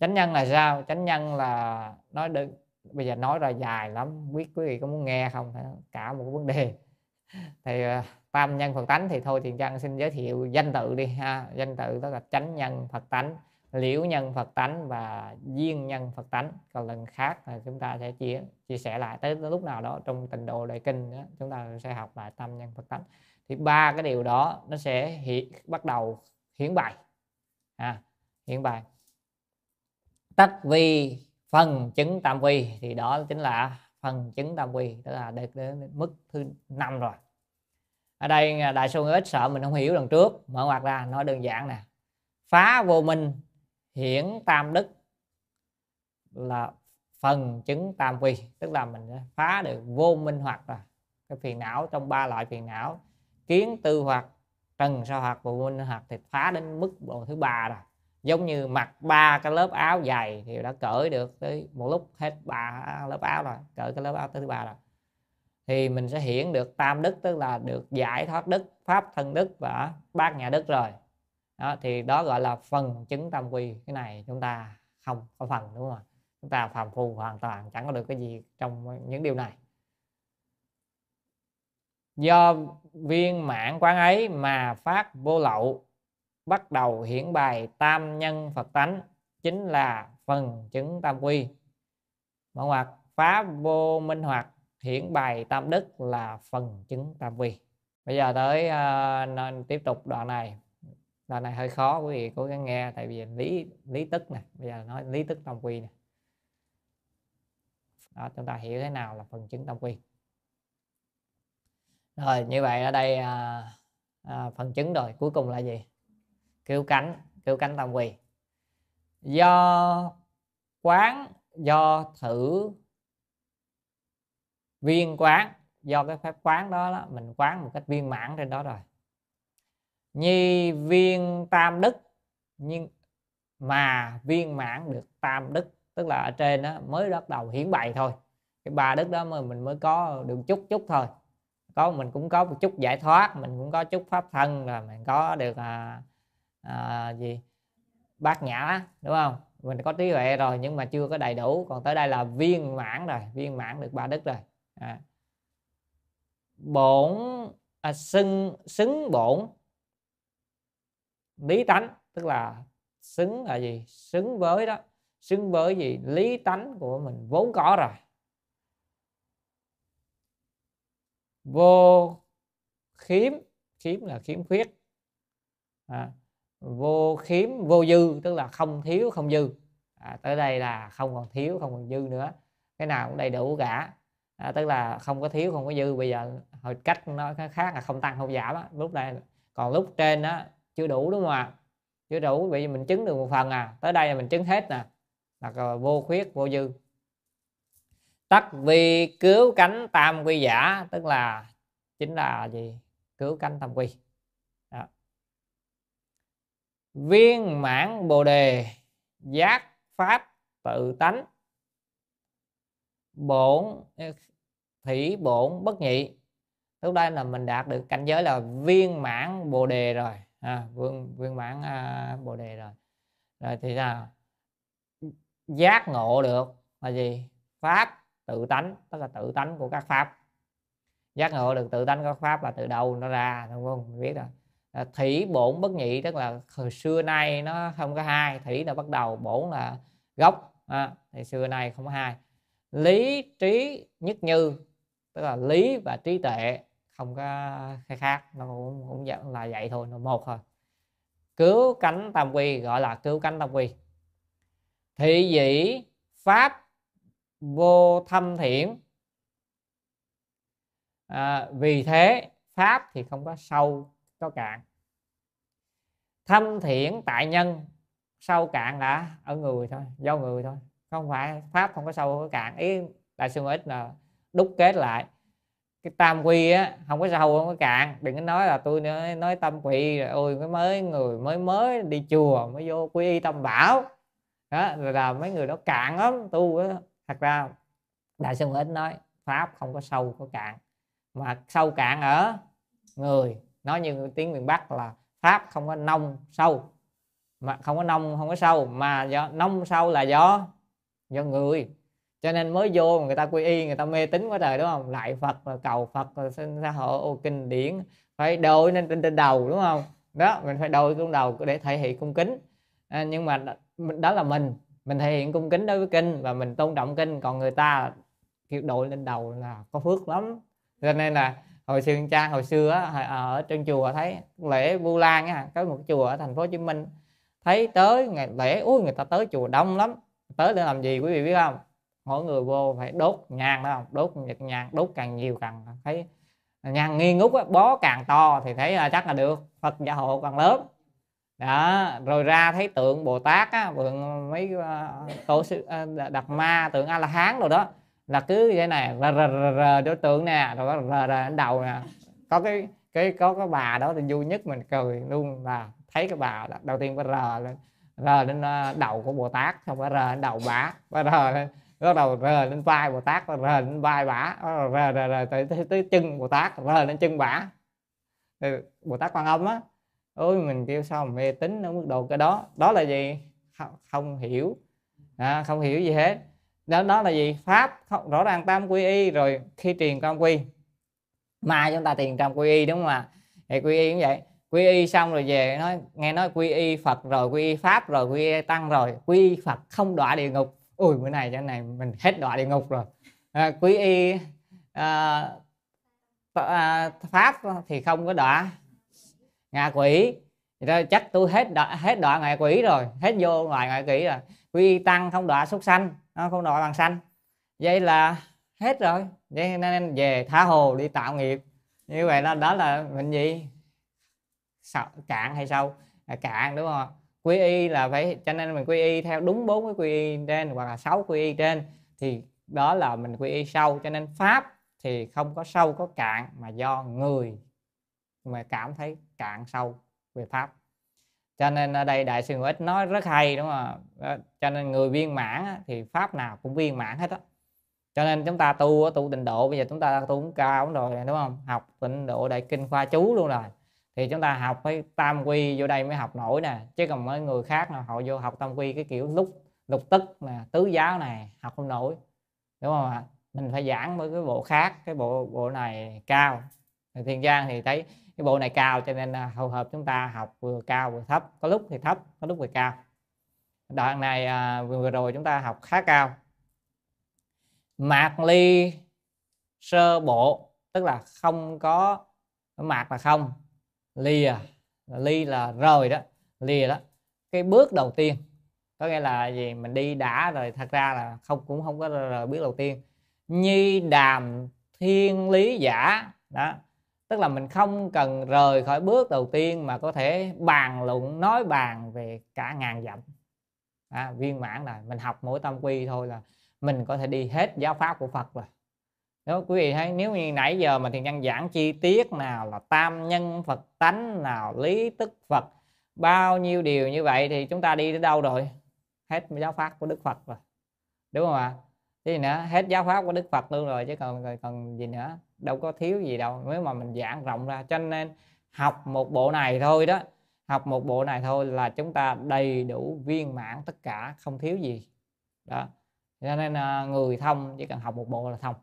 Chánh nhân là sao? Chánh nhân là nói được bây giờ nói ra dài lắm biết quý vị có muốn nghe không? Cả một vấn đề. Thì ờ, tam nhân phật tánh thì thôi thiền trang xin giới thiệu danh tự đi ha. Danh tự đó là chánh nhân phật tánh liễu nhân phật tánh và duyên nhân phật tánh. Còn lần khác là chúng ta sẽ chia chia sẻ lại tới lúc nào đó trong tình độ đại kinh đó, chúng ta sẽ học lại tam nhân phật tánh thì ba cái điều đó nó sẽ hiện bắt đầu hiển bài. À, hiển bài. Tất vi phần chứng tam vi thì đó chính là phần chứng tam vi tức là được đến mức thứ năm rồi. Ở đây à, đại số ít sợ mình không hiểu lần trước mở ngoặt ra nói đơn giản nè. Phá vô minh hiển tam đức là phần chứng tam vi tức là mình phá được vô minh hoặc rồi cái phiền não trong ba loại phiền não kiến tư hoặc trần sa hoặc và minh hoặc thì phá đến mức độ thứ ba rồi. Giống như mặc ba cái lớp áo dày thì đã cởi được tới một lúc hết ba lớp áo rồi cởi cái lớp áo tới thứ ba rồi. Thì mình sẽ hiển được tam đức tức là được giải thoát đức pháp thân đức và bát nhà đức rồi. Đó, thì đó gọi là phần chứng tam quy. Cái này chúng ta không có phần đúng không ạ? Chúng ta phàm phu hoàn toàn chẳng có được cái gì trong những điều này do viên mạng quán ấy mà phát vô lậu bắt đầu hiển bài tam nhân Phật tánh chính là phần chứng tam quy. Mở ngoặc phá vô minh hoặc hiển bài tam đức là phần chứng tam quy. Bây giờ tới uh, nên tiếp tục đoạn này. Đoạn này hơi khó quý vị cố gắng nghe tại vì lý lý tức nè. Bây giờ nói lý tức tam quy nè. Đó chúng ta hiểu thế nào là phần chứng tam quy rồi như vậy ở đây à, à, phần chứng rồi. Cuối cùng là gì? Kêu cánh kêu cánh tam quỳ. Do quán do thử viên quán do cái phép quán đó, đó mình quán một cách viên mãn trên đó rồi. Nhi viên tam đức nhưng mà viên mãn được tam đức tức là ở trên đó mới bắt đầu hiển bày thôi. Cái ba đức đó mà mình mới có được chút chút thôi có mình cũng có một chút giải thoát mình cũng có chút pháp thân là mình có được à, à, gì bát nhã đúng không? Mình có trí huệ rồi nhưng mà chưa có đầy đủ còn tới đây là viên mãn rồi viên mãn được ba đức rồi. À. bổn à, xưng xứng bổn lý tánh tức là xứng là gì? Xứng với đó xứng với gì? Lý tánh của mình vốn có rồi. Vô khiếm khiếm là khiếm khuyết. À, vô khiếm vô dư tức là không thiếu không dư. À, tới đây là không còn thiếu không còn dư nữa. Cái nào cũng đầy đủ cả. À, tức là không có thiếu không có dư. Bây giờ hồi cách nó khác là không tăng không giảm á. lúc này còn lúc trên đó chưa đủ đúng không ạ? Chưa đủ vì mình chứng được một phần à. Tới đây là mình chứng hết nè. Là vô khuyết vô dư tất vi cứu cánh tam quy giả tức là chính là gì? Cứu cánh tam quy. Đó. viên mãn bồ đề giác pháp tự tánh. Bổn thủy bổn bất nhị. Lúc đây là mình đạt được cảnh giới là viên mãn bồ đề rồi. À, viên viên mãn à, bồ đề rồi. Rồi thì sao? Giác ngộ được là gì? Pháp tự tánh tức là tự tánh của các pháp. Giác ngộ được tự tánh của các pháp là từ đâu nó ra đúng không? Mình biết rồi. À, thủy bổn bất nhị tức là hồi xưa nay nó không có hai thủy là bắt đầu bổn là gốc à, thì xưa nay không có hai. Lý trí nhất như tức là lý và trí tuệ không có khai khác nó cũng, cũng là vậy thôi nó một thôi. Cứu cánh tam quy gọi là cứu cánh tam quy. Thị dĩ pháp vô thâm thiển à, vì thế pháp thì không có sâu có cạn. Thâm thiển tại nhân sâu cạn là ở người thôi do người thôi. Không phải pháp không có sâu có cạn. Ý đại sư ít là đúc kết lại. Cái tam quy á không có sâu không có cạn. Đừng có nói là tôi nói, nói tâm quy rồi ôi cái mới người mới mới đi chùa mới vô quy y tâm bảo. Đó rồi là mấy người đó cạn lắm tu đó thật ra đại sư ít nói pháp không có sâu có cạn. Mà sâu cạn ở người nói như tiếng miền bắc là pháp không có nông sâu. Mà không có nông không có sâu mà do nông sâu là do do người. Cho nên mới vô người ta quy y người ta mê tín quá trời đúng không? Lại phật rồi cầu phật rồi xin xã hội ô kinh điển. Phải đội lên trên, trên đầu đúng không? Đó mình phải đội cung đầu để thể hiện cung kính. À, nhưng mà đó là mình mình thể hiện cung kính đối với kinh và mình tôn trọng kinh. Còn người ta kiểu đội lên đầu là có phước lắm. Cho nên là hồi xưa trang hồi xưa á, à, ở trên chùa thấy lễ vu lan á có một chùa ở thành phố hồ chí minh. Thấy tới ngày lễ ui người ta tới chùa đông lắm. Tới để làm gì quý vị biết không? Mỗi người vô phải đốt nhang đó không? Đốt nhật nhang đốt càng nhiều càng thấy nhang nghi ngút á, bó càng to thì thấy là chắc là được. Phật gia hộ càng lớn đó rồi ra thấy tượng bồ tát á tượng ờ, mấy uh, tổ sư ờ, uh, đặt ma tượng a la hán rồi đó là cứ vậy này rờ rờ rờ, rờ đối tượng nè rồi có rờ rờ đầu nè. Có cái cái có cái bà đó thì vui nhất mình cười luôn là thấy cái bà đầu tiên phải rờ lên rờ lên đầu của bồ tát xong phải rờ lên đầu bả rờ lên bắt đầu rờ lên vai bồ tát rờ lên vai bả rờ rờ rờ tới, tới, tới chân bồ tát rờ lên chân bả bồ tát quan âm á ôi mình kêu sao mà mê tín ở mức độ cái đó. Đó là gì? Không, không hiểu. À, không hiểu gì hết. Đó đó là gì? Pháp. Không, rõ ràng tam quy y rồi khi truyền tam quy. Mà chúng ta truyền tam quy y đúng không ạ? Thì quy y cũng vậy. Quy y xong rồi về nói nghe nói quy y phật rồi quy y pháp rồi quy y tăng rồi. Quy y phật không đọa địa ngục. Ui bữa này cho này mình hết đọa địa ngục rồi. À, quy y à, à, pháp thì không có đọa ngạ quỷ. Thì chắc tôi hết đọa, hết đọa ngạ quỷ rồi hết vô ngoài ngạ quỷ rồi. Quy tăng không đọa súc sanh không đọa bằng sanh. Vậy là hết rồi. Vậy nên về tha hồ đi tạo nghiệp. Như vậy đó đó là mình gì? Cạn hay sâu à, cạn đúng không quy y là phải cho nên mình quy y theo đúng bốn cái quy y trên hoặc là sáu quy y trên. Thì đó là mình quy y sâu cho nên pháp thì không có sâu có cạn mà do người mà cảm thấy cạn sâu về pháp. Cho nên ở đây đại sư Ngũ Ích nói rất hay, đúng không cho nên người viên mãn thì pháp nào cũng viên mãn hết á. Cho nên chúng ta tu tu tịnh độ, bây giờ chúng ta tu cũng cao rồi, đúng không? Học tịnh độ đại kinh khoa chú luôn rồi. Thì chúng ta học phải tam quy vô đây mới học nổi nè, chứ còn mấy người khác nào, họ vô học tam quy cái kiểu lúc lục tức nè, tứ giáo này, học không nổi, đúng không ạ? Mình phải giảng với cái bộ khác, cái bộ bộ này cao. Thiên giang thì thấy cái bộ này cao cho nên à, hầu hợp chúng ta học vừa cao vừa thấp có lúc thì thấp có lúc thì cao. Đoạn này à, vừa rồi chúng ta học khá cao. Mạc ly sơ bộ tức là không có mạc là không lìa ly là rời đó lìa đó. Cái bước đầu tiên có nghĩa là gì? Mình đi đã rồi thật ra là không cũng không có rời bước đầu tiên. Nhi đàm thiên lý giả đó tức là mình không cần rời khỏi bước đầu tiên mà có thể bàn luận nói bàn về cả ngàn dặm. À, viên mãn là mình học mỗi tâm quy thôi là mình có thể đi hết giáo pháp của Phật rồi. Đó quý vị thấy nếu như nãy giờ mà thiền nhân giảng chi tiết nào là tam nhân Phật tánh nào lý tức Phật bao nhiêu điều như vậy thì chúng ta đi đến đâu rồi? Hết giáo pháp của Đức Phật rồi. Đúng không ạ? Gì nữa, hết giáo pháp của Đức Phật luôn rồi, chứ còn còn gì nữa, đâu có thiếu gì đâu. Nếu mà mình giảng rộng ra, cho nên học một bộ này thôi đó, học một bộ này thôi là chúng ta đầy đủ viên mãn tất cả, không thiếu gì. Đó. Cho nên à, người thông chỉ cần học một bộ là thông.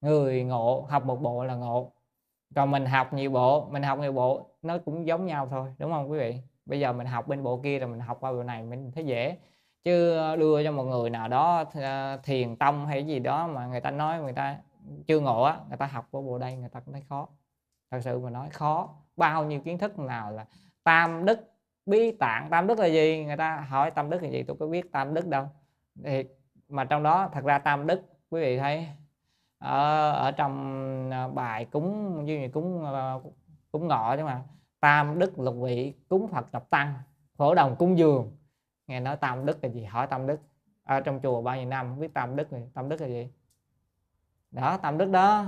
Người ngộ, học một bộ là ngộ. Còn mình học nhiều bộ, mình học nhiều bộ, nó cũng giống nhau thôi, đúng không quý vị? Bây giờ mình học bên bộ kia rồi mình học qua bộ này mình thấy dễ chứ ờ, đưa cho một người nào đó ờ, thiền tông hay gì đó mà người ta nói người ta chưa ngộ á, người ta học của bộ đây người ta cũng thấy khó. Thật sự mà nói khó. Bao nhiêu kiến thức nào là tam đức bí tạng. Tam đức là gì? Người ta hỏi tam đức là gì? Tôi có biết tam đức đâu. Thì mà trong đó thật ra tam đức, quý vị thấy ở ở trong bài cúng, như vậy cúng cúng ngọ chứ mà. Tam đức lục vị, cúng phật tập tăng, phổ đồng cúng dường nghe nói tam đức là gì? Hỏi tam đức. Ở trong chùa bao nhiêu năm? Không biết tam đức này tam đức là gì? Đó tam đức đó.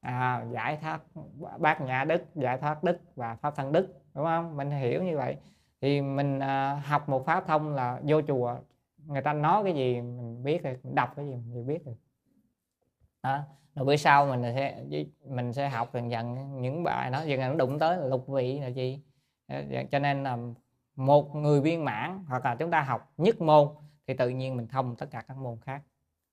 À, giải thoát bát nhã đức giải thoát đức và pháp thân đức đúng không? Mình hiểu như vậy. Thì mình à, học một pháp thông là vô chùa người ta nói cái gì mình biết rồi đọc cái gì mình biết rồi đó rồi bữa sau mình sẽ mình sẽ học dần dần những bài đó. Dần dần nó đụng tới là lục vị là gì? Ờ, cho nên là một người viên mãn hoặc là chúng ta học nhất môn, thì tự nhiên mình thông tất cả các môn khác.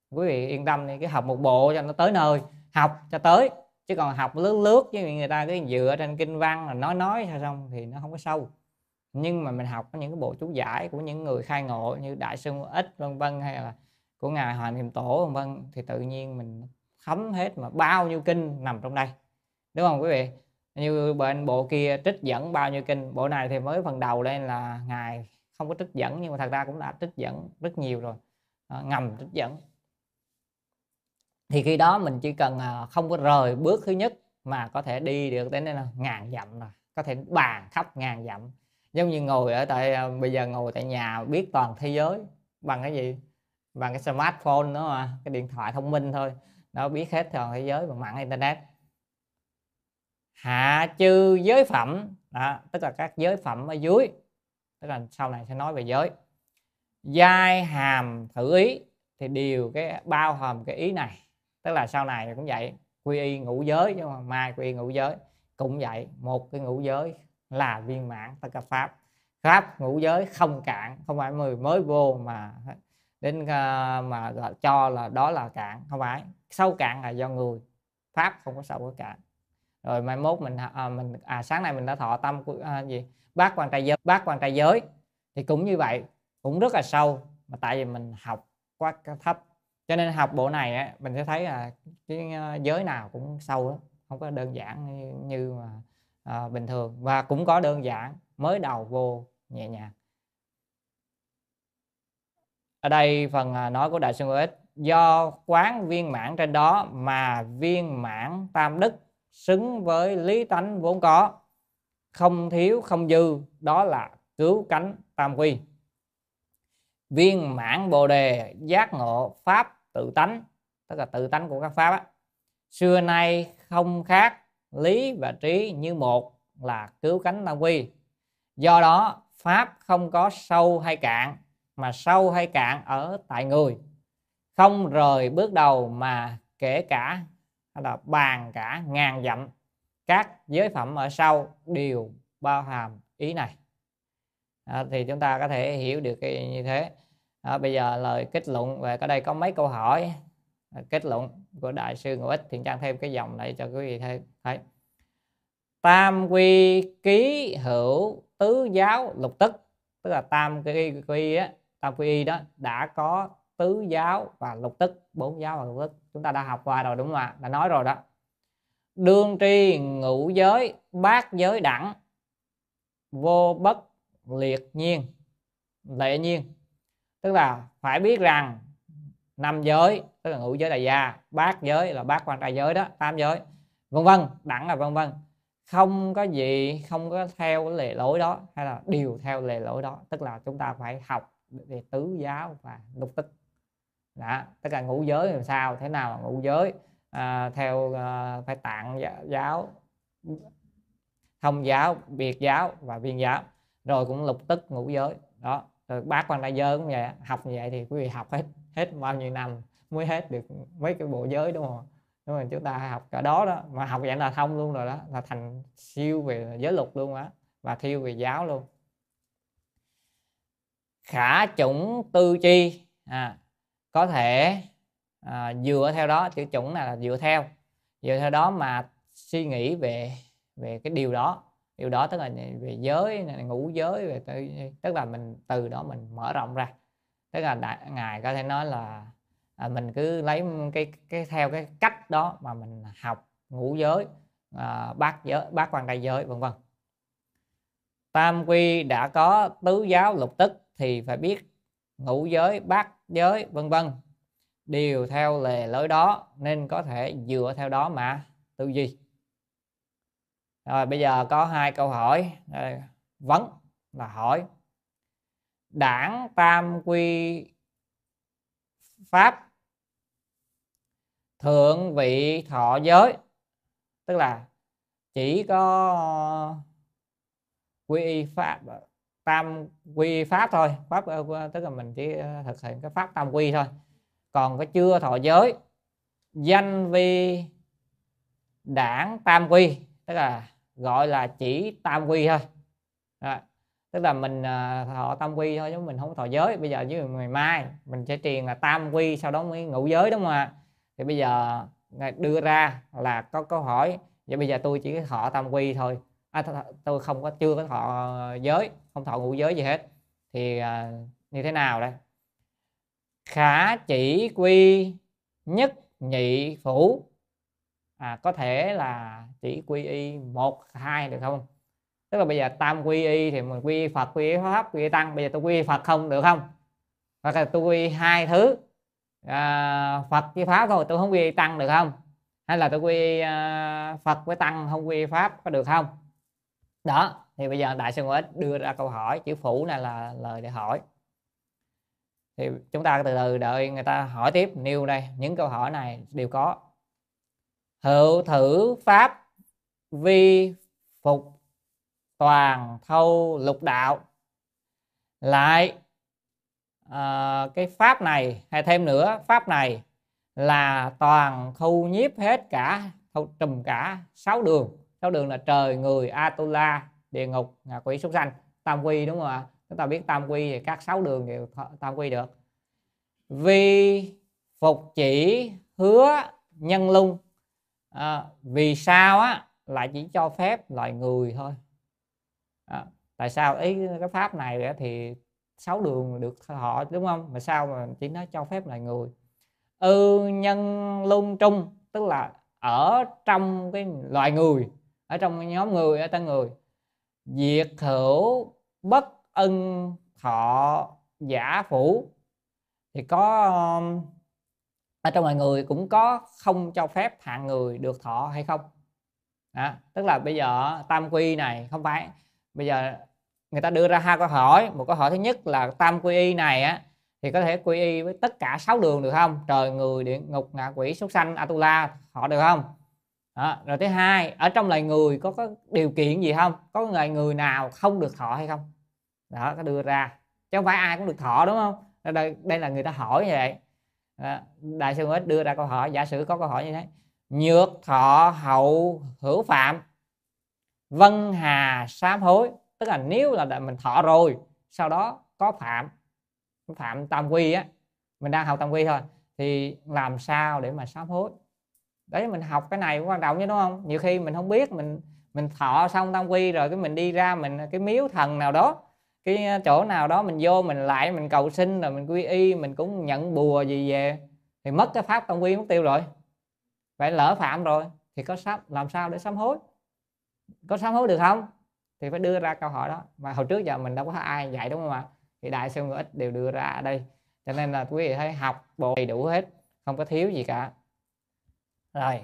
Quý vị yên tâm đi, cái học một bộ cho nó tới nơi, học cho tới, chứ còn học lướt lướt với người ta cái dựa trên kinh văn là nói nói sao xong thì nó không có sâu. Nhưng mà mình học những cái bộ chú giải của những người khai ngộ như đại sư ích, vân vân, hay là của ngài hoàng niệm tổ, vân vân, thì tự nhiên mình thấm hết mà bao nhiêu kinh nằm trong đây. Đúng không quý vị? Như bên bộ kia trích dẫn bao nhiêu kinh bộ này thì mới phần đầu đây là ngài không có trích dẫn nhưng mà thật ra cũng đã trích dẫn rất nhiều rồi. À, ngầm trích dẫn. Thì khi đó mình chỉ cần à, không có rời bước thứ nhất mà có thể đi được đến là ngàn dặm rồi. Có thể bàn khắp ngàn dặm. Giống như ngồi ở tại à, bây giờ ngồi tại nhà biết toàn thế giới bằng cái gì? Bằng cái smartphone nữa mà cái điện thoại thông minh thôi. Nó biết hết toàn thế giới bằng mạng internet hạ chư giới phẩm. Đó, tức là các giới phẩm ở dưới. Tức là sau này sẽ nói về giới. Giai hàm thử ý thì đều cái bao hàm cái ý này. Tức là sau này cũng vậy quy y ngũ giới chứ mà mai quy y ngũ giới cũng vậy. Một cái ngũ giới là viên mãn tất cả pháp. Pháp ngũ giới không cạn không phải người mới vô mà đến ờ, mà cho là đó là cạn không phải. Sâu cạn là do người. Pháp không có sâu có cạn rồi mai mốt mình à, mình à sáng nay mình đã thọ tâm của à, gì? Bác quan trai giới bác quan trai giới. Thì cũng như vậy cũng rất là sâu mà tại vì mình học quá thấp. Cho nên học bộ này á, mình sẽ thấy là cái à, giới nào cũng sâu lắm không có đơn giản như, như mà à, bình thường. Và cũng có đơn giản mới đầu vô nhẹ nhàng. Ở đây phần à, nói của đại sư ích do quán viên mãn trên đó mà viên mãn tam đức xứng với lý tánh vốn có. Không thiếu, không dư, đó là cứu cánh tam quy. Viên mãn bồ đề giác ngộ pháp tự tánh, tức là tự tánh của các pháp á. xưa nay không khác, lý và trí như một là cứu cánh tam quy. Do đó, pháp không có sâu hay cạn, mà sâu hay cạn ở tại người. Không rời bước đầu mà kể cả hay là bàn cả ngàn dặm. Các giới phẩm ở sau đều bao hàm ý này. À, thì chúng ta có thể hiểu được cái như thế. À, bây giờ lời kết luận về ở đây có mấy câu hỏi. Kết luận của đại sư ngũ ích thiện trang thêm cái dòng này cho quý vị thấy thấy tam quy ký hữu tứ giáo lục tức. Tức là tam quy quy á tam quy đó đã có tứ giáo và lục tức, bốn giáo và lục tức. Chúng ta đã học qua rồi, đúng không ạ? Đã nói rồi đó. Đương tri ngũ giới, bát giới đẳng, vô bất liệt nhiên, lệ nhiên. Tức là phải biết rằng năm giới, tức là ngũ giới đại gia, bát giới là bát quan trai giới đó tam giới, vân vân, đẳng là vân vân. Không có gì, không có theo cái lề lối đó, hay là đều theo lề lối đó. Tức là chúng ta phải học về tứ giáo và lục tức đó tất cả ngũ giới làm sao thế nào là ngũ giới? À, theo à, phải tạng dạ, giáo thông giáo biệt giáo và viên giáo. Rồi cũng lục tức ngũ giới. Đó rồi bác quan đại giới cũng vậy học như vậy thì quý vị học hết hết bao nhiêu năm mới hết được mấy cái bộ giới đúng không? Đúng rồi chúng ta học cả đó đó. Mà học vậy là thông luôn rồi đó là thành siêu về giới luật luôn á và thiêu về giáo luôn. Khả chủng tư chi à, có thể à, dựa theo đó chữ chuẩn là dựa theo. Dựa theo đó mà suy nghĩ về về cái điều đó. Điều đó tức là về giới ngũ giới về tức là mình từ đó mình mở rộng ra. Tức là đại, ngài có thể nói là à, mình cứ lấy cái cái theo cái cách đó mà mình học ngũ giới à, bát giới bát quan đại giới vân vân. Tam quy đã có tứ giáo lục tức thì phải biết ngũ giới bát giới, vân vân. Đều theo lề lối đó, nên có thể dựa theo đó mà. Tư duy. Rồi, bây giờ có hai câu hỏi. Vấn là hỏi. Đảng tam quy pháp thượng vị thọ giới. Tức là chỉ có quy y pháp tam quy pháp thôi. Pháp ờ, ờ, tức là mình chỉ ờ, thực hiện cái pháp tam quy thôi. Còn cái chưa thọ giới, danh vi đảng tam quy, tức là gọi là chỉ tam quy thôi. Đó. tức là mình thọ tam quy thôi chứ mình không thọ giới. Bây giờ với ngày mai mình sẽ truyền là tam quy, sau đó mới ngũ giới đúng không ạ? Thì bây giờ đưa ra là có câu hỏi, vậy bây giờ tôi chỉ thọ tam quy thôi à, tôi không có chưa có thọ giới không thọ ngũ giới gì hết. Thì à, như thế nào đây? Khả chỉ quy nhất nhị phủ. À, có thể là chỉ quy y một hai được không? Tức là bây giờ tam quy y thì mình quy phật quy pháp quy tăng. Bây giờ tôi quy phật không được không? Hoặc là tôi quy hai thứ. À, phật với pháp thôi tôi không quy tăng được không? Hay là tôi quy à, phật với tăng không quy pháp có được không? Đó thì bây giờ đại sư Ngũ Ích đưa ra câu hỏi chữ phủ này là lời để hỏi. Thì chúng ta từ từ đợi người ta hỏi tiếp. Nêu đây những câu hỏi này đều có. Hữu thử pháp vi phục toàn thâu lục đạo. Lại à, cái pháp này hay thêm nữa pháp này là toàn thu nhiếp hết cả thu trùm cả sáu đường sáu đường là trời người atula địa ngục ngạ quỷ súc sanh. Tam quy đúng không ạ? Chúng ta biết tam quy thì các sáu đường đều tam quy được. Vì phục chỉ hứa nhân lung. À, vì sao á? Lại chỉ cho phép loài người thôi. À, tại sao? Ý cái pháp này thì sáu đường được họ đúng không? Mà sao mà chỉ nói cho phép loài người? Ư ừ, nhân lung trung tức là ở trong cái loài người ở trong nhóm người ở tân người. Diệt hữu bất ân thọ giả phủ. Thì có um, ở trong mọi người cũng có không cho phép hạng người được thọ hay không? Đó. tức là bây giờ tam quy này, không phải. Bây giờ người ta đưa ra hai câu hỏi. Một câu hỏi thứ nhất là tam quy y này á, thì có thể quy y với tất cả sáu đường được không? Trời, người, địa, ngục, ngạ quỷ, súc sanh, atula họ được không? Đó. rồi thứ hai ở trong loài người có có điều kiện gì không? Có loài người nào không được thọ hay không? Đó có đưa ra. Chứ không phải ai cũng được thọ đúng không? Đây, đây là người ta hỏi như vậy. Đó. đại sư Ích đưa ra câu hỏi giả sử có câu hỏi như thế. Nhược thọ hậu hữu phạm vân hà sám hối. Tức là nếu là mình thọ rồi sau đó có phạm phạm tam quy á mình đang học tam quy thôi thì làm sao để mà sám hối? Đấy, mình học cái này cũng quan trọng chứ, đúng không? Nhiều khi mình không biết, mình mình thọ xong tam quy rồi cái mình đi ra mình, cái miếu thần nào đó, cái ờ, chỗ nào đó mình vô mình lại mình cầu xin rồi mình quy y, mình cũng nhận bùa gì về thì mất cái pháp tam quy mất tiêu rồi. Vậy lỡ phạm rồi thì có sám, làm sao để sám hối? Có sám hối được không? Thì phải đưa ra câu hỏi đó. Mà hồi trước giờ mình đâu có ai dạy, đúng không ạ? Thì đại sư ít đều đưa ra ở đây. Cho nên là quý vị thấy học bộ đầy đủ hết, không có thiếu gì cả rồi.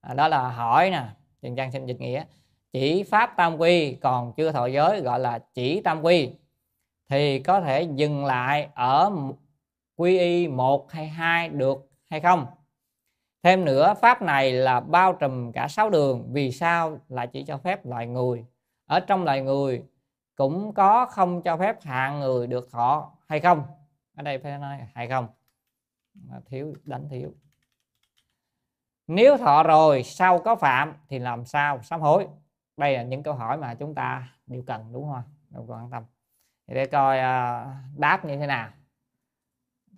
À, đó là hỏi nè trần trang xin dịch nghĩa. Chỉ pháp tam quy còn chưa thọ giới gọi là chỉ tam quy thì có thể dừng lại ở quy y một hay hai được hay không? Thêm nữa pháp này là bao trùm cả sáu đường. Vì sao? Lại chỉ cho phép loài người. Ở trong loài người cũng có không cho phép hạng người được thọ hay không? Ở đây phải nói hay không? Thiếu đánh thiếu nếu thọ rồi sau có phạm thì làm sao sám hối? Đây là những câu hỏi mà chúng ta đều cần đúng không đâu quan tâm. Thì để coi uh, đáp như thế nào.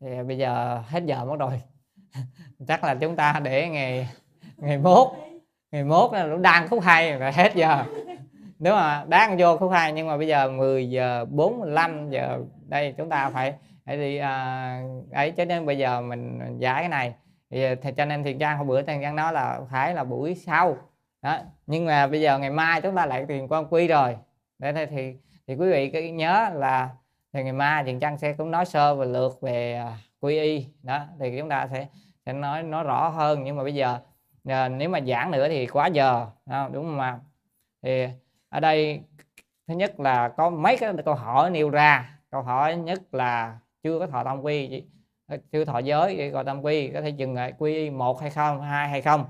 Thì bây giờ hết giờ mất rồi. Chắc là chúng ta để ngày ngày mốt. Ngày mốt là lúc đang khúc hay rồi hết giờ. Nếu mà đáng vô khúc hai nhưng mà bây giờ 10 giờ 45 giờ. Đây chúng ta phải phải đi à, ấy. Cho nên bây giờ mình giải cái này thì, ờ, thì cho nên thiền trang hôm bữa thiền trang nói là phải là buổi sau. Đó nhưng mà bây giờ ngày mai chúng ta lại tiền quan quy rồi. Để thì thì, thì quý vị cứ nhớ là thì ngày mai thiền trang sẽ cũng nói sơ và lượt về ờ, quy y. Đó thì chúng ta sẽ sẽ nói nó rõ hơn. Nhưng mà bây giờ ờ, nếu mà giảng nữa thì quá giờ. Đó, đúng không ạ? Thì ở đây thứ nhất là có mấy cái câu hỏi nêu ra. Câu hỏi nhất là chưa có thọ tam quy chưa thọ giới gọi tam quy có thể dừng lại quy một hay không hai hay không.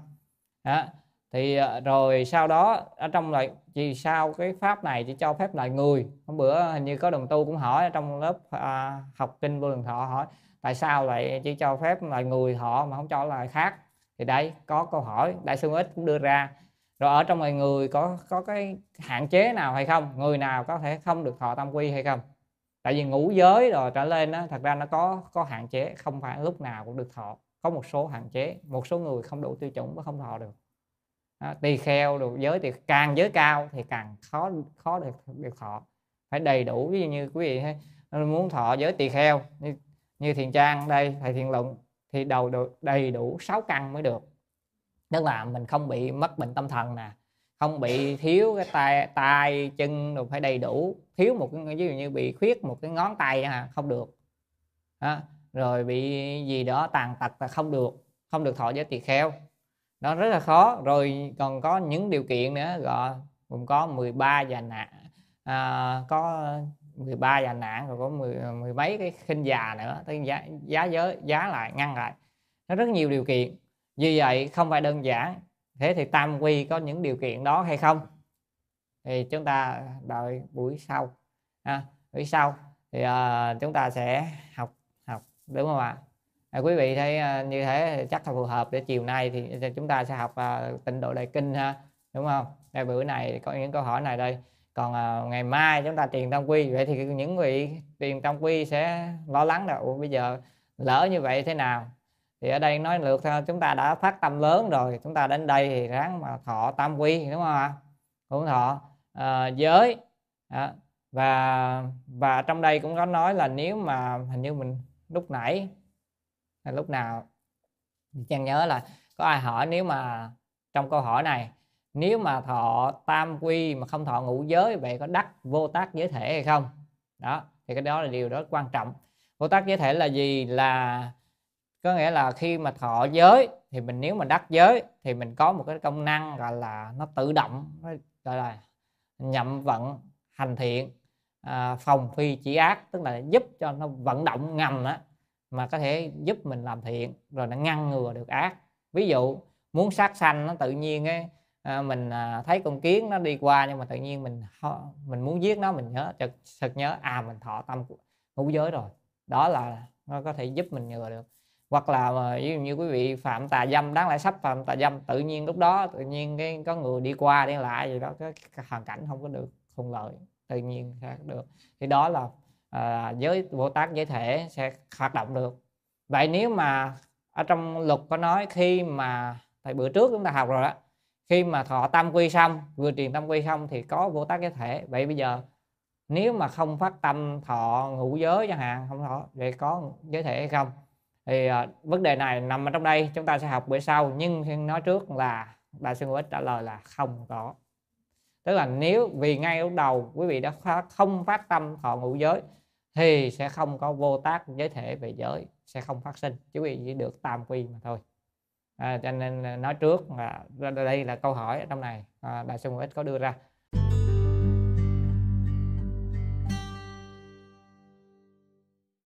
Đó. thì ờ, rồi sau đó ở trong lại vì sao cái pháp này chỉ cho phép lại người. Hôm bữa hình như có đồng tu cũng hỏi ở trong lớp à, học kinh vô đường thọ hỏi tại sao lại chỉ cho phép lại người họ mà không cho lại khác? Thì đây có câu hỏi đại sư ích cũng đưa ra. Rồi ở trong mọi người có có cái hạn chế nào hay không? Người nào có thể không được thọ tam quy hay không? Tại vì ngũ giới rồi trở lên đó thật ra nó có có hạn chế không phải lúc nào cũng được thọ. Có một số hạn chế một số người không đủ tiêu chuẩn và không thọ được. Đó, tỳ kheo được giới thì càng giới cao thì càng khó khó được được thọ. Phải đầy đủ ví dụ như quý vị ờ, muốn thọ giới tỳ kheo như, như thiền trang đây thầy thiền luận thì đầu được đầy đủ 6 căn mới được. Tức là mình không bị mất bệnh tâm thần nè không bị thiếu cái tay tay chân rồi phải đầy đủ. Thiếu một cái ví dụ như bị khuyết một cái ngón tay à, không được. À, rồi bị gì đó tàn tật là không được không được thọ giới tỳ kheo. Đó rất là khó. Rồi còn có những điều kiện nữa gọi cũng có 13 già nạn à, có 13 già nạn rồi có mười, mười mấy cái khinh già nữa tới giá, giá giới giá lại ngăn lại. Nó rất nhiều điều kiện. Như vậy không phải đơn giản thế thì tam quy có những điều kiện đó hay không? Thì chúng ta đợi buổi sau à, buổi sau thì uh, chúng ta sẽ học học đúng không ạ? À, quý vị thấy uh, như thế thì chắc là phù hợp để chiều nay thì ờ, chúng ta sẽ học uh, tịnh độ đại kinh ha đúng không? Đây bữa này có những câu hỏi này đây. Còn uh, ngày mai chúng ta tiền tam quy. Vậy thì những vị tiền tam quy sẽ lo lắng là bây giờ lỡ như vậy thế nào? Thì ở đây nói lượt theo chúng ta đã phát tâm lớn rồi chúng ta đến đây thì ráng mà thọ tam quy đúng không ạ? Cũng thọ uh, giới. Đó. và và trong đây cũng có nói là nếu mà hình như mình lúc nãy là lúc nào? Chàng nhớ là có ai hỏi nếu mà trong câu hỏi này nếu mà thọ tam quy mà không thọ ngũ giới vậy có đắc vô tác giới thể hay không? Đó thì cái đó là điều rất quan trọng. Vô tác giới thể là gì? Là có nghĩa là khi mà thọ giới thì mình nếu mà đắc giới thì mình có một cái công năng gọi là nó tự động gọi là nhậm vận hành thiện à, phòng phi chỉ ác tức là giúp cho nó vận động ngầm á mà có thể giúp mình làm thiện rồi nó ngăn ngừa được ác. Ví dụ muốn sát sanh nó tự nhiên ấy à, mình à, thấy con kiến nó đi qua nhưng mà tự nhiên mình mình muốn giết nó mình nhớ chợt thật nhớ à mình thọ tâm ngũ giới rồi. Đó là nó có thể giúp mình ngừa được hoặc là ờ, ví dụ như quý vị phạm tà dâm đáng lẽ sắp phạm tà dâm tự nhiên lúc đó tự nhiên cái có người đi qua đi lại gì đó cái, cái hoàn cảnh không có được thuận lợi tự nhiên sẽ được. Thì đó là à, giới bồ tát giới thể sẽ hoạt động được. Vậy nếu mà ở trong luật có nói khi mà tại bữa trước chúng ta học rồi đó khi mà thọ tam quy xong vừa truyền tam quy xong thì có vô tác giới thể. Vậy bây giờ nếu mà không phát tâm thọ ngũ giới chẳng hạn không thọ vậy có giới thể hay không? Thì uh, vấn đề này nằm ở trong đây chúng ta sẽ học bữa sau nhưng nói trước là đại sư Ích trả lời là không có. Tức là nếu vì ngay lúc đầu quý vị đã không phát tâm thọ ngũ giới thì sẽ không có vô tác giới thể về giới sẽ không phát sinh. Chứ quý vị chỉ được tam quy mà thôi. À, cho nên nói trước là đây là câu hỏi ở trong này à, đại sư Ích có đưa ra.